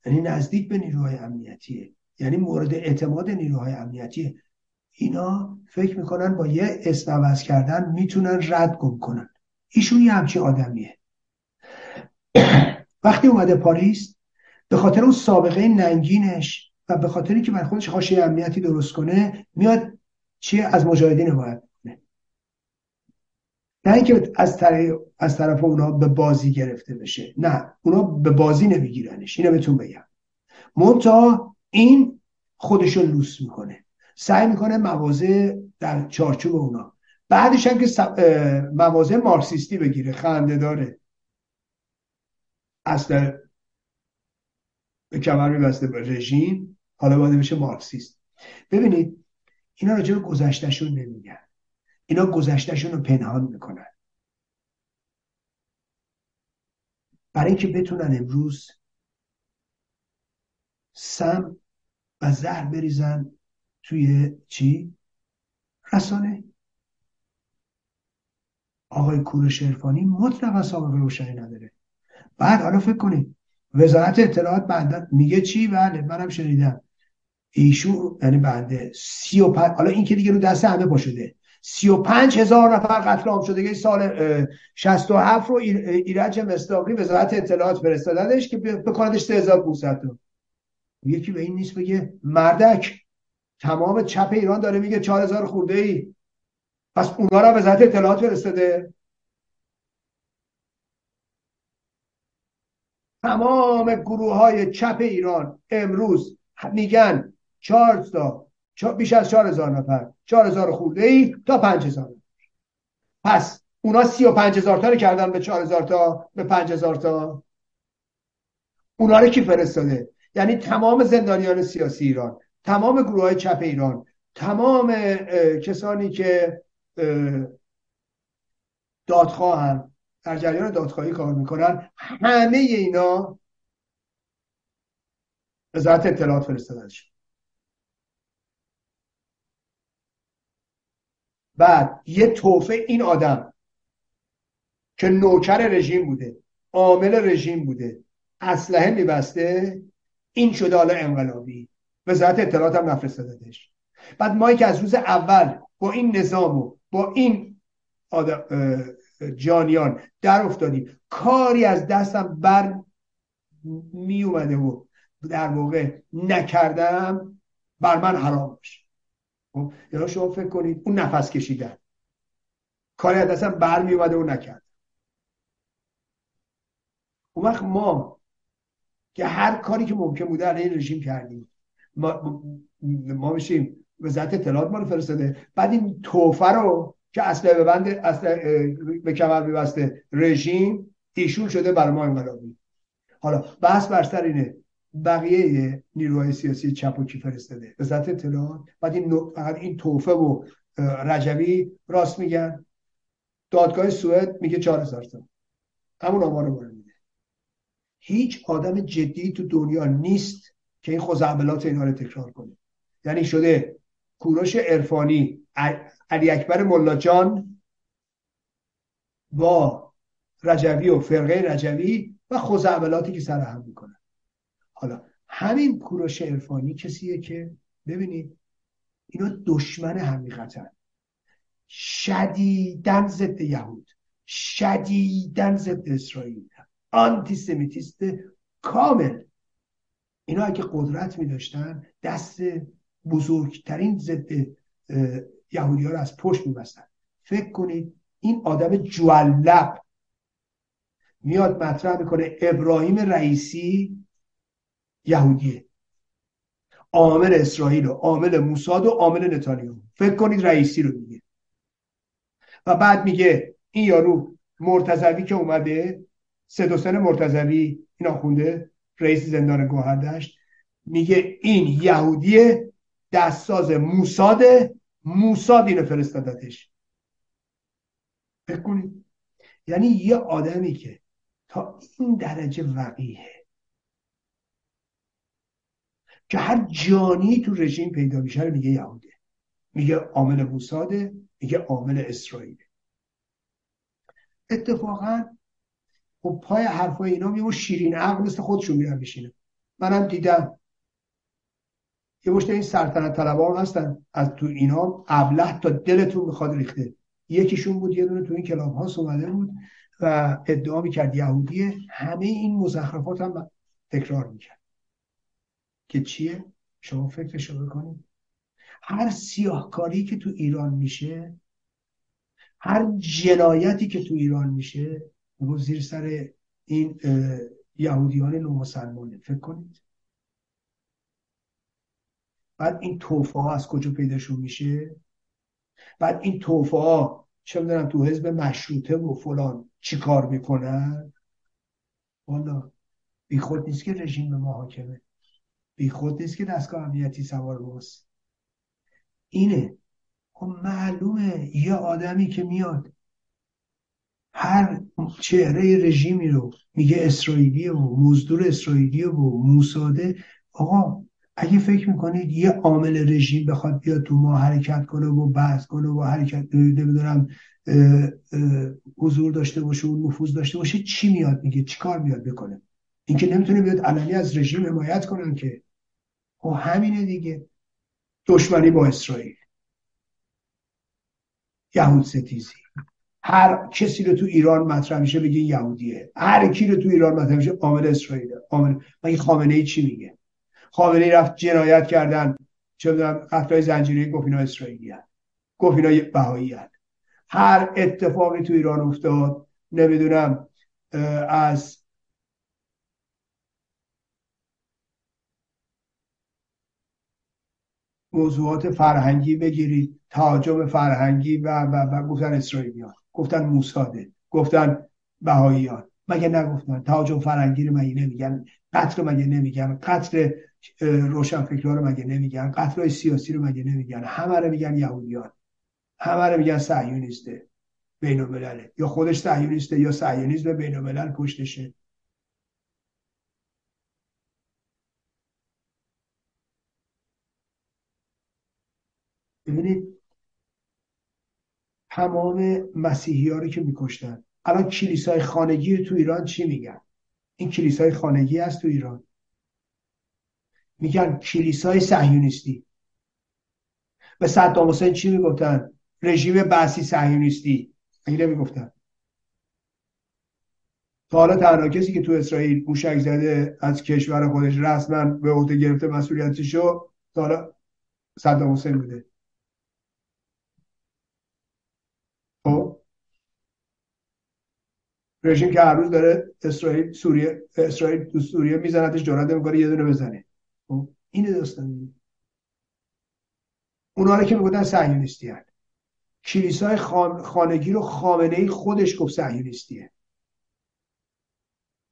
یعنی نزدیک به نیروهای امنیتیه. یعنی مورد اعتماد نیروهای امنیتیه. اینا فکر می‌کنن با یه اسم کردن می‌تونن رد گم کنن. ایشون یه همچین آدمیه. وقتی اومده پاریس به خاطر اون سابقه ننگینش و به خاطری که بر خودش حاشیه امنیتی درست کنه میاد چیه از مجاهدین حمایت نه اینکه از طرف از طرف اونا به بازی گرفته بشه. نه اونا به بازی نمیگیرنش. اینو بهتون بگم. منتها این خودشو لوس می‌کنه. سعی می‌کنه موازه در چارچوب اونا. بعدش هم که موازه مارکسیستی بگیره خنده داره. اصلا به کمر میبسته به رژیم. حالا باید بشه مارکسیست. ببینید اینا راجع به گذشتهشون نمیگن. اینا گذشتهشون رو پنهان می‌کنن. برای اینکه بتونن امروز سم و زهر بریزن توی چی؟ رسانه. آقای کوروش عرفانی مطلقا سابقه روشنی نداره. بعد حالا فکر کنید وزارت اطلاعات بعد میگه چی؟ بله منم شنیدم. ایشون یعنی بنده سی و پنج حالا این که دیگه رو دست همه با شده. پنج هزار نفر قتل عام شده. سال شست و هفت رو ایرج مستاقی وزارت اطلاعات فرستادنش که بکندش سه هزار بوست یکی به این نیست بگه مردک. تمام چپ ایران داره میگه چهار هزار خورده ای. پس اونا رو وزارت اطلاعات فرستاده. تمام گروه های چپ ایران امروز میگن چهار تا بیش از چهار هزار نفر چهار هزار خورده ای تا پنج هزار پس اونا سی و پنج هزار تا رو کردن به چهار هزار تا به پنج هزار تا. اونا رو کی فرستاده؟ یعنی تمام زندانیان سیاسی ایران. تمام گروه های چپ ایران تمام کسانی که دادخواهن در جریان دادخواهی کار می‌کنن همه اینا وزارت اطلاعات فرستادن بعد یه توفه این آدم که نوکر رژیم بوده عامل رژیم بوده اسلحه میبسته این شده حالا انقلابی. وزارت اطلاعات هم نفرستادش. بعد ما که از روز اول با این نظام و با این جانیان در افتادیم. کاری از دستم بر می اومده و در واقع نکردم بر من حرام باشه. خب یا شما فکر کنید اون نفس کشیدن. کاری از دستم بر می اومده و نکرد. اون وقت ما که هر کاری که ممکن بوده علیه رژیم کردیم. ما, ما بشیم وزارت اطلاعات ما رو فرستاده. بعد این توفه رو که اصل به بند اصل به کمر ببسته رژیم ایشون شده بر ما انقلابی. حالا بحث بر سر اینه. بقیه نیروهای سیاسی چپ و کی فرستاده؟ وزارت اطلاعات. بعد این فقط این توفه و رجوی راست میگن. دادگاه سوئد میگه 4000 تا همون آمار رو میده. هیچ آدم جدی تو دنیا نیست که این خزعبلات اینا رو تکرار کنه. یعنی شده کوروش عرفانی علی اکبر ملاجان با رجوی و فرقه رجوی و خزعبلاتی که سر هم می‌کنن. حالا همین کوروش عرفانی کسیه که ببینید اینا دشمن حقیقتن شدیدن ضد یهود شدیدن ضد اسرائیل آنتیسمیتیست کامل. اینا اگه قدرت می داشتن دست بزرگترین ضد یهودی ها رو از پشت می بستن. فکر کنید این آدم جولب میاد مطرح می‌کنه ابراهیم رئیسی یهودیه. عامل اسرائیل و عامل موساد و عامل نتانیاهو. فکر کنید رئیسی رو میگه. و بعد میگه این یارو مرتضوی که اومده سه دو سن مرتضوی اینا خونده. رئیس زندان گوهردشت میگه این یهودی دستساز موساد موساد اینو فرستادتش. فکر کنید. یعنی یه آدمی که تا این درجه وقیه که هر جانی تو رژیم پیدا میشه میگه یهوده. میگه عامل موساده میگه عامل اسرائیل. اتفاقا خب پای حرفای اینا میمون شیرین عقل مثل خودشون میرن بشینه منم دیدم. یه مشت این سلطنت طلبان هستن. از تو اینا ابله تا دلتون می‌خواد ریخته. یکیشون بود یه دونه تو این کلاب ها اومده بود و ادعا می‌کرد یهودیه همه این مزخرفات هم تکرار می‌کرد. که چیه؟ شما فکرشو بکنید. هر سیاهکاری که تو ایران میشه هر جنایتی که تو ایران میشه میگو زیر سر این یهودیان نو مسلمانه فکر کنید. بعد این توفه ها از کجا پیداشون میشه؟ بعد این توفه ها چه می‌دونم تو حزب مشروطه و فلان چی کار می‌کنن؟ والا بی خود نیست که رژیم به ما حاکمه. بی خود نیست که دستگاه امنیتی سوار باست اینه. خب معلومه یه آدمی که میاد هر چهره رژیمی رو میگه اسرائیلی و مزدور اسرائیلی و موساده آقا اگه فکر می‌کنید یه عامل رژیم بخواد بیاد تو ما حرکت کنه و بحث کنه و حرکت نمی‌دونم حضور داشته باشه و نفوذ داشته باشه چی میاد؟ میگه چی کار میاد بکنه؟ اینکه نمی‌تونه بیاد علنی از رژیم حمایت کنن که؟ و خب همینه دیگه. دشمنی با اسرائیل. یهود ستیزی. هر کسی رو تو ایران مطرح میشه بگه یهودیه. هر کی رو تو ایران مطرح میشه عامل اسرائیل عامل مگه خامنه ای چی میگه؟ خامنه ای رفت جنایت کردن. چه می‌دونم قتلای زنجیره گفت اینا اسرائیلی هست گفت اینا بهایی هر اتفاقی تو ایران افتاد نمی‌دونم از موضوعات فرهنگی بگیرید تهاجم فرهنگی و و و گفتن اسرائیلیان. گفتن موساده گفتن بهاییان. مگه نگفتن؟ تهاجم فرهنگی رو مگه نمیگن؟ قتل مگه نمیگن؟ قتل روشنفکرها رو مگه نمیگن؟ قتل سیاسی رو مگه نمیگن؟ همه رو میگن یهودیان. همه رو میگن صهیونیسته بین الملله یا خودش صهیونیسته یا صهیونیسم بین الملل پشتشه ببینید تمام مسیحی ها رو که میکشتن. الان کلیسای خانگی تو ایران چی میگن؟ این کلیسای خانگی هست تو ایران. میگن کلیسای صهیونیستی. به صدام حسین چی می‌گفتن؟ رژیم بعثی صهیونیستی. این نمی‌گفتن؟ تا حالا تنها کسی که تو اسرائیل موشک زده از کشور خودش رسما به عهده گرفته مسئولیتشو تا حالا صدام حسین بوده. خب. رژیم که هر روز داره اسرائیل سوریه اسرائیل تو سوریه میزنتش جرأت نمی‌کنه یه دونه بزنه. خب اینه داستان اونا رو که می‌گفتن صهیونیستی هن. کلیسای خانگی رو خامنه ای خودش گفت صهیونیستیه.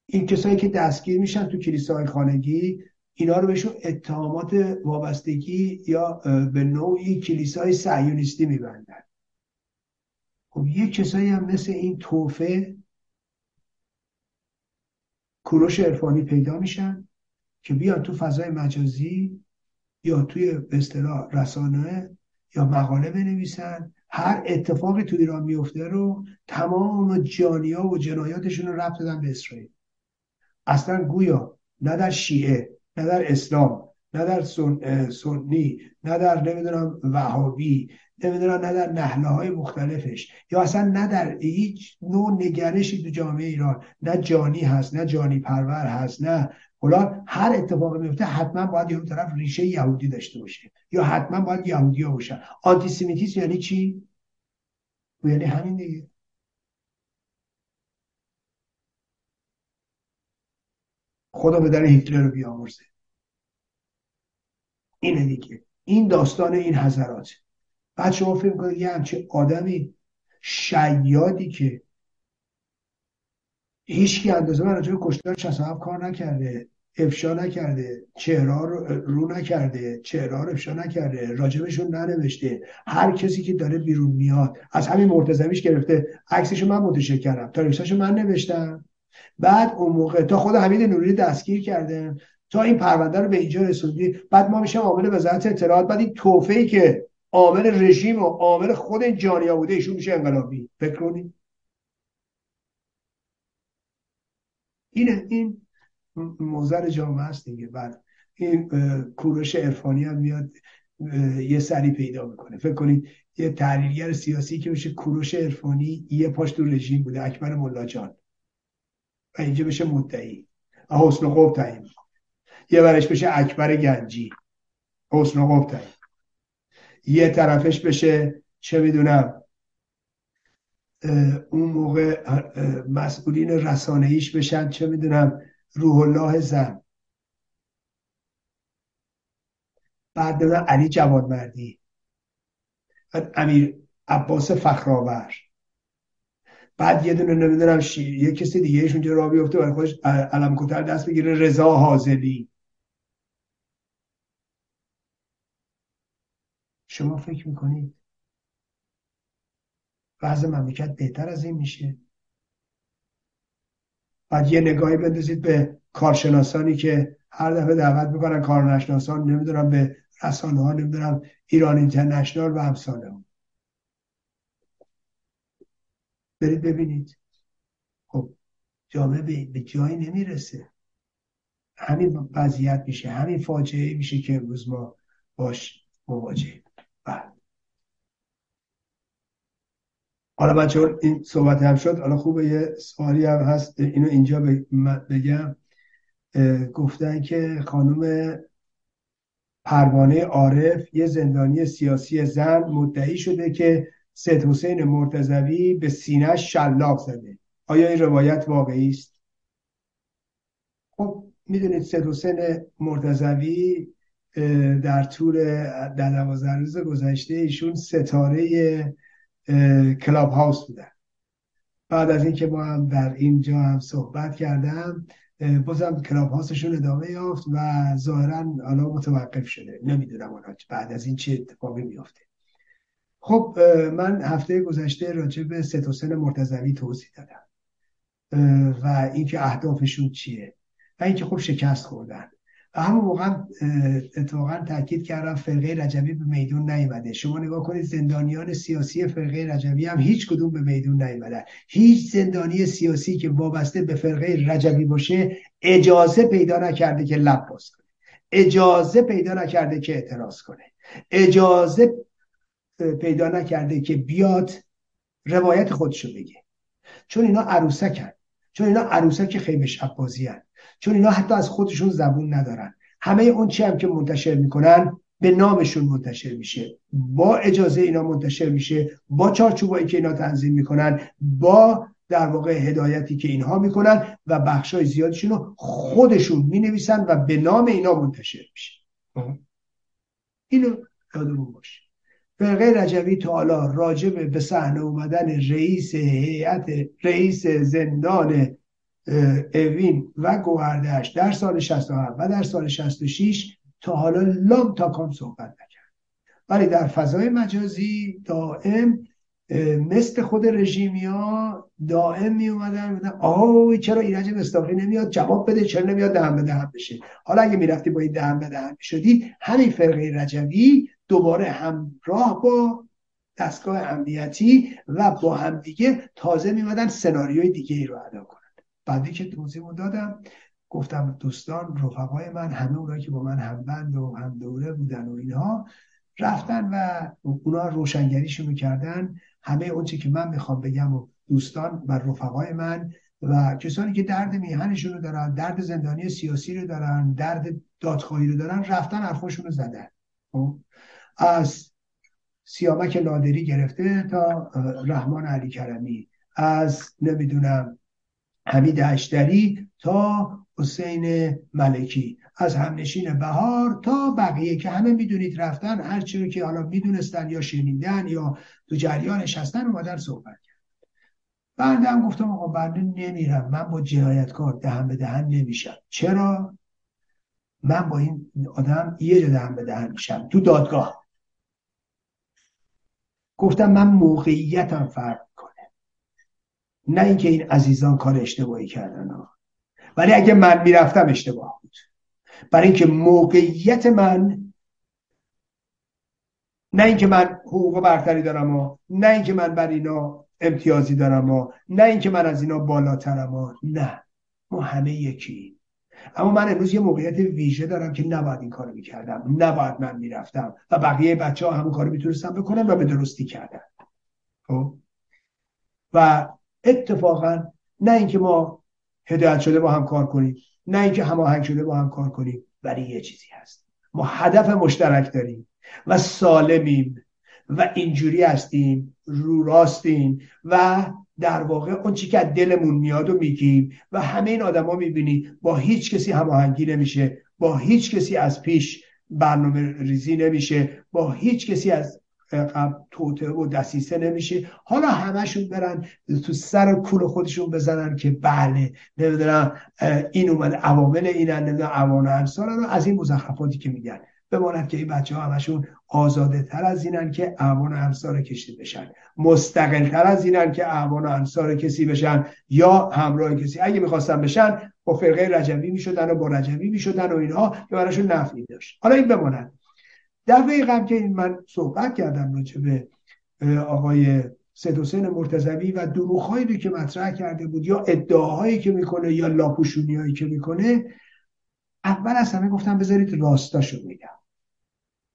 این کسایی که دستگیر میشن تو کلیساهای خانگی اینا رو بهشون اتهامات وابستگی یا به نوعی کلیسای صهیونیستی میبندن. خب یه کسایی هم مثل این توفه کوروش عرفانی پیدا میشن که بیان تو فضای مجازی یا توی به رسانه یا مقاله بنویسن. هر اتفاقی تو ایران میفته رو تمام جانیا و جنایاتشون رو ربط دادن به اسرائیل. اصلا گویا نه در شیعه نه در اسلام. نه در سنی نه در نمی‌دونم وهابی نمی‌دونم نه در نحله های مختلفش یا اصلا نه در هیچ نوع نگرشی تو جامعه ایران. نه جانی هست نه جانی پرور هست نه. فلان هر اتفاقی میفته حتما باید یه طرف ریشه یهودی داشته باشه یا حتما باید یهودی ها باشن. آنتیسیمیتیسم یعنی چی؟ یعنی همین دیگه. خدا به در هیتلر رو بیامرزه. اینه دیگه. این داستان این حضرات. بعد شما فکر کنید یه همچه آدمی شیادی که هیچ اندازه من راجع کشتار 67 کار نکرده افشا نکرده چهره رو رو نکرده چهره رو افشا نکرده راجبشون ننوشته. هر کسی که داره بیرون میاد از همین مرتزمیش گرفته. عکسشو من منتشر کردم تاریخشو من نوشتم. بعد اون موقع تا خود حمید نوری دستگیر کرده تا این پرونده رو به اینجا رسوندی. بعد ما میشم عامل وزارت اطلاعات. بعد این توفه‌ای که عامل رژیم و عامل خود این جانیا بوده ایشون میشه انقلابی. فکر کنید اینه این موزر جامعه است دیگه. بعد این کورش عرفانی هم میاد یه سری پیدا می‌کنه. فکر کنید یه تحلیلگر سیاسی که بشه کوروش عرفانی یه پاش تو رژیم بوده اکبر ملاجان و اینجا بشه مدعی. حسن قوب تعیین یه برش بشه اکبر گنجی. حسن تعیین یه طرفش بشه چه می‌دونم اون موقع مسئولین رسانه ایش بشن چه می‌دونم روح الله زن. بعد علی جوانمردی. بعد امیر عباس فخرآور. بعد یه دونه نمی‌دونم یه کسی دیگه ایش اونجا را بیفته برای خودش علم کتر دست بگیره رضا حاضلی شما فکر می‌کنید وضع مملکت بهتر از این میشه؟ بعد یه نگاهی بندازید به کارشناسانی که هر دفعه دعوت می‌کنن کارنشناسان نمی‌دونم به رسانه ها نمی‌دونم ایران اینترنشنال و امثال هم برید ببینید. خب جامعه به جایی نمی‌رسه. همین وضعیت میشه همین فاجعه میشه که امروز ما باش مواجهیم. بعد حالا بچه این صحبت هم شد. حالا خوبه یه سوالی هم هست. اینو اینجا بگم. گفتن که خانم پروانه عارف یه زندانی سیاسی زن مدعی شده که سید حسین مرتضوی به سینهش شلاق زده. آیا این روایت واقعی است؟ خب می‌دونید سید حسین مرتضوی در طول در دوازده روز گذشته ایشون ستاره کلاب هاوس بودن. بعد از اینکه ما هم در اینجا هم صحبت کردم بازم کلاب هاوسشون ادامه یافت و ظاهرا حالا متوقف شده. نمی‌دونم اونا بعد از این چه اتفاقی میافته. خب من هفته گذشته راجع به ستوسن مرتضوی توضیح دادم. و اینکه اهدافشون چیه. و اینکه خب شکست خوردن. و همون موقع اتفاقا تاکید کردم فرقه رجبی به میدون نیومده. شما نگاه کنید زندانیان سیاسی فرقه رجبی هم هیچ کدوم به میدون نیومدن. هیچ زندانی سیاسی که وابسته به فرقه رجبی باشه اجازه پیدا نکرده که لب باز کنه. اجازه پیدا نکرده که اعتراض کنه. اجازه پیدا نکرده که بیاد روایت خودشو بگه. چون اینا عروسکن. چون اینا عروسک خیمه شب بازی چون اینا حتی از خودشون زبون ندارن. همه اون چی هم که منتشر می‌کنن به نامشون منتشر میشه. با اجازه اینا منتشر میشه با چارچوبایی که اینا تنظیم می‌کنن با در واقع هدایتی که اینها می‌کنن و بخشای زیادشون رو خودشون می‌نویسن و به نام اینا منتشر میشه. اینو یادمون باشه. فرقه رجوی تا حالا راجب به صحنه اومدن رئیس هیئت رئیس زندان اوین و گوهردش در سال 67 و در سال 66 تا حالا لام تا کام صحبت نکرد. ولی در فضای مجازی دائم مثل خود رژیمی ها دائم می اومدن آه چرا ایرج مستاقی نمیاد؟ جواب بده چرا نمیاد دهن به دهن بشه؟ حالا اگه می‌رفتی با این دهن به دهن شدی همین فرقه رجوی دوباره همراه با دستگاه امنیتی و با همدیگه تازه میمدن سناریوی دیگه ای رو ادا کنند بعدی که توضیح دادم گفتم دوستان رفقای من همه اونایی که با من همبند و هم دوره بودن و اینها رفتن و اونا روشنگریشون می‌کردن همه اونچه که من می‌خوام بگم و دوستان و رفقای من و کسانی که درد میهنشون رو دارن درد زندانی سیاسی رو دارن درد دادخواهی رو دارن رفتن حرفاشون رو زدن خب؟ از سیامک نادری گرفته تا رحمان علی کرمی از نمی‌دونم حمید اشتری تا حسین ملکی. از همنشین بهار تا بقیه که همه می‌دونید رفتن هر رو که حالا می‌دونستن یا شنیدن یا تو جریانش هستن اومدن صحبت کرد بنده هم گفتم آقا بنده نمیرم. من با جنایتکار دهن به دهن نمیشم. چرا؟ من با این آدم یه جا دهن به دهن میشم. تو دادگاه. گفتم من موقعیتم فرق نه اینکه این عزیزان کار اشتباهی کردن ها. ولی اگه من می‌رفتم اشتباه بود. برای اینکه موقعیت من نه اینکه من حقوق برتری دارم و نه اینکه من بر اینا امتیازی دارم و نه اینکه من از اینا بالاترم و نه. ما همه یکی. اما من امروز یه موقعیت ویژه دارم که نباید این کارو می‌کردم. نباید من می‌رفتم و بقیه بچه ها همون کارو می‌تونستم بکنم و به درستی کردن. خب؟ و اتفاقا نه اینکه ما هدایت شده با هم کار کنیم نه اینکه هماهنگ شده با هم کار کنیم ولی یه چیزی هست. ما هدف مشترک داریم و سالمیم و اینجوری هستیم رو راستیم و در واقع اون چی که از دلمون میاد و میگیم و همه این آدما می‌بینی با هیچ کسی هماهنگی نمیشه با هیچ کسی از پیش برنامه ریزی نمیشه با هیچ کسی از توته و دسیسه نمیشه. حالا همشون برن تو سر کول خودشون بزنن که بله نمی‌دونم این اومده عوامل اینن نمی‌دونم عوان انصارن و از این مزخرفاتی که میگن. بماند که این بچه ها همشون آزاده تر از اینن که اعوان و انصار کشی بشن. مستقل تر از اینن که اعوان و انصار کسی بشن یا همراه کسی. اگه می‌خواستن بشن با فرقه رجوی می‌شدن و با رجوی می‌شدن و اینها که براشون نفعی داشت. حالا این بماند. دفعه قبل که این من صحبت کردم راجع به آقای سید حسین مرتضوی و دروغهایی که مطرح کرده بود یا ادعاهایی که می‌کنه یا لاپوشونی که می‌کنه اول از همه گفتم بذارید راستاشو میگم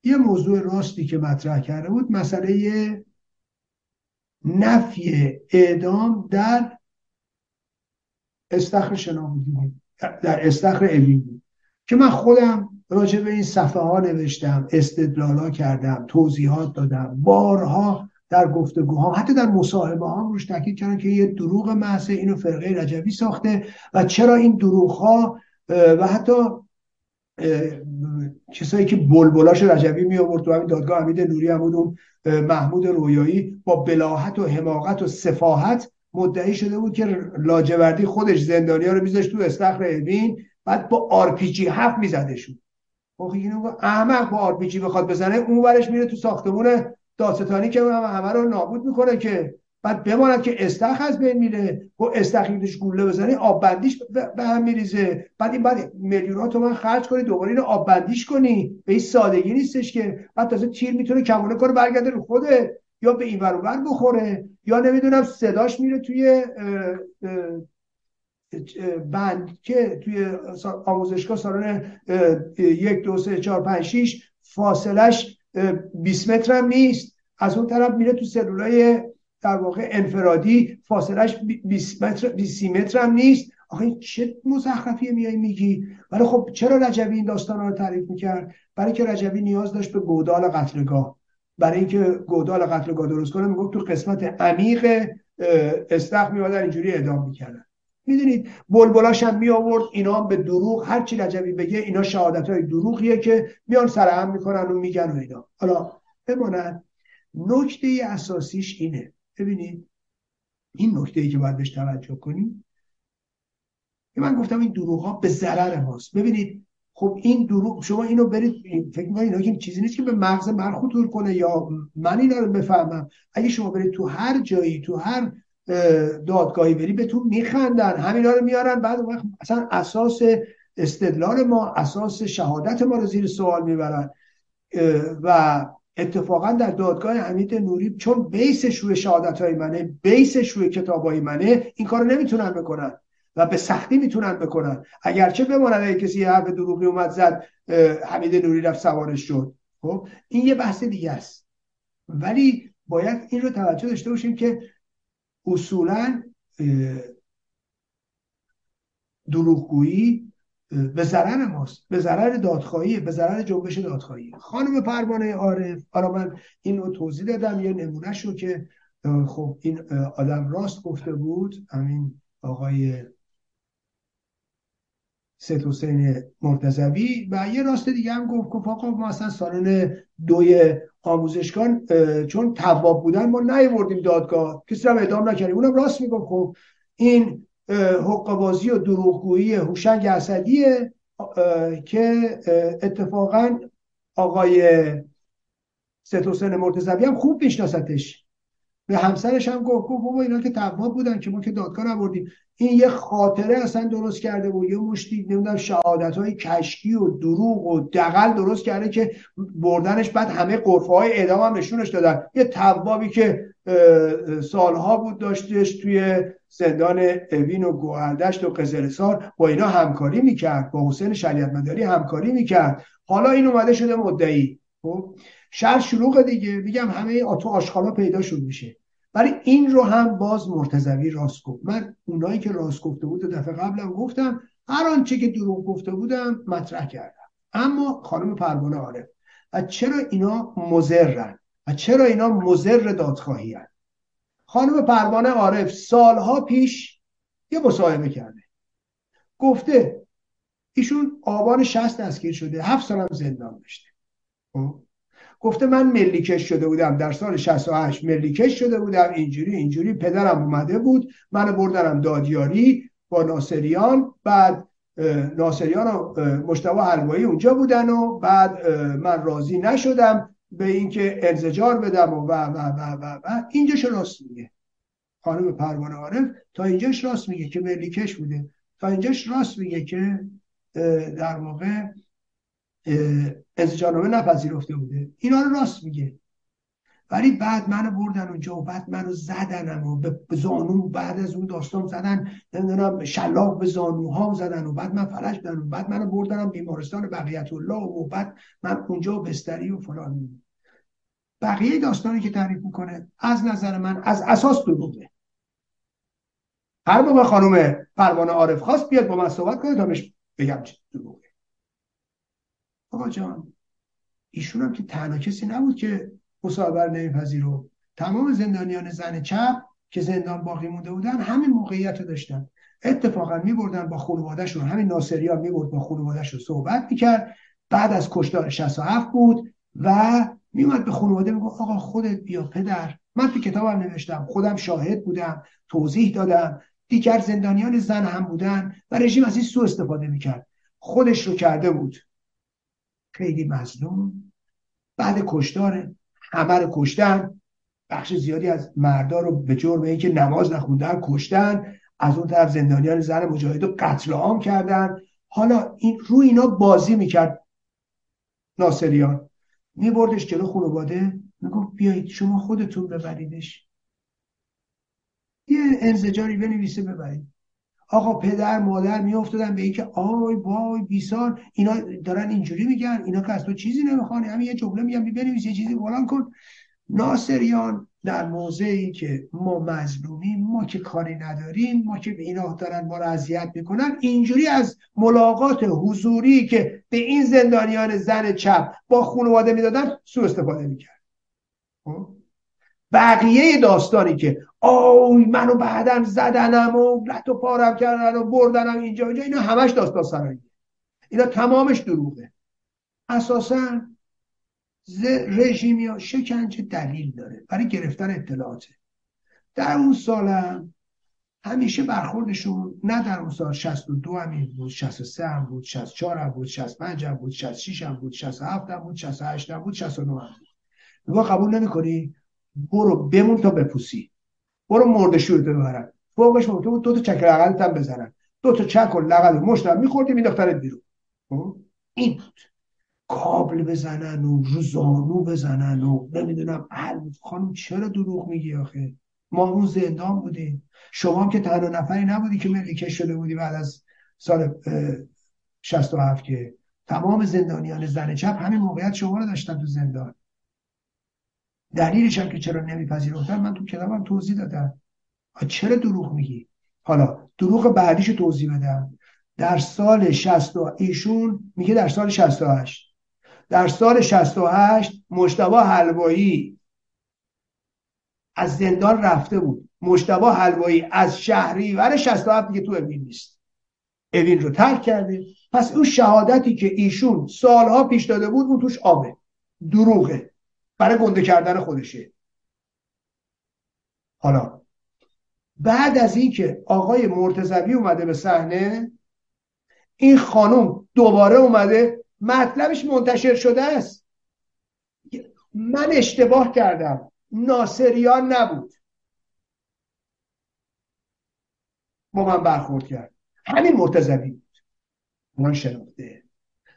یه موضوع راستی که مطرح کرده بود مسئله نفی اعدام در استخر شناختی در استخر اوین که من خودم راجع به این صفحه ها نوشتم استدلالا کردم توضیحات دادم. بارها در گفتگوها حتی در مصاحبه ها روش تاکید کردن که یه دروغ محض اینو فرقه رجوی ساخته و چرا این دروغ ها و حتی کسایی که بلبلاش رجوی می آورد تو همین دادگاه حمید نوری هم بود محمود رویایی با بلاهت و حماقت و سفاهت مدعی شده بود که لاجوردی خودش زندانیا رو میذاشت تو استخر اوین بعد با آر پی جی هفت میزدشون. خب اینو احمق با آر پی جی بخواد بزنه اون ورش میره تو ساختمون داستانی که همه رو نابود می‌کنه که بعد بماند که استخ از بین میره. و استخیلش گوله بزنه آب بندیش به هم میریزه. بعد این بعد میلیون تومن خرج کنی دوباره اینو آب بندیش کنی. به این سادگی نیستش که. بعد تازه تیر می‌تونه کمونه کنه برگرده رو خوده یا به این ور بخوره. یا نمی‌دونم صداش میره توی بند که توی آموزشگاه سالن یک دو سه چهار پنج شیش فاصلش 20 متر هم نیست. از اون طرف میره تو سلولای در واقع انفرادی فاصلش 20 متر 20 متر هم نیست. آخه چه مزخرفی میای میگی؟ ولی خب چرا رجوی این داستان رو تعریف می‌کرد؟ برای که رجوی نیاز داشت به گودال قتلگاه. برای اینکه گودال قتلگاه درست کنه می‌گفت تو قسمت عمیق استخ میادن اینجوری اعدام می‌کردن. می‌دونید بلبلاش هم می آورد اینا هم به دروغ هر چی رجوی بگه اینا شهادت های دروغیه که میان سرهم می‌کنن و میگن و اینا. حالا بماند. نکته اساسیش اینه. ببینید این نکته ای که باید بهش توجه کنیم من گفتم این دروغ ها به ضرر ماست. ببینید خب این دروغ شما اینو برید فکر می‌کنید اینا که چیزی نیست که به مغز من خطور کنه یا من اینا رو بفهمم. اگه شما برید تو هر جایی تو هر دادگاهی بری بهتون میخندن. همینا رو میارن. بعد وقت اصلا اساس استدلال ما اساس شهادت ما رو زیر سوال می‌برن. و اتفاقا در دادگاه حمید نوری چون بیسش روی شهادت های منه بیسش روی کتاب های منه این کار نمی‌تونن بکنن و به سختی می‌تونن بکنن. اگرچه بماند اگه کسی یه حرف دروغی اومد زد حمید نوری رفت سوارش شد. خب این یه بحث دیگه است. ولی باید این رو توجه داشته باشیم که اصولا دروغگویی به ضرر ماست به ضرر دادخواهی به ضرر جنبش دادخواهی. خانم پروانه عارف حالا من این رو توضیح دادم یه نمونه شو که خب این آدم راست گفته بود. همین آقای سید حسین مرتضوی و یه راست دیگه هم گفت که آقا ما اصلا سالن دوی آموزشگان چون تواب بودن ما نیوردیم دادگاه. کسی هم اعدام نکردیم اونم راست میگم خب این حقبازی و دروغگویی هوشنگ اسدیه که اتفاقا آقای حسین مرتضوی هم خوب میشناستش. به همسرش هم گفت گفت بابا اینا که تواب بودن که ما که دادگاه نبردیم این یه خاطره اصلا درست کرده و یه مشتی نمی‌دونم شهادت های کشکی و دروغ و دقل درست کرده که بردنش بعد همه قرفه های اعدام هم نشونش دادن. یه توابی که سالها بود داشتش توی زندان اوین و گوهردشت و قزلسار با اینا همکاری می‌کرد. با حسین شریعت مداری همکاری می‌کرد. حالا این اومده شده مدعی. خب؟ شهر شلوغ دیگه. میگم همه تو آشغالا پیداشون میشه. ولی این رو هم باز مرتضوی راست گفت. من اونایی که راست گفته بود دفعه قبلم گفتم هر آنچه که دروغ گفته بودم مطرح کردم. اما خانم پروانه عارف و چرا اینا مزرن و چرا اینا مزر دادخواهی هن؟ خانم پروانه عارف سالها پیش یه مصاحبه کرده. گفته ایشون آبان شست دستگیر شده هفت سالم زندان داشته. خب؟ گفته من ملیکش شده بودم. در سال 68 ملیکش شده بودم. اینجوری اینجوری پدرم اومده بود. من بردنم دادیاری با ناصریان. بعد ناصریان و مشتبه حلوایی اونجا بودن و بعد من راضی نشدم به اینکه انزجار بدم و و و و و, اینجاش راست میگه. خانم پروانه عارف تا اینجاش راست میگه که ملیکش بوده. تا اینجاش راست میگه که در واقع ازجانامه نپذیرفته بوده. اینا رو راست میگه. ولی بعد منو بردن اونجا و بعد منو زدن و به زانو بعد از اون داستان زدن. نمی‌دونم شلاق به زانوهام زدن و بعد من فلش بدن بعد منو بردن بیمارستان بقیت الله و بعد من اونجا بستری و فلان. بقیه داستانی که تعریف می‌کنه از نظر من از اساس دروغه هر موقع خانم پروانه عارف خواست بیاد با من صحبت کنه تا بهش بگم دروغه آقا جان ایشون هم که تنها کسی نبود که مصاحبه رو نمیپذیرو. تمام زندانیان زن چپ که زندان باقی مونده بودن همین موقعیت رو داشتن. اتفاقا میبردن با خانوادهشون. همین ناصریان می‌برد با خانوادهش رو صحبت می‌کرد. بعد از کشتار 67 بود و میومد به خانواده میگو آقا خودت بیا پدر. من تو کتابم نوشتم. خودم شاهد بودم توضیح دادم. دیگر زندانیان زن هم بودن و رژیم از این سو استفاده می‌کرد. خودش رو کرده بود. خیلی مظلوم. بعد کشتار همه رو کشتن. بخش زیادی از مردا رو به جرم اینکه نماز نخوندن کشتن. از اون طرف زندانیان زن مجاهد رو قتل عام کردن. حالا این رو اینا بازی می‌کرد ناصریان. میبردش جلو خانواده. می‌گفت بیایید شما خودتون ببریدش. یه انزجاری بنویسه ببرید. آقا پدر مادر میافتادن به اینکه آی وای بیسار اینا دارن اینجوری میگن اینا که از تو چیزی نمی‌خوان. همین یه جمله میگن بنویس یه چیزی فلان کن. ناصریان در موضعی که ما مظلومیم ما که کاری نداریم ما که به اینا دارن ما رو اذیت می‌کنن اینجوری از ملاقات حضوری که به این زندانیان زن چپ با خانواده می‌دادن سوء استفاده می‌کرد. خب؟ بقیه داستانی که آی منو بعدا زدنم و لط و پارم کردن و بردنم اینجا اینجا اینا همش داستان سرایی. اینا تمامش دروغه. اساسا رژیمی ها شکنجه دلیل داره. برای گرفتن اطلاعاته. در اون سالم همیشه برخوردشون نه در اون سال 62 هم بود 63 هم بود 64 هم بود 65 هم بود 66 هم بود 67 هم بود 68 هم بود 69 هم بود. قبول نمی‌کنی؟ برو بمون تا بپوسی. برو مرده شورتو ببرن. فوقش بود دو تا چک لغلت هم بزنن. دو تا چک و لغل مشتم میخوردی میداخترت بیرون. خب؟ این بود کابل بزنن و روزانو بزنن و نمی‌دونم خانم چرا دروغ میگی آخه؟ ما اون زندان بودیم. شما هم که تنها نفری نبودی که ملیکه شده بودی بعد از سال 67 که تمام زندانیان زن چپ همین موقعیت شما رو داشتن تو زندان. دلیلش هم که چرا نمیپذیرفتن من تو کتابم توضیح دادم. چرا دروغ میگی؟ حالا دروغ بعدیش توضیح بدم. در سال 60 ایشون میگه در سال 68 در سال 68 مشتبه حلوایی از زندان رفته بود. مشتبه حلوایی از شهریور 67 دیگه تو اوین نیست. اوین رو ترک کرده. پس اون شهادتی که ایشون سالها پیش داده بود اون توش آبه. دروغه. برای گنده کردن خودشه. حالا بعد از اینکه آقای مرتضوی اومده به صحنه این خانم دوباره اومده مطلبش منتشر شده است. من اشتباه کردم. ناصریان نبود. با من برخورد کرد. همین مرتضوی بود. من شناخته.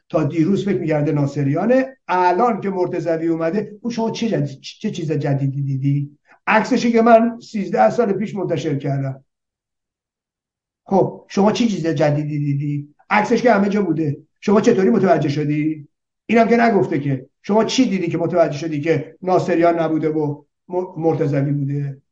تا دیروز فکر میگرده ناصریانه. الان که مرتضوی اومده او شما چه, جدید، چه چیز جدیدی دیدی؟ عکسشی که من 13 سال پیش منتشر کردم. خب شما چه چیز جدیدی دیدی؟ عکسش که همه جا بوده. شما چطوری متوجه شدی؟ اینم که نگفته که. شما چی دیدی که متوجه شدی که ناصریان نبوده و مرتضوی بوده؟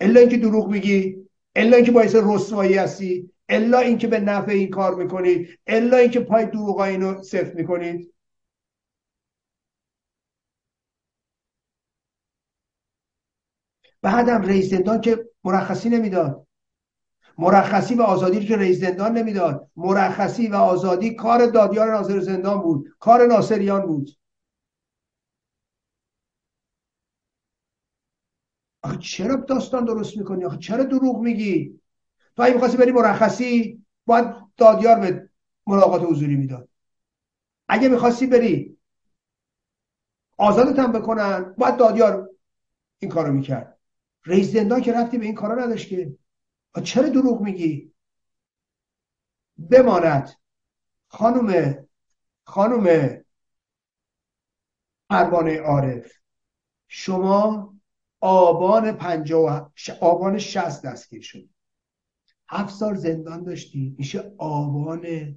الا اینکه دروغ میگی الا اینکه باعث رسوایی هستی الا اینکه به نفع این کار می‌کنید الا اینکه پای دروغ اینو صفر می‌کنید. بعدم رئیس زندان که مرخصی نمی‌داد. مرخصی و آزادی که رئیس زندان نمی‌داد. مرخصی و آزادی کار دادیار ناظر زندان بود. کار ناصریان بود. آخه چرا داستان درست می‌کنی؟ آخه چرا دروغ میگی؟ تو اگه می‌خواستی بری مرخصی باید دادیار به ملاقات حضوری می‌داد. اگه می‌خواستی بری آزادت هم بکنن باید دادیار این کارو می‌کرد. رئیس زندان که رفتی به این کارا نداشت که. چرا دروغ میگی؟ بماند. خانم خانم پروانه عارف شما آبان پنجاه آبان شست دستگیر شد هفت سال زندان داشتی میشه آبان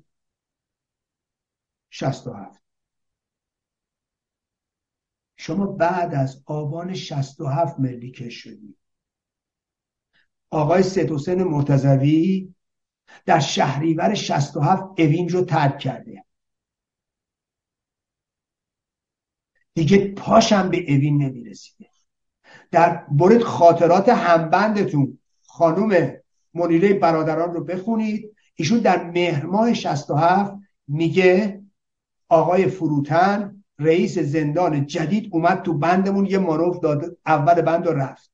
شست و هفت. شما بعد از آبان شست و هفت ملی کش شدی. آقای سید حسین مرتضوی در شهریور 67 اوین رو ترک کرده. دیگه پاشم به اوین نمی‌رسیده. در برید خاطرات همبندتون خانوم منیره برادران رو بخونید. ایشون در مهر ماه 67 میگه آقای فروتن رئیس زندان جدید اومد تو بندمون یه ماروف داد اول بند رفت.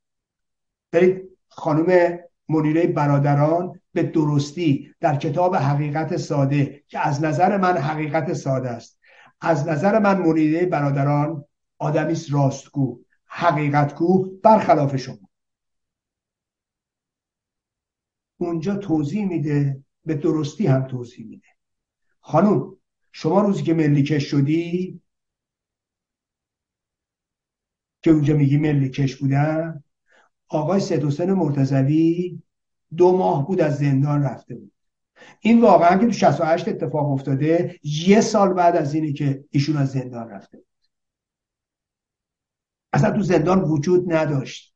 برید خانم منیره برادران به درستی در کتاب حقیقت ساده که از نظر من حقیقت ساده است. از نظر من منیره برادران آدمی راستگو حقیقتگو برخلاف شما. اونجا توضیح میده به درستی هم توضیح میده. خانم شما روزی که ملیکش شدی که اونجا میگی ملیکش بودن آقای سید مرتضوی دو ماه بود از زندان رفته بود. این واقعا که تو 68 اتفاق افتاده یه سال بعد از اینه که ایشون از زندان رفته بود. اصلا تو زندان وجود نداشت.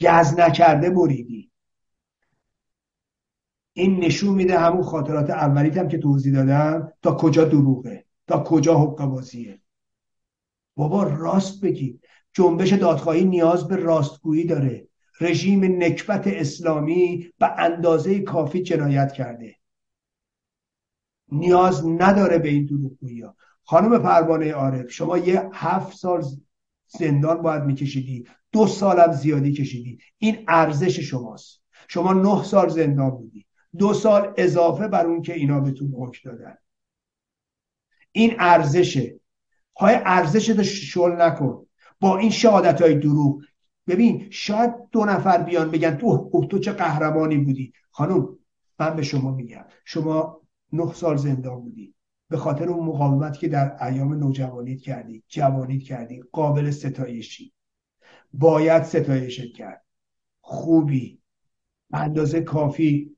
گز نکرده بریدی. این نشون میده همون خاطرات اولیت هم که توضیح دادم تا کجا دروغه تا کجا حق بازیه بابا راست بگی. جنبش دادخواهی نیاز به راستگویی داره. رژیم نکبت اسلامی به اندازه کافی جنایت کرده. نیاز نداره به این دروغگویی ها. خانم پروانه عارف شما یه هفت سال زندان باید میکشیدی. دو سالم زیادی کشیدی. این ارزش شماست. شما نه سال زندان بودی. دو سال اضافه بر اون که اینا بهتون حکم دادن. این ارزشه. های ارزش شل نکن. با این شهادت های دروغ. ببین شاید دو نفر بیان بگن تو تو چه قهرمانی بودی. خانم من به شما میگم شما نه سال زندان بودی. به خاطر اون مقاومت که در ایام نوجوانیت کردی جوانیت کردی قابل ستایشی. باید ستایشت کرد. خوبی. اندازه کافی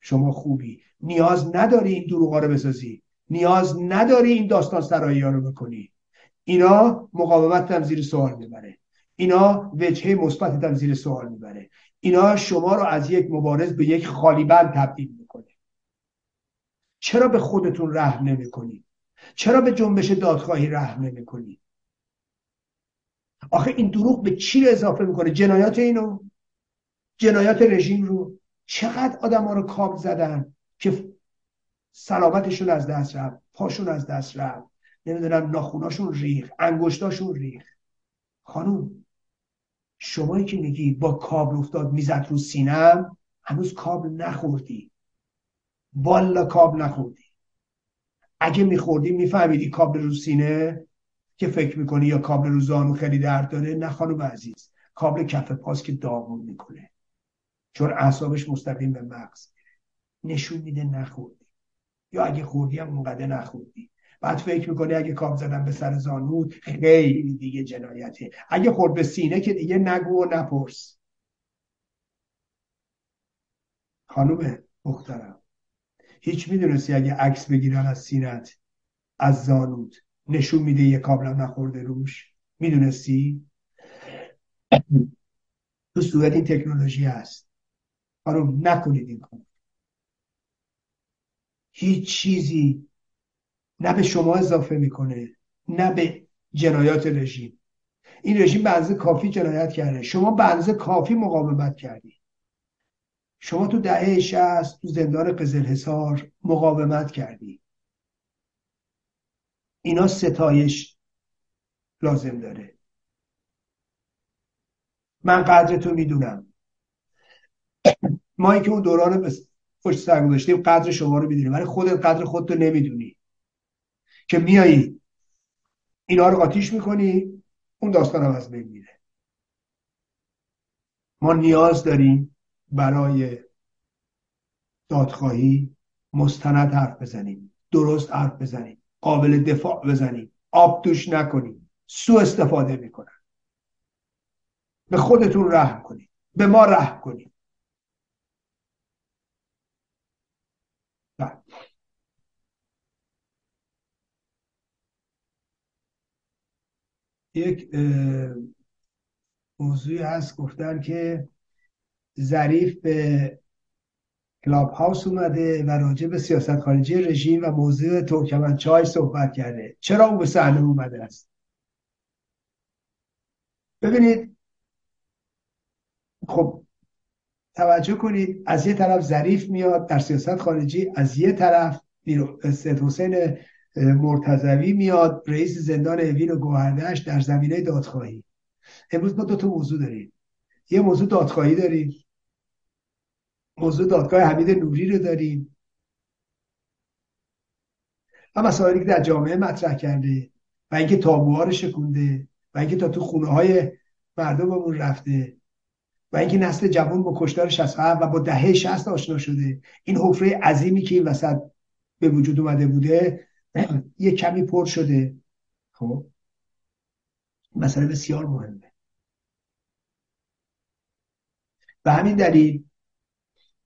شما خوبی. نیاز نداری این دروغا رو بسازی. نیاز نداری این داستان سرایی ها رو بکنی. اینا مقاومت هم زیر سوال می‌بره. اینا وجهه مثبت هم زیر سوال می‌بره. اینا شما رو از یک مبارز به یک خالیبند تبدیل می‌کنه. چرا به خودتون رحم نمی‌کنید چرا به جنبش دادخواهی رحم نمی‌کنید آخه این دروغ به چی اضافه می‌کنه؟ جنایات اینو؟ جنایات رژیم رو؟ چقدر آدم ها رو کاب زدن که سلامتشون از دست رفت پاشون از دست رفت. نمی‌دونم ناخوناشون ریخ انگشتاشون ریخ خانوم شمایی که میگی با کابل افتاد می‌زد رو سینم هنوز کابل نخوردی. والا کابل نخوردی. اگه میخوردی میفهمیدی کابل رو سینه که فکر می‌کنی یا کابل رو زانو خیلی درد داره. نه خانم عزیز کابل کف پاس که داغون می‌کنه. چون اعصابش مستقیم به مغز. نشون میده نخوردی. یا اگه خوردی هم اونقدر نخوردی. بعد فکر می‌کنی اگه کاب زدن به سر زانود خیلی دیگه جنایته. اگه خورد به سینه که دیگه نگو و نپرس. خانوم مخترم هیچ می‌دونستی اگه عکس بگیرن از سینت از زانود نشون میده یه کابلم نخورده روش؟ می‌دونستی؟ تو صورت این تکنولوژی هست. خانم نکنید این کار هیچ چیزی نه به شما اضافه می‌کنه نه به جنایات رژیم. این رژیم به کافی جنایت کرده. شما به کافی مقاومت کردی. شما تو دهه شست تو زندان قزل مقاومت کردی. اینا ستایش لازم داره. من قدرتو می‌دونم. ما که اون دوران پشت سر گذاشتیم قدر شما رو می‌دونیم. ولی خودت قدر خودتو نمی‌دونی. که میایی اینا رو قاتیش می‌کنی اون داستان هم از بین میره. ما نیاز داریم برای دادخواهی مستند حرف بزنیم درست حرف بزنیم قابل دفاع بزنیم آب دوش نکنیم سو استفاده می‌کنن. به خودتون رحم کنید. به ما رحم کنید. بله. یک موضوعی هست گفتن که ظریف به کلاب هاوس اومده و راجع به سیاست خارجی رژیم و موضوع ترکمنچای صحبت کرده چرا او به صحنه اومده است ببینید خب توجه کنید از یه طرف ظریف میاد در سیاست خارجی از یه طرف سید حسین مرتضوی میاد رئیس زندان اوین و گوهردش در زمینه دادخواهی. امروز ما دو تا موضوع داریم. یه موضوع دادخواهی داریم. موضوع دادگاه حمید نوری رو داریم. و مسائلی که در جامعه مطرح کرده و اینکه تابوها رو شکونده و اینکه تا تو خونه های مردممون رفته. و اینکه نسل جوان با کشتار 67 و با دهه 60 آشنا شده. این حفره عظیمی که این وسط به وجود اومده بوده یه کمی پر شده. خب؟ مسئله بسیار مهمه. به همین دلیل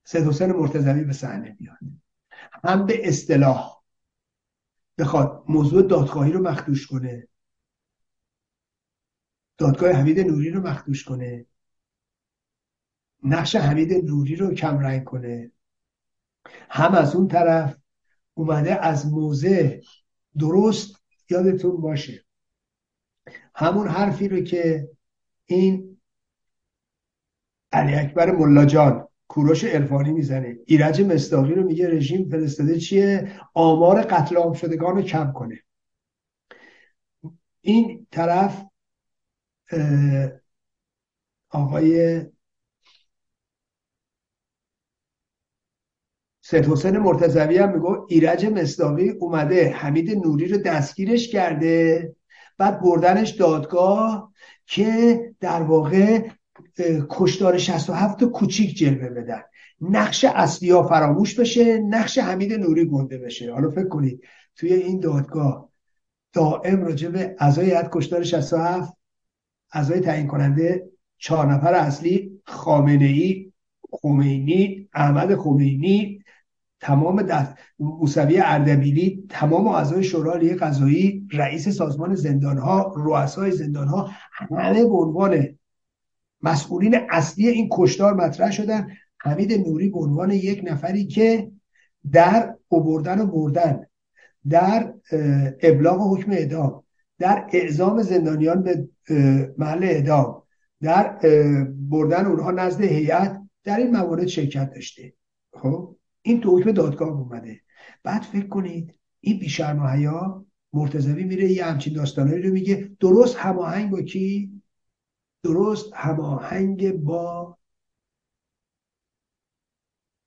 سید حسین مرتضوی به صحنه میاد هم به اصطلاح بخواد موضوع دادخواهی رو مخدوش کنه. دادگاه حمید نوری رو مخدوش کنه. نقش حمید نوری رو کم رنگ کنه. هم از اون طرف اومده از موضع درست یادتون باشه. همون حرفی رو که این علی اکبر ملاجان کوروش الفانی می‌زنه. ایرج مصداقی رو میگه رژیم فرستاده چیه؟ آمار قتل عام شدگان رو کم کنه. این طرف آقای سید حسین مرتضوی هم میگو ایرج مصداقی اومده حمید نوری رو دستگیرش کرده بعد بردنش دادگاه که در واقع کشدار 67 کوچیک جلوه بدن. نقش اصلی ها فراموش بشه نقش حمید نوری گنده بشه. حالا فکر کنید توی این دادگاه دائم راجع به اعضای هیئت کشدار 67 اعضای تعیین کننده چهار نفر اصلی خامنه ای خمینی احمد خمینی تمام دست موسوی اردبیلی تمام اعضای شورای قضایی رئیس سازمان زندان ها رؤسای زندان ها همه به عنوان مسئولین اصلی این کشتار مطرح شدن. حمید نوری به عنوان یک نفری که در اوبردن و بردن در ابلاغ حکم اعدام در اعزام زندانیان به محل اعدام در بردن اونها نزد هیئت در این موارد شرکت داشته. خب؟ این تو حکم دادگاه اومده. بعد فکر کنید این بیشرم و حیا مرتضوی میره یه همچین داستانهایی رو میگه. درست هماهنگ با کی؟ درست هماهنگ با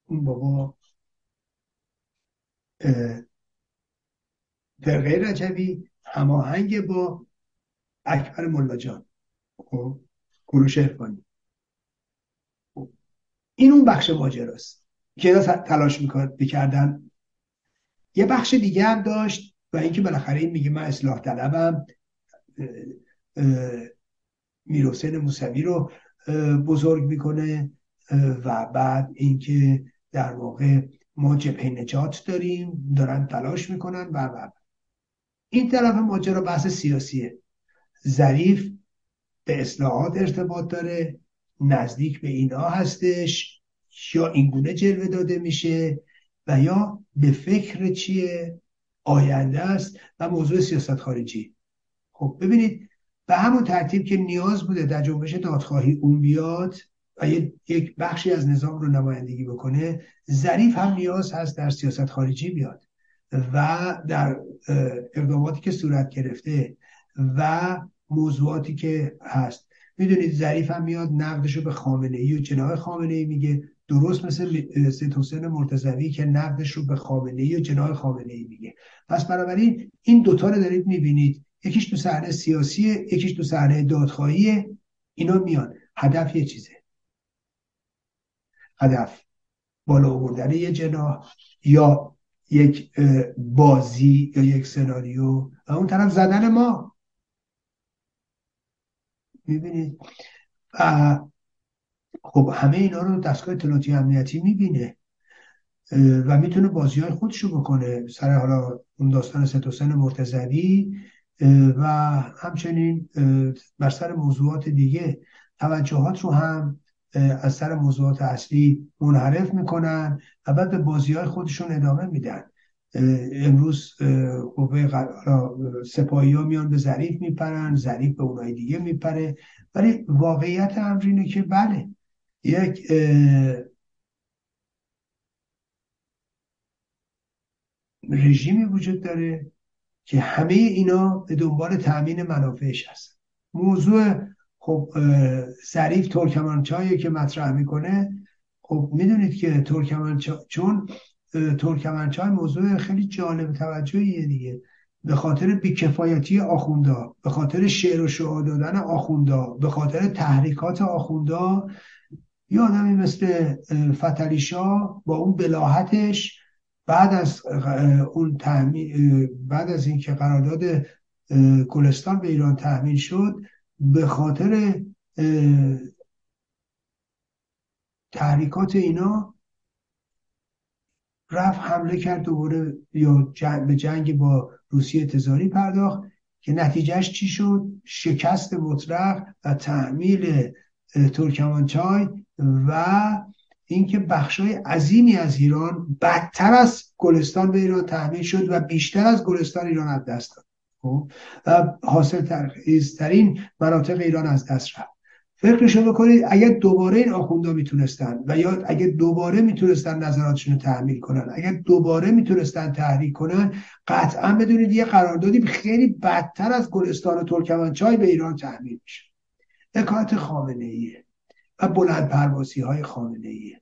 اون بابا فرقه رجبی هماهنگ با اکبر ملاجان خب کروش ارفانی خب، این اون بخش ماجراست. که تلاش می‌کردن. یه بخش دیگه هم داشت و اینکه بالاخره این میگه من اصلاح طلبم میروسین موسوی رو بزرگ می‌کنه و بعد اینکه در واقع ما جبهه نجات داریم دارن تلاش می‌کنن و و. این طرف ماجرا بحث سیاسیه. ظریف به اصلاحات ارتباط داره نزدیک به اینا هستش یا اینگونه جلوه داده میشه و یا به فکر چیه؟ آینده است و موضوع سیاست خارجی. خب ببینید به همون ترتیب که نیاز بوده در جنبش دادخواهی اون بیاد و یک بخشی از نظام رو نمایندگی بکنه ظریف هم نیاز هست در سیاست خارجی بیاد و در اقداماتی که صورت گرفته و موضوعاتی که هست. می‌دونید ظریف هم میاد نقدش رو به خامنه ای و جناح خامنه ای میگه. درست مثل سید حسین مرتضوی که نقدش رو به خامنه ای و جناح خامنه میگه. پس بنابراین این دوتا رو دارید می‌بینید. یکیش تو صحنه سیاسیه یکیش تو صحنه دادخواهیه. اینا میان. هدف یه چیزه. هدف بالا آوردن یه جناح یا یک بازی یا یک سناریو. و اون طرف زدن ما. می‌بینید؟ خب همه اینا رو دستگاه اطلاعاتی امنیتی می‌بینه و می‌تونه بازی های خودشو بکنه سر حالا اون داستان ست حسین مرتضوی و همچنین بر سر موضوعات دیگه توجهات رو هم از سر موضوعات اصلی منحرف می‌کنن و بعد به بازی های خودشون ادامه میدن. امروز قوه سپاهی ها میان به ظریف میپرن ظریف به اونای دیگه میپره ولی واقعیت امر اینه که بله یک رژیمی وجود داره که همه اینا به دنبال تأمین منافعش هست. موضوع خب ظریف ترکمنچایی که مطرح می‌کنه خب می‌دونید که ترکمنچای چون ترکمنچای موضوع خیلی جالب توجهیه دیگه. به خاطر بیکفایتی آخوندا به خاطر شعر و شعار دادن آخوندا به خاطر تحریکات آخوندا یه آدمی مثل فتلیشا با اون بلاحتش بعد از اون بعد از اینکه قرارداد گلستان به ایران تحمیل شد به خاطر تحریکات اینا رفت حمله کرد دوباره یا به جنگ با روسیه تزاری پرداخت که نتیجهش چی شد؟ شکست مطلق و تحمیل ترکمانچای و اینکه بخشای عظیمی از ایران بدتر از گلستان به ایران تحمیل شد و بیشتر از گلستان ایران از دست داد. خب؟ و حاصل ترین مناطق ایران از دست رفت. فکرشو بکنید اگر دوباره این آخوندا می‌تونستن و یا اگر دوباره می‌تونستن نظراتشون رو تحمیل کنن اگر دوباره می‌تونستن تحریک کنن قطعا بدونید یه قراردادی خیلی بدتر از گلستان و ترکمنچای به ایران تحمیل میشه. حکایت خامنه ایه و بلند پروازی های خامنه ایه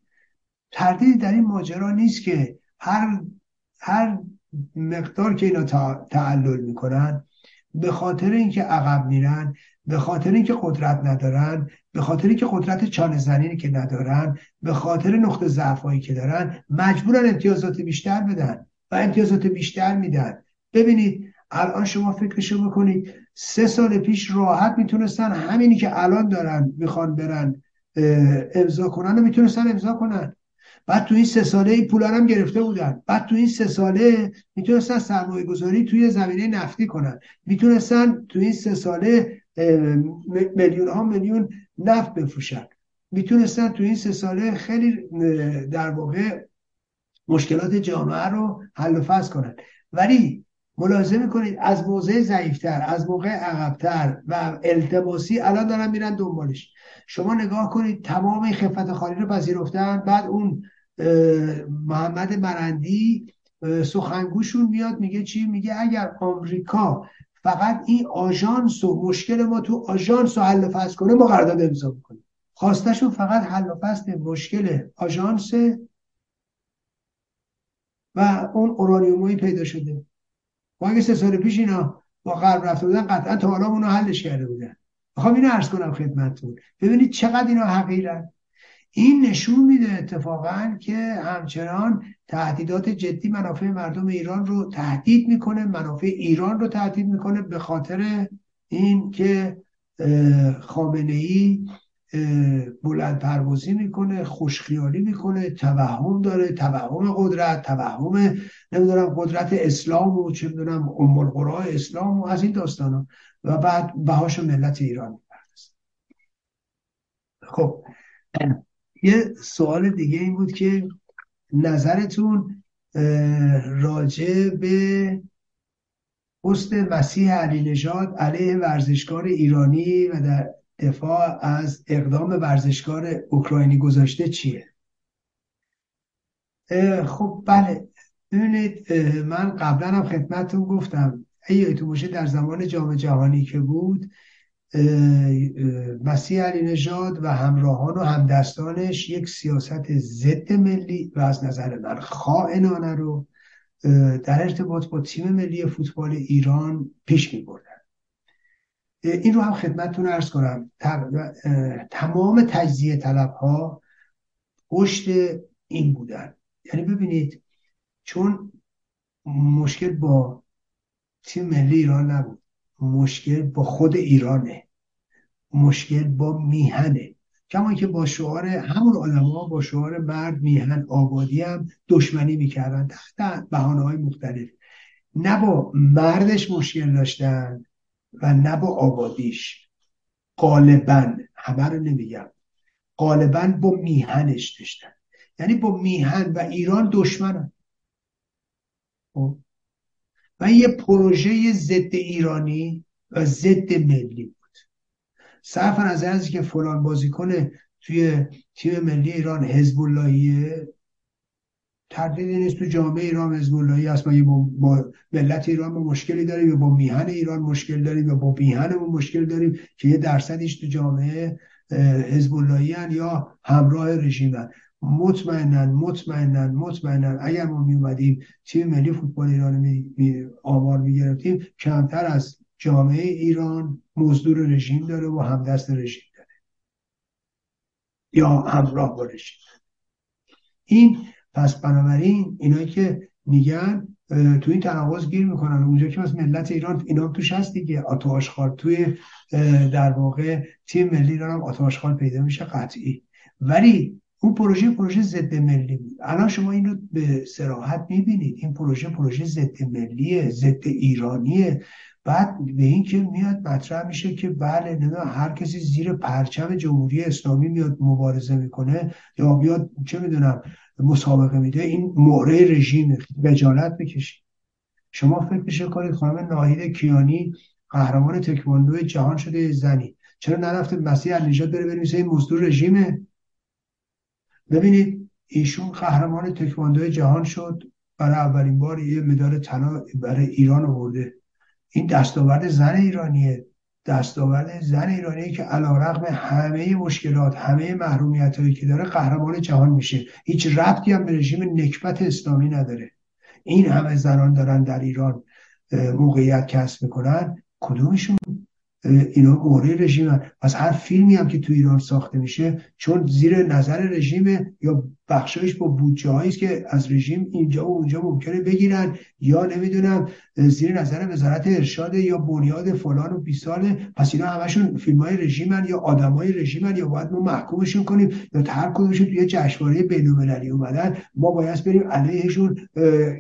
تردیدی در این ماجرا نیست که هر هر مقدار که اینا تعلل می‌کنن به خاطر اینکه عقب میرن به خاطر اینکه قدرت ندارن به خاطر اینکه قدرت چانه زنینی که ندارن به خاطر نقطه ضعفایی که دارن مجبورن امتیازات بیشتر بدن و امتیازات بیشتر میدن. ببینید الان شما فکرشو بکنید سه سال پیش راحت می‌تونستن همینی که الان دارن می‌خوان برن امضا کنن و می‌تونستن امضا کنن. بعد تو این سه ساله این پولا هم گرفته بودن. بعد تو این سه ساله می‌تونستن سرمایه گذاری توی زمینه نفتی کنن. می‌تونستن تو این سه ساله میلیون ها میلیون نفت بفروشن. می‌تونستن تو این سه ساله خیلی در واقع مشکلات جامعه رو حل و فصل کنن. ولی ملاحظه می‌کنید از موضع ضعیفتر از موقع عقبتر و التباسی الان دارن میرن دنبالش. شما نگاه کنید تمام این خفت خالی رو پذیرفتن بعد اون محمد مرندی سخنگوشون میاد میگه چی؟ میگه اگر آمریکا فقط این آژانس و مشکل ما تو آژانس رو حل فصل کنه ما قرارداد امضا می‌کنیم. خواستشون فقط حل و فصل مشکل آژانس و اون اورانیومایی پیدا شده. و اگه سه سال پیش اینا با غرب رفته بودن قطعا تا حالا اونو حلش کرده بودن. می‌خوام اینو عرض کنم خدمتتون. ببینید چقدر اینا حقیرن. این نشون میده اتفاقا که همچنان تهدیدات جدی منافع مردم ایران رو تهدید می‌کنه منافع ایران رو تهدید می‌کنه به خاطر این که خامنه ای بلند پروازی می‌کنه خوشخیالی می‌کنه توهم داره توهم قدرت توهم نمی‌دونم قدرت اسلام و چه می‌دونم ام اسلام و از این داستانا. و بعد بهاش ملت ایران می‌پردازه. خب یه سوال دیگه این بود که نظرتون راجع به پست مسیح علی نژاد علیه ورزشکار ایرانی و در دفاع از اقدام ورزشکار اوکراینی گذاشته چیه؟ خب بله. ببینید من قبلا هم خدمتتون گفتم اگه تو باشه در زمان جام جهانی که بود مسیح علی نژاد و همراهان و همدستانش یک سیاست ضد ملی و از نظر من خائنانه رو در ارتباط با تیم ملی فوتبال ایران پیش می این رو هم خدمتتون ارز کنم. تمام تجزیه طلب ها پشت این بودن. یعنی ببینید چون مشکل با تیم ملی ایران نبود. مشکل با خود ایرانه. مشکل با میهنه. کما که با شعار همون آدما با شعار مرد میهن آبادی هم دشمنی می‌کردن. تحت بحانه های مختلف. نه با مردش مشکل داشتن و نه با آبادیش. غالبا همه رو نمیگم. غالبا با میهنش داشتن. یعنی با میهن و ایران دشمنن. خب؟ و یه پروژه ضد ایرانی و ضد ملی بود. صرف نظر از که فلان بازیکن توی تیم ملی ایران حزب اللهیه تردیدی نیست تو جامعه ایران حزب اللهی هست ما با ملت ایران ما مشکلی داریم یا با میهن ایران مشکل داریم یا با میهنمون مشکل داریم که یه درصدیش تو جامعه حزب اللهی یا همراه رژیمن مطمئنا مطمئنا مطمئنا اگر ما می اومدیم تیم ملی فوتبال ایران می, آمار می گرفتیم کمتر از جامعه ایران مزدور رژیم داره و همدست رژیم داره. یا همراه با رژیم. این پس بنابراین اینایی که میگن تو این تناقض گیر می‌کنن. اونجا که از ملت ایران اینا توش هست دیگه. آتو توی در واقع تیم ملی ایران هم آتو پیدا میشه قطعی. ولی اون پروژه پروژه ضد ملی بود. الان شما این رو به سراحت می‌بینید. این پروژه پروژه ضد ملیه ضد ایرانیه. بعد به این که میاد مطرح میشه که بله نه هر کسی زیر پرچم جمهوری اسلامی میاد مبارزه می‌کنه یا بیاد چه می‌دونم مسابقه میده این مهره رژیم بجالت بکشید شما فکر میشه کنید خانم ناهید کیانی قهرمان تکواندو جهان شده زنی. چرا نرفته مسیح نجات بره بنویسه این مزدور رژیمه؟ ببینید ایشون قهرمان تکواندو جهان شد. برای اولین بار یه مدال طلا برای ایران آورده. این دستاورد زن ایرانیه. دستاورد زن ایرانی که رقم همه مشکلات همه محرومیت هایی که داره قهرمان جهان میشه. هیچ ربطی هم به رژیم نکبت اسلامی نداره. این همه زنان دارن در ایران موقعیت کسب می‌کنن. کدومشون؟ اینا مورد رژیم پس هر فیلمی هم که تو ایران ساخته میشه چون زیر نظر رژیم یا بخشایش با بودجه است که از رژیم اینجا و اونجا ممکنه بگیرن یا نمی‌دونم زیر نظر وزارت ارشاد یا بنیاد فلان و بیساله پس اینا همشون فیلم های رژیمن یا آدم های رژیمن یا باید ما محکومشون کنیم. یا هر کدومشون توی جشنواره بین‌المللی اومدن. ما باید بریم علیهشون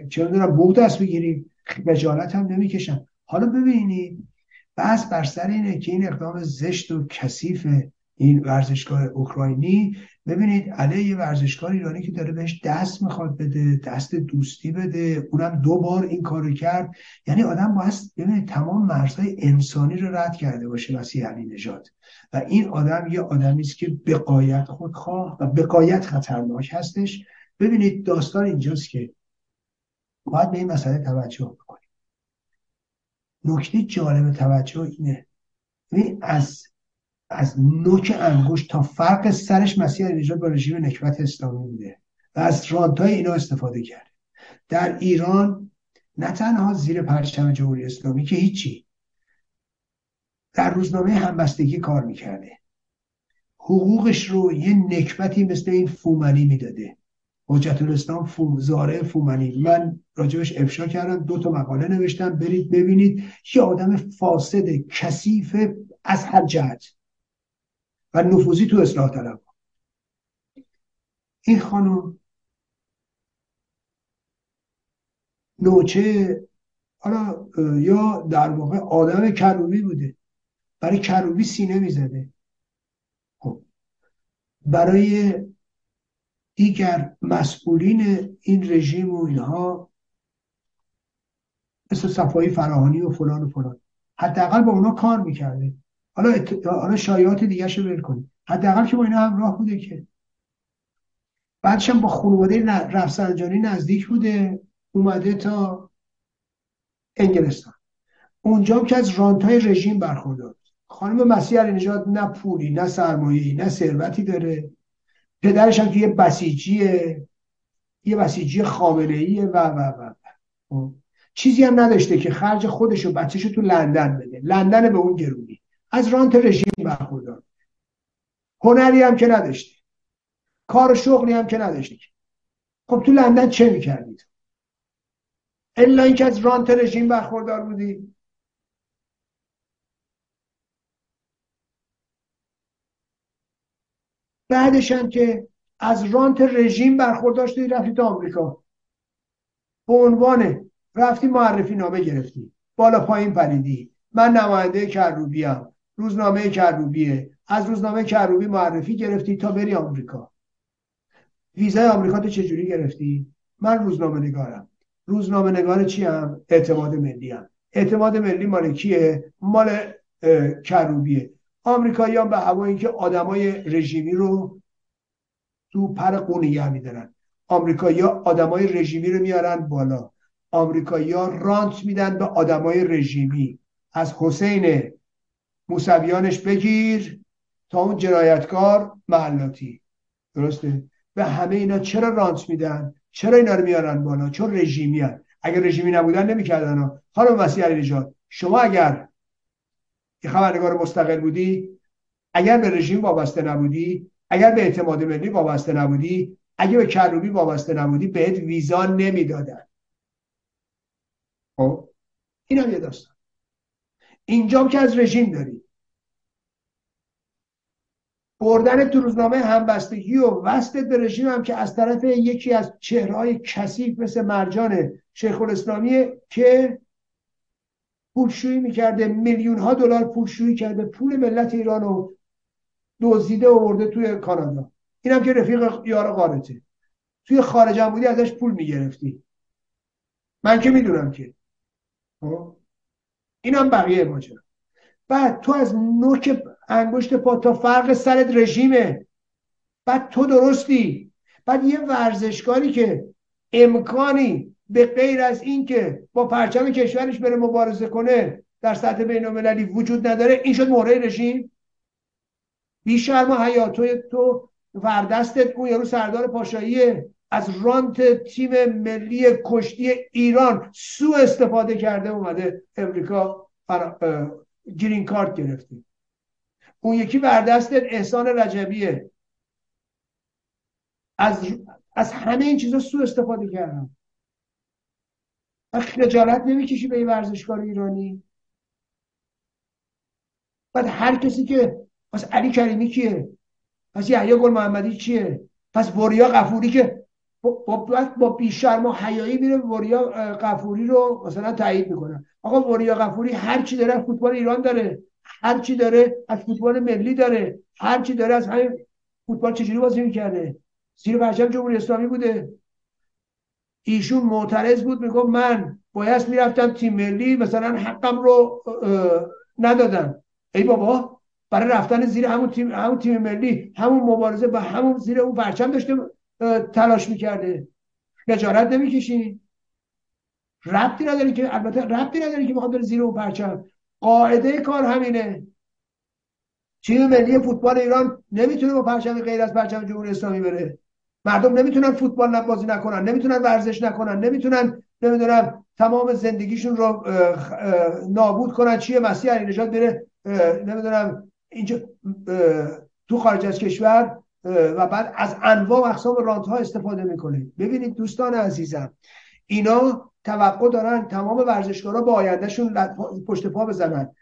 چه می‌دونم بوق دست بگیریم. خجالت هم نمی‌کشن. حالا ببینید بحث بر سر اینه که این اقدام زشت و کثیف این ورزشگاه اوکراینی ببینید علیه یه ورزشکار ایرانی که داره بهش دست می‌خواد بده دست دوستی بده اونم دو بار این کارو کرد. یعنی آدم باید ببینید تمام مرزهای انسانی رو رد کرده باشه مسیح علی نجات و این آدم یه آدمی است که بقایت خودخواه و بقایت خطرناک هستش. ببینید داستان اینجاست که باید به این مسئله توجه نکته جالب توجه اینه. این از از نوک انگشت تا فرق سرش مسیح نجات با رژیم نکبت اسلامی بوده و از رانتای اینا استفاده کرده. در ایران نه تنها زیر پرچم جمهوری اسلامی که هیچی در روزنامه همبستگی کار می‌کرده. حقوقش رو یه نکبتی مثل این فومنی می‌داده. حجت الاسلام فوم زاره فومنی. من راجبش افشا کردم دو تا مقاله نوشتم. برید ببینید یه آدم فاسد کثیف از هر جهت. و نفوذی تو اصلاح طلب. این خانم نوچه حالا یا در واقع آدم کروبی بوده. برای کروبی سینه می‌زده. خب. برای دیگر مسئولین این رژیم و اینها مثل صفایی فراهانی و فلان و فلان. حداقل با اونا کار می‌کرده. حالا ات... حالا شایعات دیگه شو ول کنیم. حداقل که با اینا همراه بوده که. بعدش هم با خانواده رفسنجانی نزدیک بوده اومده تا انگلستان. اونجا که از رانتای رژیم برخوردار خانم مسیح علی نژاد نه پولی نه سرمایه‌ای نه ثروتی داره. پدرش هم که یه بسیجیه یه بسیجی خامنه ایه و و و. خب. چیزی هم نداشته که خرج خودش و بچهش تو لندن بده. لندن به اون گرونی. از رانت رژیم برخوردار. هنری هم که نداشته. کار و شغلی هم که نداشته. خب تو لندن چه می‌کردید الا اینکه از رانت رژیم برخوردار بودی. بعدش هم که از رانت رژیم برخوردار شدی رفتی تا آمریکا. به عنوان رفتی معرفی نامه گرفتی. بالا پایین پریدی. من نماینده کروبی هم روزنامه کروبیه. از روزنامه کروبی معرفی گرفتی تا بری آمریکا. ویزای آمریکا تو چجوری گرفتی؟ من روزنامه نگارم. روزنامه نگار چی هم اعتماد ملی هم اعتماد ملی مال کیه؟ مال کروبیه. آمریکایی هم به هوا اینکه آدمای رژیمی رو تو پر قونیه میدارن. آمریکایی ها آدمای رژیمی رو میارن بالا. آمریکایی ها رانت میدن به آدمای رژیمی. از حسین موسویانش بگیر تا اون جنایتکار محلاتی. درسته؟ به همه اینا چرا رانت میدن؟ چرا اینا رو میارن بالا؟ چون رژیمی هن. اگر رژیمی نبودن نمی‌کردن خانم مسیح علی شما اگر یه خبرنگار مستقل بودی اگر به رژیم وابسته نبودی اگر به اعتماد ملی وابسته نبودی اگر به کروبی وابسته نبودی بهت ویزا نمی‌دادن. خب این هم یه داستان. اینجا که از رژیم داری. بردن تو روزنامه همبستگی و وسط به رژیم هم که از طرف یکی از چهرهای کثیف مثل مرجان شیخ الاسلامی که پولشویی می‌کرده میلیون ها دلار پولشویی کرده پول ملت ایران رو دزدیده و توی کانادا. اینم که رفیق یار قارته توی خارج هم بودی ازش پول می‌گرفتی. من که می‌دونم که. خب؟ اینم بقیه ماجرا. بعد تو از نوک انگشت پا تا فرق سرت رژیمه. بعد تو درستی. بعد یه ورزشکاری که امکانی به غیر از اینکه با پرچم کشورش بره مبارزه کنه در سطح بین المللی وجود نداره این شد مهره رژیم. بیشرم و حیاتوی تو وردستت اون یارو سردار پاشاییه. از رانت تیم ملی کشتی ایران سو استفاده کرده اومده امریکا گرین کارت گرفته. اون یکی بردستت احسان رجبیه. از از همه این چیزا سو استفاده کردم خجالت نمی‌کشی به این ورزشکار ایرانی. بعد هر کسی که پس علی کریمی کیه؟ پس یحیی گل محمدی چیه؟ پس وریا قفوری که با, با بیشرم و حیایی میره وریا قفوری رو مثلا تایید می‌کنه. آقا وریا قفوری هر چی داره فوتبال ایران داره. هر چی داره از فوتبال ملی داره. هر چی داره از همین فوتبال چجوری بازی می‌کرده؟ زیر پرچم جمهوری اسلامی بوده. ایشون معترض بود می‌گفت من باید می‌رفتم تیم ملی مثلا حقم رو ندادم. ای بابا برای رفتن زیر همون تیم همون تیم ملی همون مبارزه با همون زیر اون پرچم داشته تلاش می‌کرده. نجارت نمی‌کشین ربطی نداری که البته ربطی نداری که بخواد زیر اون پرچم. قاعده کار همینه. تیم ملی فوتبال ایران نمی‌تونه با پرچم غیر از پرچم جمهوری اسلامی بره. مردم نمی‌تونن فوتبال بازی نکنن نمی‌تونن ورزش نکنن نمی‌تونن نمی‌دونم تمام زندگیشون رو نابود کنن. چیه؟ مسیح علی نجات بره نمی‌دونم اینجا تو خارج از کشور و بعد از انواع و اقسام رانت ها استفاده می‌کنه. ببینید دوستان عزیزم اینا توقع دارن تمام ورزشکارا با آیندهشون پشت پا بزنن.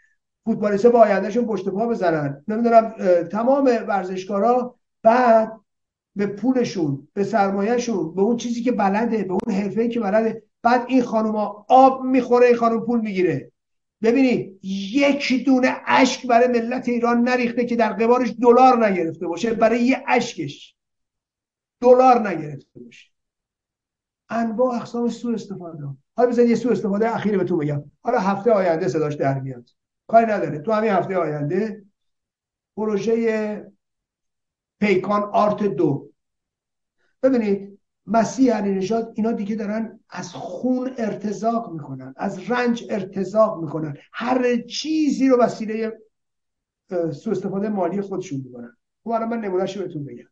فوتبالیستا با آیندهشون پشت پا بزنن. نمی‌دونم تمام ورزشکارا بعد به پولشون به سرمایهشون به اون چیزی که بلده به اون حرفه‌ای که بلده. بعد این خانوما آب می‌خوره این خانم پول می‌گیره. ببینید یک دونه اشک برای ملت ایران نریخته که در قبارش دلار نگرفته باشه. برای یه اشکش دلار نگرفته باشه. انواع اقسام سوء استفاده. حالا بزنید یه سوء استفاده اخیر بهتون بگم. حالا هفته آینده صداش در میاد. کاری نداره. تو همین هفته آینده پروژه پیکان آرت دو. ببینید مسیح علی نژاد اینا دیگه دارن از خون ارتزاق می‌کنن از رنج ارتزاق می‌کنن. هر چیزی رو وسیله سوء استفاده مالی خودشون می‌کنن. خب الان من نمونهش بهتون بگم.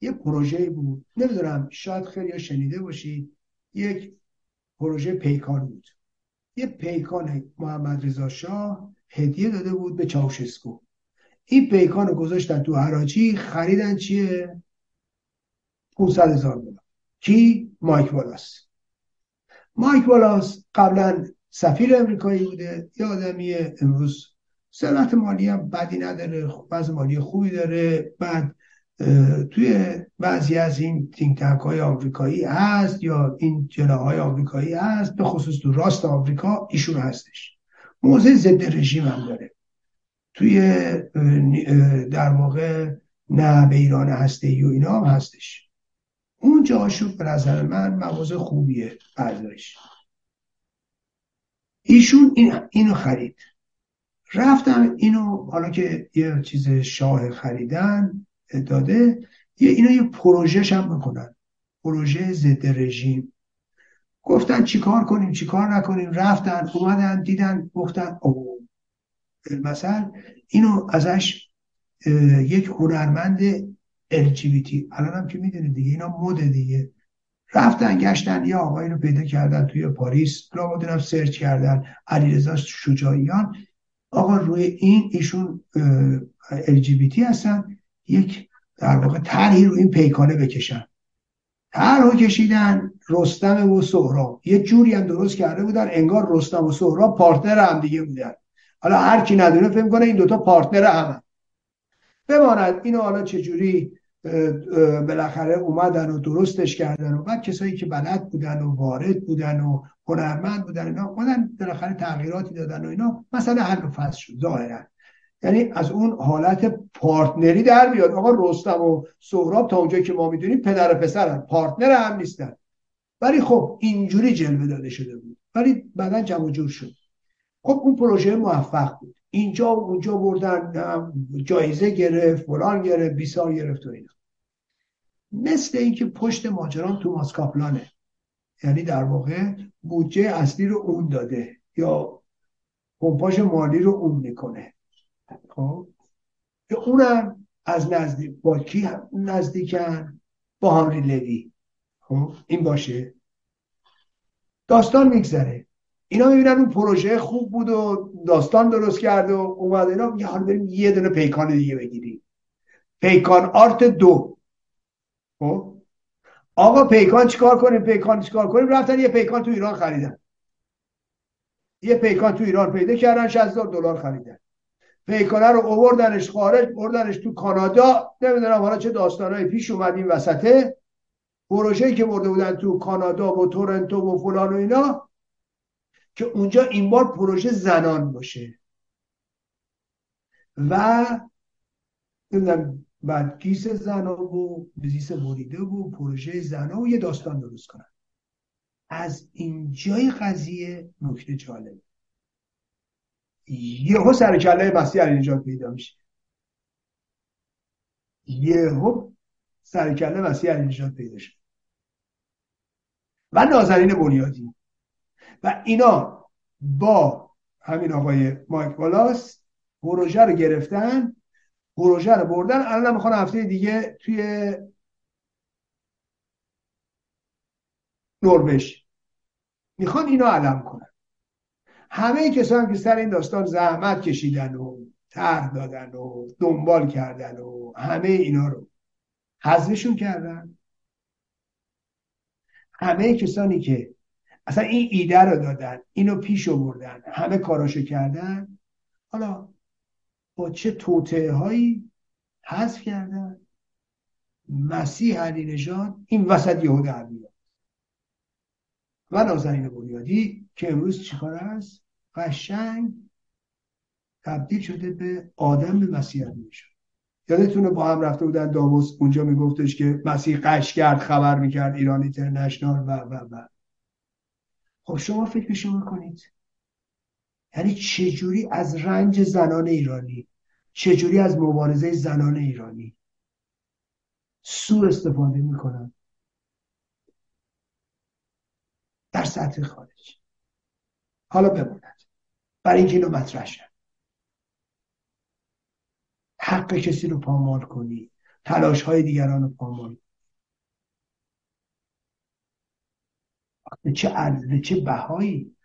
یه پروژه بود. نمی‌دونم شاید خیلی شنیده باشید. یک پروژه پیکان بود. یه پیکان محمد رضا شاه هدیه داده بود به چاوشسکو. این پیکان رو گذاشتن تو حراجی. خریدن چیه؟ 500 هزار دلار. کی؟ مایک والاس. مایک والاس قبلا سفیر امریکایی بوده یه آدمی امروز ثروت مالی هم بدی نداره. بعض مالی خوبی داره. بعد توی بعضی از این تینگ تنک های آمریکایی هست یا این جناهای آمریکایی هست به خصوص تو راست آمریکا ایشون هستش. موضع ضد رژیم هم داره. توی در واقع نه به ایران هسته و اینا هم هستش. اون جاشو به نظر من مواضع خوبیه بردارش ایشون این اینو خرید. رفتم اینو حالا که یه چیز شاه خریدن داده یه اینا یه پروژهش هم بکنن پروژه ضد رژیم. گفتن چیکار کنیم چیکار نکنیم. رفتن اومدن دیدن گفتن او مثلا اینو ازش یک هنرمند LGBT الان هم که می‌دونید دیگه اینا مد دیگه. رفتن گشتن یه آقایی رو پیدا کردن توی پاریس. لابد هم search کردن. علیرضا شجاعیان. آقا روی این ایشون LGBT هستن. یک در واقع طرحی رو این پیکانه بکشن. طرح کشیدن رستم و سهراب. یه جوری هم درست کرده بودن. انگار رستم و سهراب partner هم دیگه بودن. حالا هر کی ندونه فکر کنه این دوتا partner هم بماند. اینو حالا چجوری بالاخره اومدن و درستش کردن و بعد کسایی که بلد بودن و وارد بودن و هنرمند بودن اینا اومدن بالاخره تغییراتی دادن و اینا. مثلا حل و فصل شد ظاهرا. یعنی از اون حالت پارتنری در بیاد آقا رستم و سهراب تا اونجایی که ما می‌دونیم پدر و پسرن پارتنر هم نیستن. ولی خب اینجوری جلوه داده شده بود. ولی بعدا جمع جور شد. خب اون پروژه موفق بود. اینجا و اونجا بردن جایزه گرفت فلان گرفت بیسار گرفت و اینا. مثل اینکه پشت ماجران توماس کاپلانه. یعنی در واقع بودجه اصلی رو اون داده یا پمپاژ مالی رو اون می‌کنه. خب؟ اونم از نزدیک با کی نزدیکن؟ با هانری لوی خب؟ این باشه. داستان میگذره. اینا می‌بینن اون پروژه خوب بود و داستان درست کرد و اومد اینا. میگه حالا بریم یه دونه پیکان دیگه بگیریم. پیکان آرت دو. خب؟ آقا پیکان چیکار کنیم؟ پیکان چیکار کنیم؟ رفتن یه پیکان تو ایران خریدن. یه پیکان تو ایران پیدا کردن 60 دلار خریدن. پیکانه رو اووردنش خارج بردنش تو کانادا. نمی‌دونم حالا چه داستانهایی پیش اومد این وسطه. پروژه‌ای که برده بودن تو کانادا و تورنتو و فلان و اینا. که اونجا این بار پروژه زنان باشه. و نمی‌دونم بعد گیس زنا و بزیس بریده و پروژه زنا و یه داستان درست کنن. از اینجای قضیه نکته جالب. یهو سر کله مسیح علی پیدا میشه. یهو سر کله مسیح علی پیدا شد. و نازنین بنیادی. و اینا با همین آقای مایک والاس پروژه رو گرفتن پروژه رو بردن. الان می‌خوان هفته دیگه توی نروژ. می‌خوان اینو علم کنن. همه کسانی که سر این داستان زحمت کشیدن و طرح دادن و دنبال کردن و همه اینا رو حذفشون کردن. همه کسانی که اصلا این ایده رو دادن اینو پیش آوردن همه کاراشو کردن. حالا با چه توطعه هایی حذف کردن؟ مسیح علی نژاد این وسط یهود در میاد و نازنین بنیادی که امروز چیکار است؟ قشنگ تبدیل شده به آدم به مسیح علی یادتونه با هم رفته بودن داموس اونجا میگفتش که مسیح قش کرد خبر می‌کرد ایران اینترنشنال و و و. خب شما فکر شما کنید. یعنی چجوری از رنج زنان ایرانی چجوری از مبارزه زنان ایرانی سو استفاده می‌کنن؟ در سطح خارج. حالا بماند برای اینکه اینو مطرح شد حق کسی رو پامال کنی. تلاش های دیگران رو پامال به چه به چه بهایی.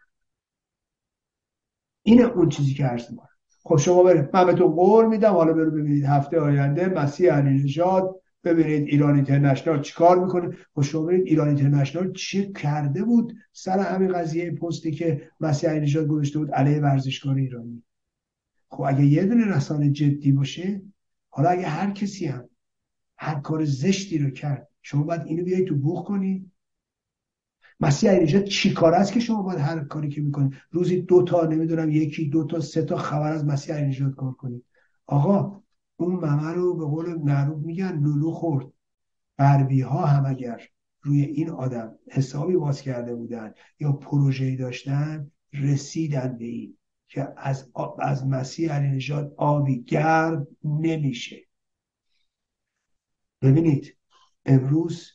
اینه اون چیزی که عرض می‌کنم. خب شما برید من بهتون قول میدم. حالا برو ببینید هفته آینده مسیح علی نژاد ببینید ایران اینترنشنال چیکار می‌کنه. خب شما برید ایران اینترنشنال چه کرده بود سر همین قضیه پستی که مسیح علی نژاد گذاشته بود علیه ورزشکار ایرانی؟ خب اگه یه دونه رسانه جدی باشه حالا اگه هر کسی هم هر کار زشتی رو کرد شما باید اینو بیاید تو بوخ کنید مسیح علی چی کار است که شما باید هر کاری که می‌کنید روزی دو تا نمی‌دونم یکی دو تا سه تا خبر از مسیح علی کار کنید آقا اون ممه رو به قول معروف میگن لولو خورد. غربی ها هم اگر روی این آدم حسابی باز کرده بودن یا پروژه‌ای داشتن رسیدن به این که از, از مسیح علی نژاد آبی گرد نمیشه. ببینید امروز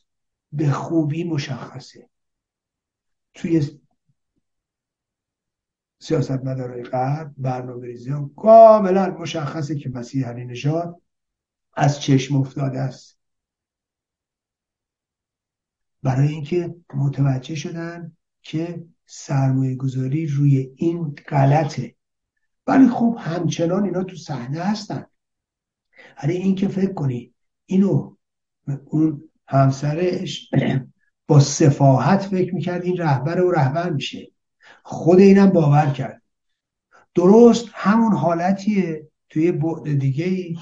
به خوبی مشخصه. توی سیاست مدارای غرب برنامه ریزی کاملا مشخصه که مسیح علی نژاد از چشم افتاده است. برای اینکه متوجه شدن که سرمایه گذاری روی این غلطه. ولی خب همچنان اینا تو صحنه هستن. ولی اینکه فکر کنی اینو اون همسرش با سفاحت فکر می‌کرد این رهبر و رهبر میشه. خود اینم باور کرد. درست همون حالتیه توی بعد دیگه ای.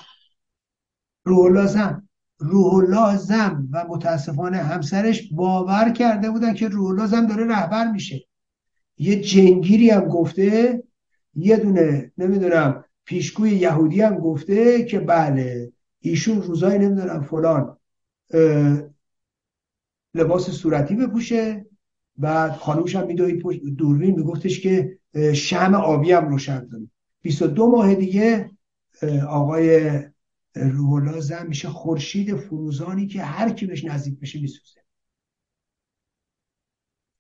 روح لازم روح لازم و متاسفانه همسرش باور کرده بودن که روح لازم داره رهبر میشه. یه جنگیری هم گفته یه دونه نمی‌دونم پیشگوی یهودی هم گفته که بله ایشون روزای نمی‌دونم فلان لباس صورتی بپوشه. بعد خانومش هم میدوید دوربین میگفتش که شم آبی هم روشن کنید 22 ماه دیگه آقای روح زن میشه خورشید فروزانی که هر کی بهش نزدیک بشه میسوزه.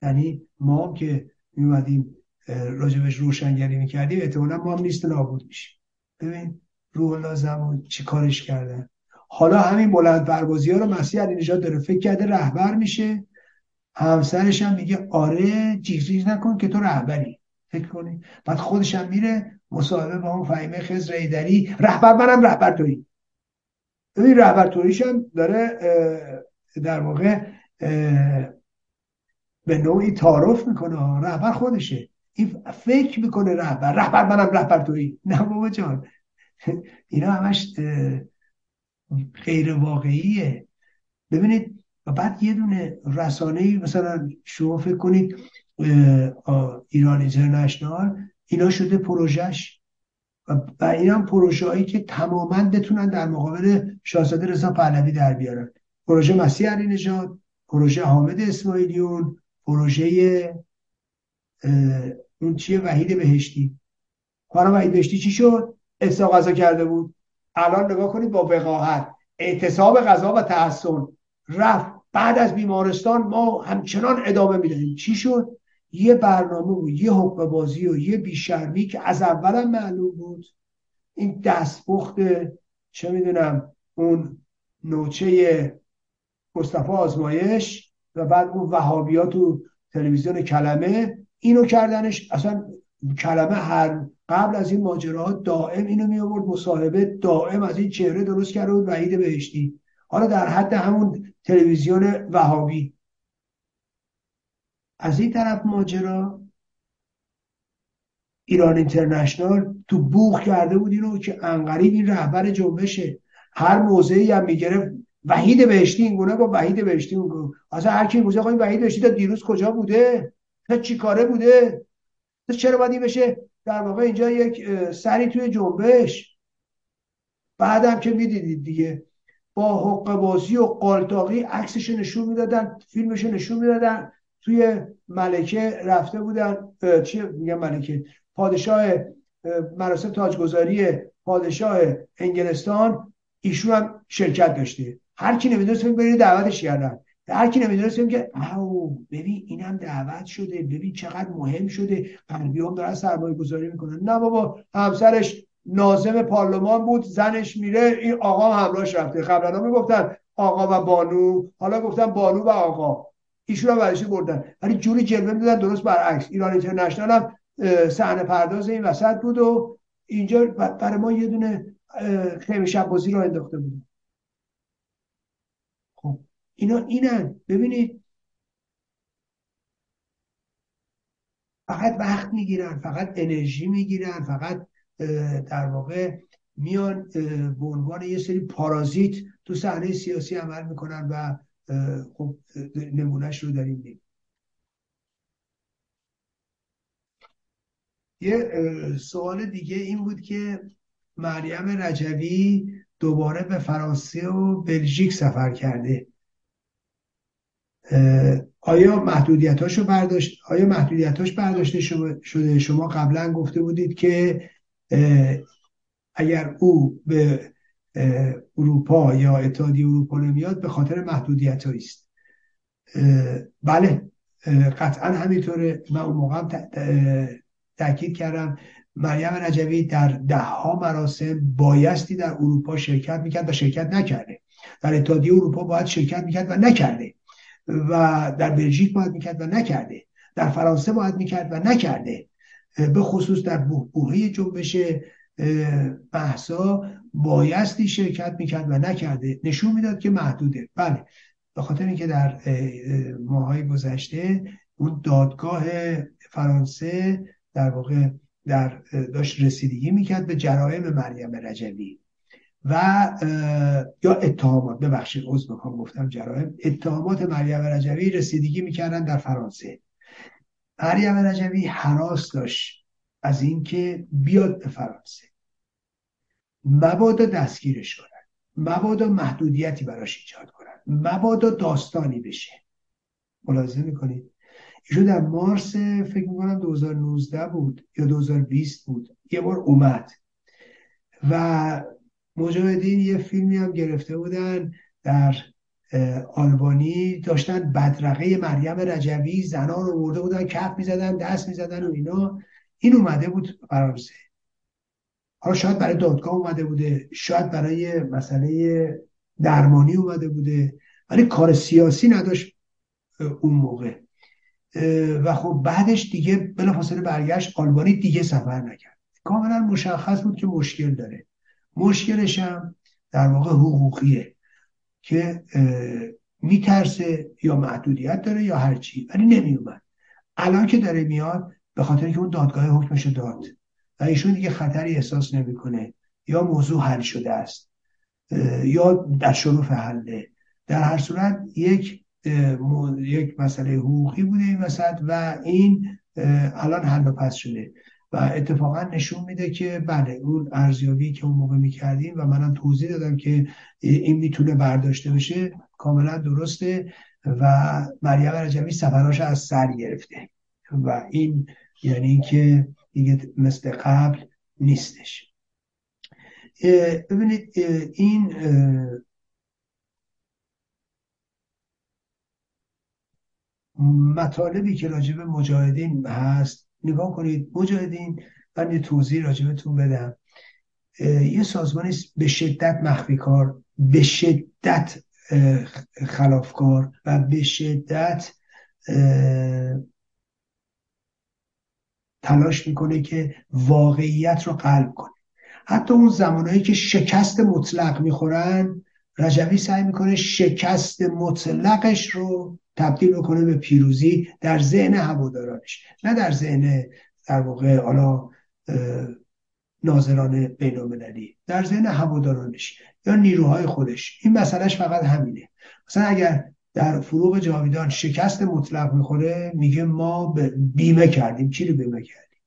یعنی ما که میومدیم راجبش روشنگری می‌کردیم احتمالا ما هم نیست نابود میشیم. ببین روح الله چی کارش کردن حالا همین بلند پروازی ها رو مسیح علی نجات داره فکر کرده رهبر میشه. همسرش هم میگه آره جیغ نکن که تو رهبری. فکر کنی. بعد خودش هم میره مصاحبه با اون فهیمه خزر ایدری. رهبر منم رهبر تویی. ببین رهبر توییش هم داره در واقع به نوعی تعارف می‌کنه. رهبر خودشه. این فکر می‌کنه رهبر. رهبر منم رهبر تویی. نه بابا جان. اینا همش غیر واقعیه ببینید و بعد یه دونه رسانه مثلا شما فکر کنید ایران اینترنشنال اینا شده پروژهش. و این هم پروژه هایی که تماما بتونن در مقابل شاهزاده رضا پهلوی در بیارن. پروژه مسیح علی نژاد پروژه حامد اسماعیلیون پروژه اون چیه؟ وحید بهشتی. خانم وحید بهشتی چی شد؟ احسا غذا کرده بود. الان نگاه کنید با وقاحت اعتصاب غذا و تحسن رفت. بعد از بیمارستان ما همچنان ادامه می‌دهیم چی شد؟ یه برنامه و یه حقوق بازی و یه بیشرمی که از اولم معلوم بود. این دستپخت چه می‌دونم اون نوچه مصطفی آزمایش و بعد اون وهابیات و تلویزیون کلمه. اینو کردنش اصلا کلمه هر قبل از این ماجراها دائم اینو می آورد مصاحبه دائم از این چهره درست کرده بود وحید بهشتی. حالا در حد همون تلویزیون وهابی. از این طرف ماجرا ایران اینترنشنال تو بوخ کرده بود اینو که انقریب این رهبر جنبشه. هر موضعی هم می‌گرفت. وحید بهشتی این گونه با وحید بهشتی اون اصلا هر کی این وحید بهشتی تا دیروز کجا بوده؟ تا چی کاره بوده؟ چرا باید بشه؟ در واقع اینجا یک سری توی جنبش. بعدم که می‌دیدید دیگه با حق بازی و قالتاقی عکسش نشون می‌دادن فیلمش نشون می‌دادن توی ملکه رفته بودن چی میگم ملکه؟ پادشاه مراسم تاجگذاری پادشاه انگلستان ایشون هم شرکت داشته. هر کی نمی‌دونست برید دعوتش کردن. هر کی نمی‌دونست که او ببین اینم دعوت شده ببین چقدر مهم شده. غربی هم دارن سرمایه گذاری می‌کنن نه بابا همسرش نازم پارلمان بود زنش میره این آقا همراهش رفته. قبلا می‌گفتن آقا و بانو. حالا گفتن بانو و آقا. ایشون هم ورشی بردن. ولی جوری جلوه می‌دادن درست برعکس. ایران اینترنشنال هم صحنه پرداز این وسط بود و اینجا برای ما یه دونه خیمه شب بازی رو انداخته بود. اینا اینن. ببینید. فقط وقت می‌گیرن فقط انرژی می‌گیرن فقط در واقع میان به عنوان یه سری پارازیت تو صحنه سیاسی عمل می‌کنن و خب نمونهش رو داریم دیم. یه سوال دیگه این بود که مریم رجوی دوباره به فرانسه و بلژیک سفر کرده. آیا محدودیتاشو برداشت آیا محدودیتاش برداشته شده؟ شما قبلا گفته بودید که اگر او به اروپا یا اتحادیه اروپا نمیاد به خاطر محدودیت است. بله. قطعا همینطوره. من اون موقع تاکید کردم. مریم رجوی در ده ها مراسم بایستی در اروپا شرکت می‌کرد و شرکت نکرده. در اتحادیه اروپا باید شرکت می‌کرد و نکرده. و در بلژیک باید می‌کرد و نکرده. در فرانسه باید می‌کرد و نکرده. به خصوص در بوهه جنبش بحثا بایستی شرکت می‌کرد و نکرده. نشون می‌داد که محدوده. بله. به خاطر اینکه در ماهای گذشته اون دادگاه فرانسه در واقع در داشت رسیدگی می‌کرد به جرائم مریم رجوی. و یا اتهامات. ببخشید عذر می‌خوام گفتم جرائم اتهامات مریم رجوی رسیدگی می‌کردن در فرانسه. مریم رجوی حراس داشت از اینکه بیاد به فرانسه. مبادا دستگیرش کنن. مبادا محدودیتی براش ایجاد کنن. مبادا داستانی بشه. ملاحظه می‌کنید؟ ایشون در مارس فکر می‌کنم 2019 بود یا 2020 بود. یه بار اومد و مجاهدین یه فیلمی هم گرفته بودن در آلبانی داشتن بدرقه مریم رجوی زنان رو برده بودن کف می‌زدن دست می‌زدن و اینا. این اومده بود فرانسه حالا شاید برای دادگاه اومده بوده شاید برای مسئله درمانی اومده بوده ولی کار سیاسی نداشت اون موقع. و خب بعدش دیگه بلافاصله برگشت آلبانی دیگه سفر نکرد. کاملا مشخص بود که مشکل داره. مشکلش هم در واقع حقوقیه که میترسه یا محدودیت داره یا هرچی ولی نمیومد الان که داره میاد به خاطر که اون دادگاه حکمش داد. و ایشون دیگه خطری احساس نمی‌کنه. یا موضوع حل شده است. یا در شروع حله در هر صورت یک یک مسئله حقوقی بوده این وسط و این الان حل و پس شده. و اتفاقا نشون میده که بله اون ارزیابی که اون موقع می‌کردیم و منم توضیح دادم که این می‌تونه برداشته بشه کاملا درسته و مریم رجبی سفراش از سر گرفته و این یعنی اینکه دیگه مثل قبل نیستش. ببینید این مطالبی که راجب مجاهدین هست نگاه کنید مجاهدین من یه توضیح راجبتون بدم. یه سازمانی به شدت مخفی کار به شدت خلافکار و به شدت تلاش می‌کنه که واقعیت رو قلب کنه. حتی اون زمانهایی که شکست مطلق می‌خورن رجوی سعی می‌کنه شکست مطلقش رو تبدیل بکنه به پیروزی در ذهن هوادارانش نه در ذهن در واقع حالا ناظران بین در ذهن هوادارانش یا نیروهای خودش. این مسئلهش فقط همینه. مثلا اگر در فروغ جاویدان شکست مطلق می‌خوره میگه ما بیمه کردیم. چی رو بیمه کردیم؟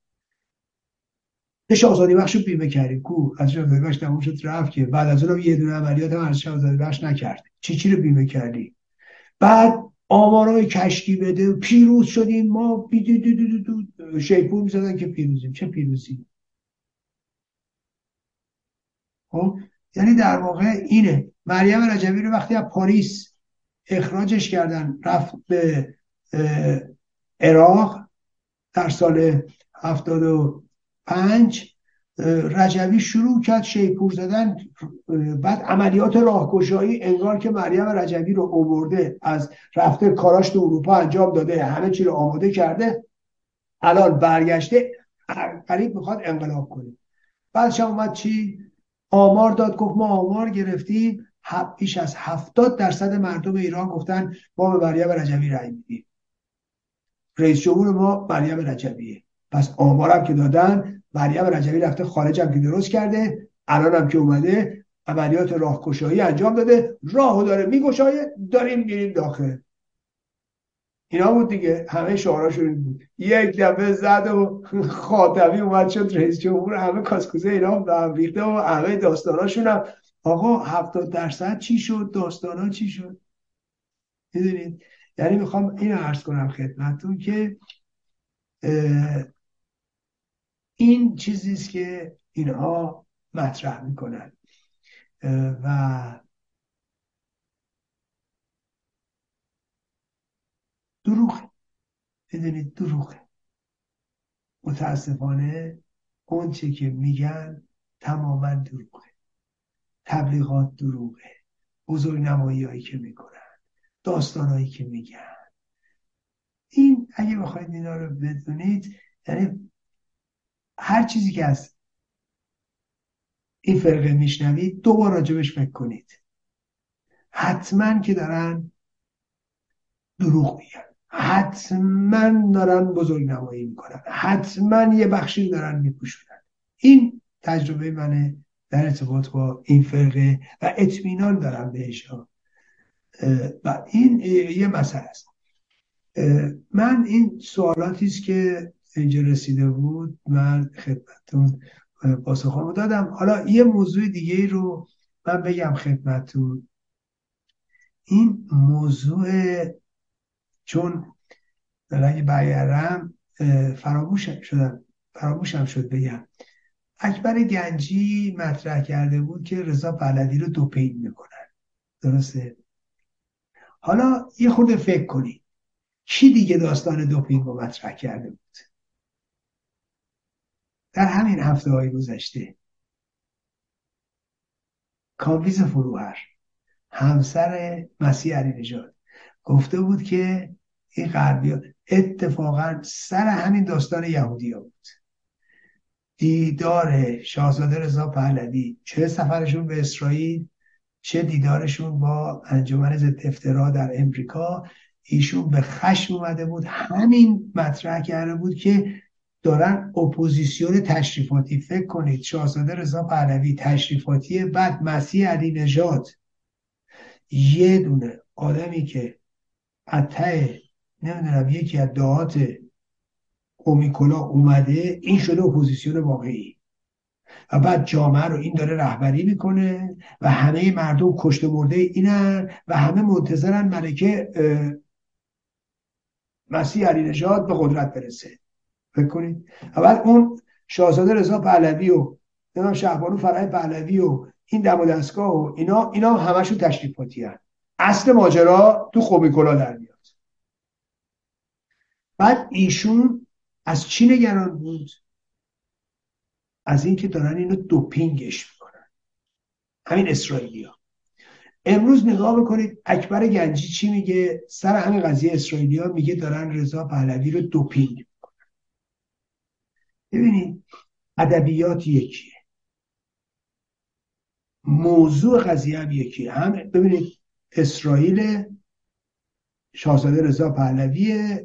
نش آزادی بخش رو بیمه کردیم. کو؟ از آزادی بخش تموم شد رفت که بعد از اونم یه دونه عملیات هم از آزادی بخش نکرد چی چی رو بیمه کردیم بعد آمارای کشتی بده پیروز شدیم. ما شیپور می‌زدن که پیروزیم. چه پیروزی؟ خب؟ یعنی در واقع اینه. مریم رجبی رو وقتی از پاریس اخراجش کردن رفت به عراق در سال 75 رجوی شروع کرد شیپور زدن بعد عملیات راهگشایی انگار که مریم رجوی رو اوورده از رفته کاراش تو اروپا انجام داده همه چی رو آماده کرده. الان برگشته قریب می‌خواد انقلاب کنه. بعدش اومد چی؟ آمار داد گفت ما آمار گرفتیم. بیش از هفتاد درصد مردم ایران گفتن ما به مریم رجوی رأی میدیم. رئیس جمهور ما مریم رجویه. پس آمارم که دادن مریم رجوی رفته خارج هم که درست کرده الان هم که اومده عملیات راهگشایی انجام داده. راهو داره میگشایه داریم میریم داخل. اینا بود دیگه همه شعاراشون بود. یک دفعه زد و خاطبی اومد شد رئیس جمهور همه کاسکوزه اینا به هم ریخته و همه داستاناشون هم. آقا هفتاد درصد چی شد؟ داستانا چی شد؟ می‌دونید؟ یعنی می‌خوام این عرض کنم خدمتتون که این چیزی است که اینها مطرح می‌کنن. و دروغه بدونید دروغه متاسفانه اونچه که میگن تماما دروغه. تبلیغات دروغه. بزرگ نمایی هایی که می‌کنن. داستان هایی که میگن. این اگه بخواید اینا رو بدونید یعنی هر چیزی که از این فرقه میشنوید دو بار راجبش فکر کنید. حتما که دارن دروغ میگن. حتما دارن بزرگ نمایی می‌کنن. حتما یه بخشی دارن میپوشونن. این تجربه منه در ارتباط با این فرقه و اطمینان دارم بهش. و این یه مسئله است. من این سوالاتی است که اینجا رسیده بود من خدمتتون پاسخامو دادم. حالا یه موضوع دیگه رو من بگم خدمتتون. این موضوع چون اگه برگردم فراموش شدم فراموشم شد بگم. اکبر گنجی مطرح کرده بود که رضا پهلوی رو دوپین می‌کنن. درسته؟ حالا یه خورده فکر کنید. کی دیگه داستان دوپینگ رو مطرح کرده بود؟ در همین هفته های گذشته کامویز فروهر همسر مسیح علی نژاد گفته بود که این غربی اتفاقا سر همین داستان یهودی ها بود. دیدار شاهزاده رضا پهلوی چه سفرشون به اسرائیل چه دیدارشون با انجمن ضد افترا در امریکا ایشون به خشم اومده بود. همین مطرح کرده بود که دارن اپوزیسیون تشریفاتی. فکر کنید شاهزاده رضا پهلوی تشریفاتی بعد مسیح علی نژاد. یه دونه آدمی که عطه نمی‌دونم یکی از دعات اومیکولا اومده این شده اپوزیسیون واقعی. و بعد جامعه رو این داره رهبری می‌کنه و همه مردم کشته مرده اینن و همه منتظرن ملکه مسیح علی نژاد به قدرت برسه. فکر کنید. بعد اون شاهزاده رضا پهلوی و نمی‌دونم شهبانو فرح پهلوی و این دم و دستگاه و اینا اینا همشون تشریفاتی هن. اصل ماجرا تو خوبیکولا در میاد. بعد ایشون از چی نگران بود؟ از اینکه دارن اینو دوپینگش می‌کنن. همین اسرائیلیا امروز نگاه بکنید اکبر گنجی چی میگه؟ سر همین قضیه اسرائیلیا میگه دارن رضا پهلوی رو دوپینگ ببینید ادبیات یکیه. موضوع قضیه هم یکیه. هم ببینید اسرائیل شاهزاده رضا پهلوی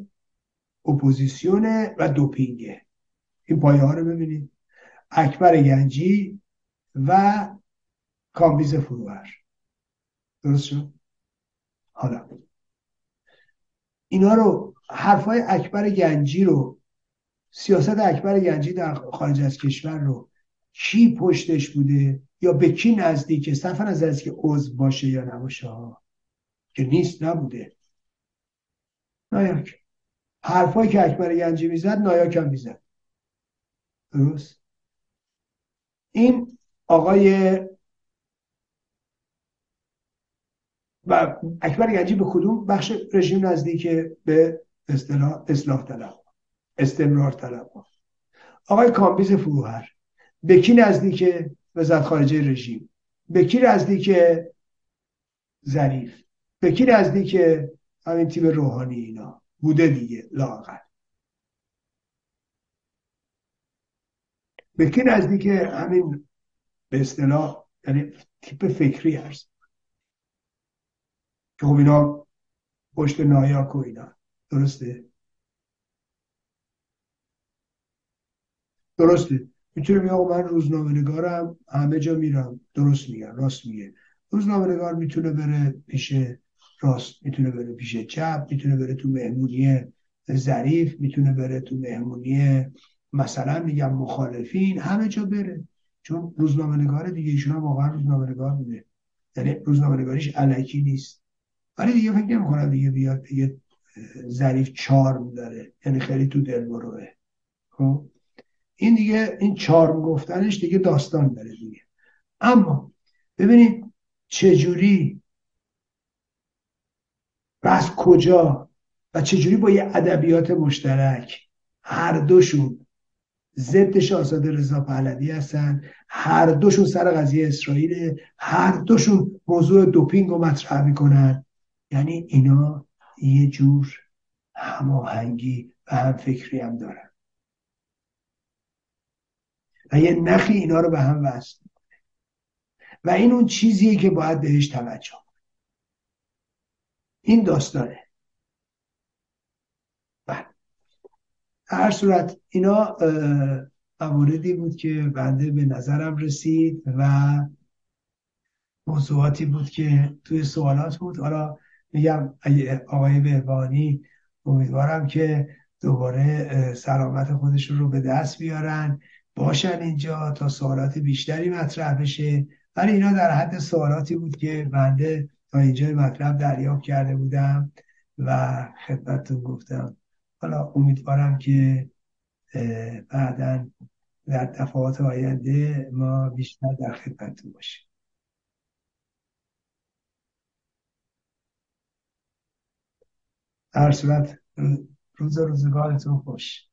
اپوزیسیون و دوپینگه. این پایه ها رو ببینید. اکبر گنجی و کامبیز فروهر. درست شد؟ حالا. اینا رو حرفای اکبر گنجی رو سیاست اکبر گنجی در خارج از کشور رو کی پشتش بوده یا به کی نزدیکه صرفا از از که عضو باشه یا نباشه که نیست نبوده. نایاک. حرفایی که اکبر گنجی می‌زد نایاک هم می‌زد. درست؟ این آقای و اکبر گنجی به کدوم بخش رژیم نزدیک به اصلاح طلب؟ استمرار طلب آقای کامبیز فروهر به کی نزدیک وزارت خارجه رژیم؟ به کی نزدیک ظریف؟ به کی نزدیک همین تیم روحانی اینا؟ بوده دیگه لاغر به کی نزدیک همین به اصطلاح یعنی تیپ فکری هست؟ که خب اینا پشت نایاک و اینا درسته؟ درسته. می‌تونه میگه من روزنامه نگارم همه جا میرم. درست میگن راست میگه. روزنامه نگار می‌تونه بره پیش راست می‌تونه بره پیش چپ می‌تونه بره تو مهمونی ظریف می‌تونه بره تو مهمونی مثلا میگم مخالفین همه جا بره. چون روزنامه نگار دیگه ایشون واقعا روزنامه نگار بوده. یعنی روزنامه نگاریش علکی نیست. ولی دیگه فکر نمی‌کنم دیگه بیاد دیگه ظریف چارم داره. یعنی خیلی تو دل بروه خب؟ این دیگه این چارم گفتنش دیگه داستان داره دیگه. اما ببینید چجوری و از کجا و چجوری با یه ادبیات مشترک هر دوشون ضد شاهزاده رضا پهلوی هستن هر دوشون سر قضیه اسرائیل هر دوشون موضوع دوپینگ رو مطرح می‌کنن. یعنی اینا یه جور هماهنگی و هم فکری هم دارن. و یه نخی اینا رو به هم وصل و این اون چیزیه که باید بهش توجه این داستانه. بله. هر صورت اینا مواردی بود که بنده به نظرم رسید و موضوعاتی بود که توی سوالات بود. حالا میگم آقای بهبانی امیدوارم که دوباره سلامت خودشون رو به دست بیارن. باشن اینجا تا سوالات بیشتری مطرح بشه. ولی اینا در حد سوالاتی بود که بنده تا اینجا مطلب دریافت کرده بودم و خدمتتون گفتم. حالا امیدوارم که بعدا در دفعات آینده ما بیشتر در خدمتتون باشیم. در صورت روز روزگارتون خوش.